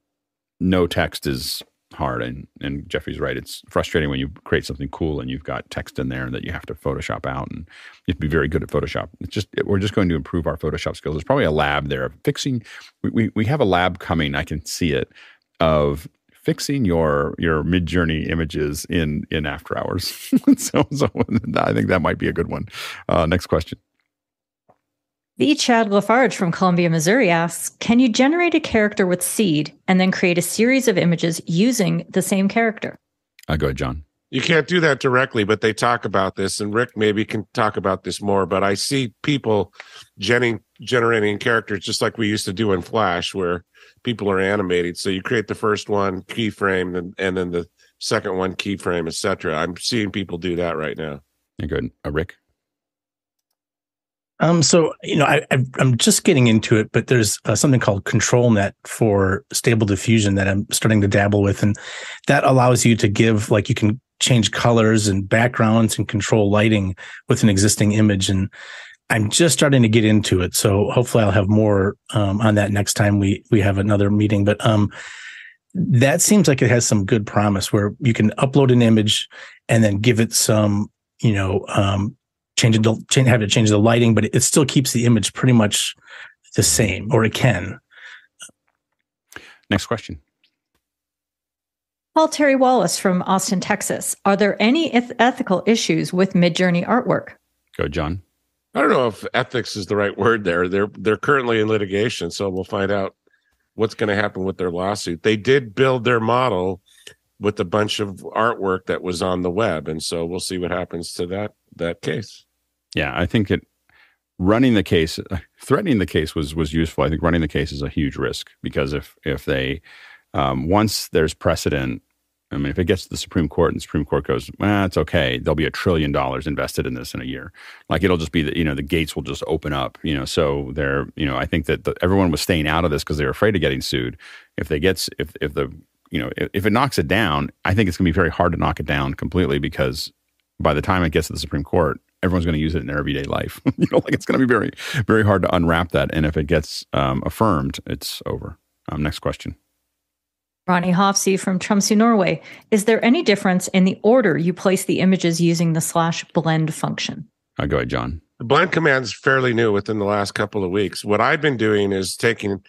no text is hard. And, and Jeffrey's right. It's frustrating when you create something cool and you've got text in there that you have to Photoshop out and you have to be very good at Photoshop. It's just, we're just going to improve our Photoshop skills. There's probably a lab there of fixing, we, we, we have a lab coming. I can see it of fixing your your Midjourney images in in after hours so, so i think that might be a good one uh, next question The Chad Lafarge from Columbia, Missouri asks Can you generate a character with seed and then create a series of images using the same character? I go ahead john You can't do that directly, but they talk about this, and Rick maybe can talk about this more. But I see people generating generating characters just like we used to do in Flash, where people are animated. So you create the first one keyframe, and, and then the second one keyframe, etc. I'm seeing people do that right now. yeah, good uh, rick Um, so you know, I, I'm just getting into it, but there's uh, something called ControlNet for Stable Diffusion that I'm starting to dabble with, and that allows you to give like you can change colors and backgrounds and control lighting with an existing image, and I'm just starting to get into it. So hopefully, I'll have more um, on that next time we we have another meeting. But um, that seems like it has some good promise where you can upload an image and then give it some, you know, um, change it, to- change, have it change the lighting, but it still keeps the image pretty much the same, or it can. next question Paul Terry Wallace from Austin, Texas. Are there any eth- ethical issues with Midjourney artwork? go john I don't know if ethics is the right word there. They're they're currently in litigation, so we'll find out what's going to happen with their lawsuit. They did build their model with a bunch of artwork that was on the web, and so we'll see what happens to that that case. Yeah, I think it running the case, threatening the case was was useful. I think running the case is a huge risk because if if they um, once there's precedent, I mean, if it gets to the Supreme Court and the Supreme Court goes, well, it's okay, there'll be a trillion dollars invested in this in a year. Like it'll just be that you know the gates will just open up. You know, so they're you know I think that the, everyone was staying out of this because they were afraid of getting sued. If they gets if if the you know if, if it knocks it down, I think it's going to be very hard to knock it down completely because by the time it gets to the Supreme Court, everyone's going to use it in their everyday life. you know, like it's going to be very, very hard to unwrap that. And if it gets um, affirmed, it's over. Um, next question. Ronnie Hofsey from Tromsø, Norway. Is there any difference in the order you place the images using the slash blend function? Uh, go ahead, John. The blend command's fairly new within the last couple of weeks. What I've been doing is taking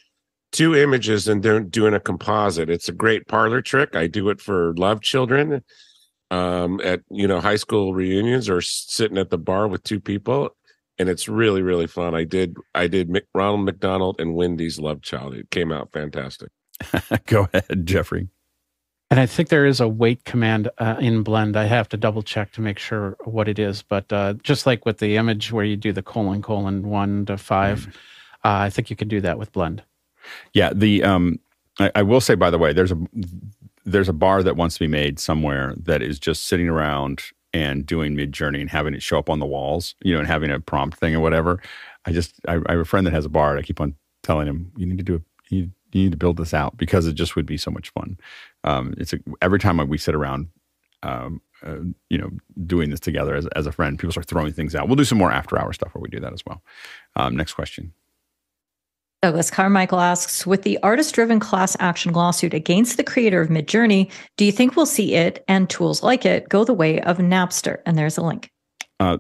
two images and do, doing a composite. It's a great parlor trick. I do it for love children um, at you know high school reunions or sitting at the bar with two people, and it's really really fun. I did I did Mc, Ronald McDonald and Wendy's love child. It came out fantastic. go ahead, Jeffrey. And I think there is a weight command uh, in Blend. I have to double check to make sure what it is. But uh, just like with the image where you do the colon colon one to 5 uh, I think you can do that with Blend. Yeah, the um, I, I will say by the way, there's a there's a bar that wants to be made somewhere that is just sitting around and doing Midjourney and having it show up on the walls, you know, and having a prompt thing or whatever. I just I, I have a friend that has a bar. And I keep on telling him you need to do a you need, you need to build this out because it just would be so much fun. Um, it's a, every time we sit around, um, uh, you know, doing this together as as a friend, people start throwing things out. We'll do some more after hour stuff where we do that as well. Um, next question. Douglas Carmichael asks With the artist driven class action lawsuit against the creator of Midjourney, do you think we'll see it and tools like it go the way of Napster? And there's a link. Uh,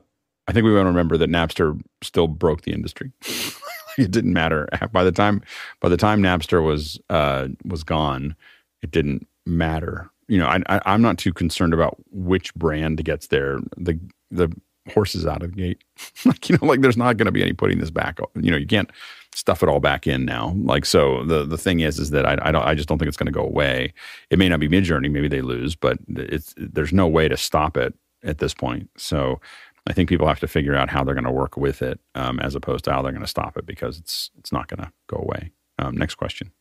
I think we want to remember that Napster still broke the industry. it didn't matter by the time by the time Napster was uh, was gone. It didn't matter. You know, I, I, I'm not too concerned about which brand gets there. The the horses out of the gate. like you know, like there's not going to be any putting this back. You know, you can't stuff it all back in now. Like so, the the thing is, is that I, I don't I just don't think it's going to go away. It may not be Midjourney, maybe they lose, but it's there's no way to stop it at this point. So I think people have to figure out how they're going to work with it, um, as opposed to how they're going to stop it because it's it's not going to go away. Um, next question.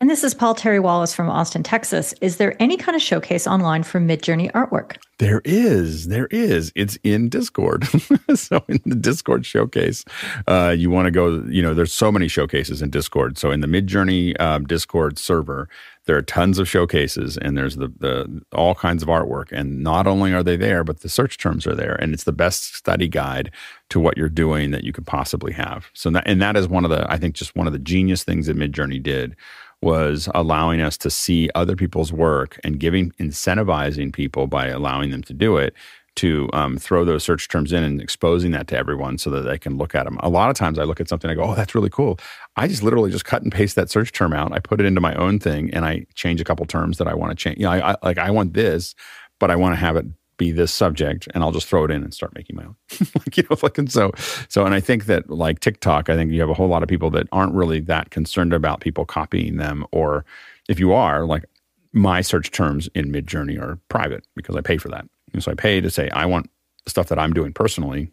And this is Paul Terry Wallace from Austin, Texas. Is there any kind of showcase online for Midjourney artwork? There is. There is. It's in Discord. so in the Discord showcase, uh, you want to go, you know, there's so many showcases in Discord. So in the Midjourney uh, Discord server, there are tons of showcases and there's the, the all kinds of artwork. And not only are they there, but the search terms are there. And it's the best study guide to what you're doing that you could possibly have. So that, and that is one of the, I think, just one of the genius things that Midjourney did was allowing us to see other people's work and giving incentivizing people by allowing them to do it to um, throw those search terms in and exposing that to everyone so that they can look at them. A lot of times I look at something, I go, oh, that's really cool. I just literally just cut and paste that search term out. I put it into my own thing and I change a couple terms that I want to change. You know, I, I like I want this, but I want to have it be this subject and I'll just throw it in and start making my own. like, you know, and so, so, and I think that like TikTok, I think you have a whole lot of people that aren't really that concerned about people copying them. Or if you are, like my search terms in Midjourney are private because I pay for that. And so I pay to say, I want stuff that I'm doing personally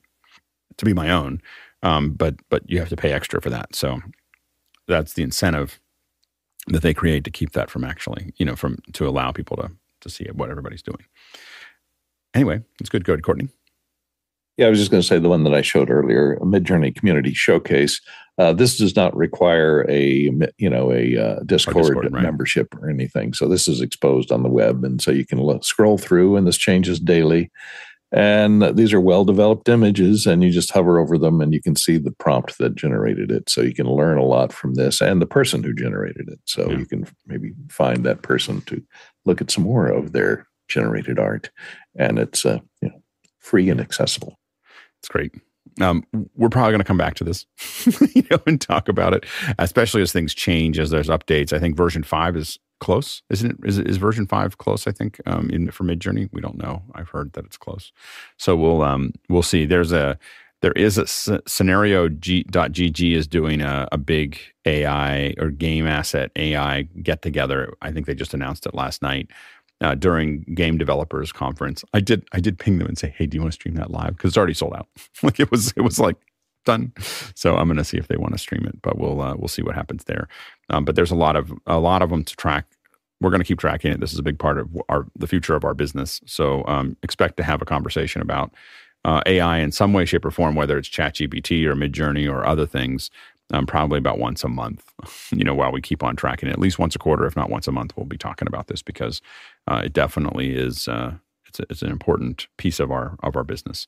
to be my own. Um, but, but you have to pay extra for that. So that's the incentive that they create to keep that from actually, you know, from, to allow people to, to see what everybody's doing anyway, it's good. Go to Courtney. Yeah, I was just going to say the one that I showed earlier, a Midjourney Community Showcase. Uh, this does not require a you know a uh, Discord, Discord right. membership or anything. So this is exposed on the web, and so you can look, scroll through, and this changes daily. And these are well developed images, and you just hover over them, and you can see the prompt that generated it. So you can learn a lot from this, and the person who generated it. So yeah. you can maybe find that person to look at some more of their generated art, and it's uh, you know free and accessible. It's great. Um, we're probably going to come back to this, you know, and talk about it, especially as things change, as there's updates. I think version five is close, isn't it? Is, is version five close? I think um, in for Midjourney, we don't know. I've heard that it's close, so we'll um, we'll see. There's a there is a scenario G, .gg is doing a, a big AI or game asset AI get together. I think they just announced it last night uh, during game developers conference. I did I did ping them and say, "Hey, do you want to stream that live?" Because it's already sold out. like it was it was like done. So I'm going to see if they want to stream it, but we'll uh, we'll see what happens there. Um, but there's a lot of a lot of them to track. We're going to keep tracking it. This is a big part of our the future of our business. So um, expect to have a conversation about uh, AI in some way, shape, or form, whether it's ChatGPT or Midjourney or other things um, probably about once a month, you know, while we keep on tracking it. At least once a quarter, if not once a month, we'll be talking about this because uh, it definitely is. Uh, it's, a, it's an important piece of our of our business.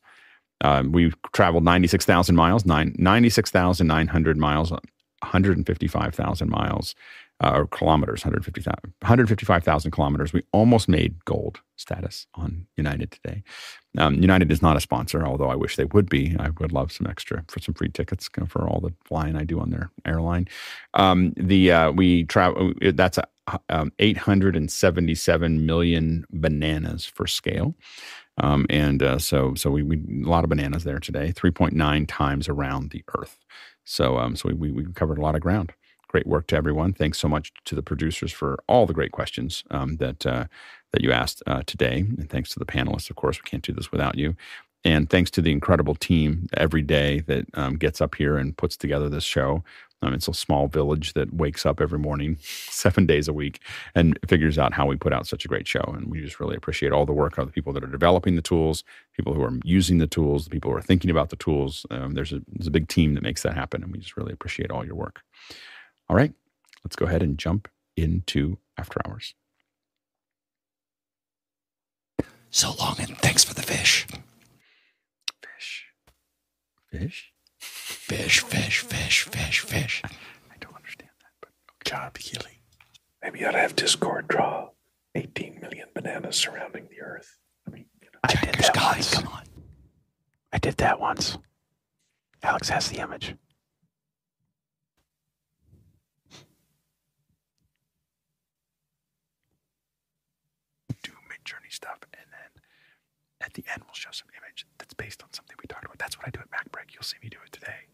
Um, we've traveled ninety six thousand miles, nine, 96,900 miles, one hundred and fifty five thousand miles uh, or kilometers, 155,000 kilometers. We almost made gold status on United today. Um, United is not a sponsor, although I wish they would be. I would love some extra for some free tickets for all the flying I do on their airline. Um, the uh, we travel. That's a, um, 877 million bananas for scale. Um, and uh, so, so we, we a lot of bananas there today, 3.9 times around the Earth. So, um, so we, we covered a lot of ground great work to everyone. Thanks so much to the producers for all the great questions um, that uh, that you asked uh, today, and thanks to the panelists. Of course, we can't do this without you. And thanks to the incredible team every day that um, gets up here and puts together this show. Um, it's a small village that wakes up every morning, seven days a week, and figures out how we put out such a great show. And we just really appreciate all the work of the people that are developing the tools, people who are using the tools, the people who are thinking about the tools. Um, there's, a, there's a big team that makes that happen, and we just really appreciate all your work. All right, let's go ahead and jump into After Hours. So long and thanks for the fish. Fish. Fish? fish, fish, fish, fish, fish. I don't understand that, but God, Keely. Maybe you ought to have Discord draw 18 million bananas surrounding the Earth. I mean, you know. I did that skies. once. Come on. I did that once. Alex has the image. Journey stuff, and then at the end we'll show some image that's based on something we talked about. That's what I do at MacBreak. You'll see me do it today.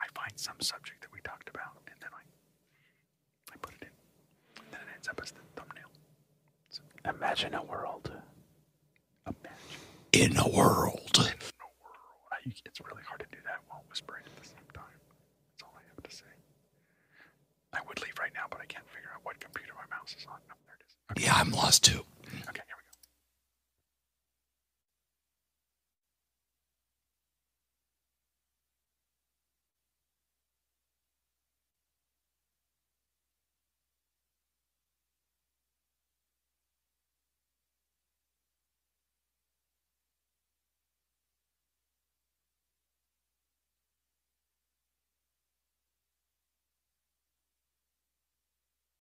I find some subject that we talked about, and then I I put it in. And then it ends up as the thumbnail. So imagine a world. Imagine In a world. a world. I, it's really hard to do that while whispering at the same time. That's all I have to say. I would leave right now, but I can't figure out what computer my mouse is on. No, there it is. Okay. Yeah, I'm lost too.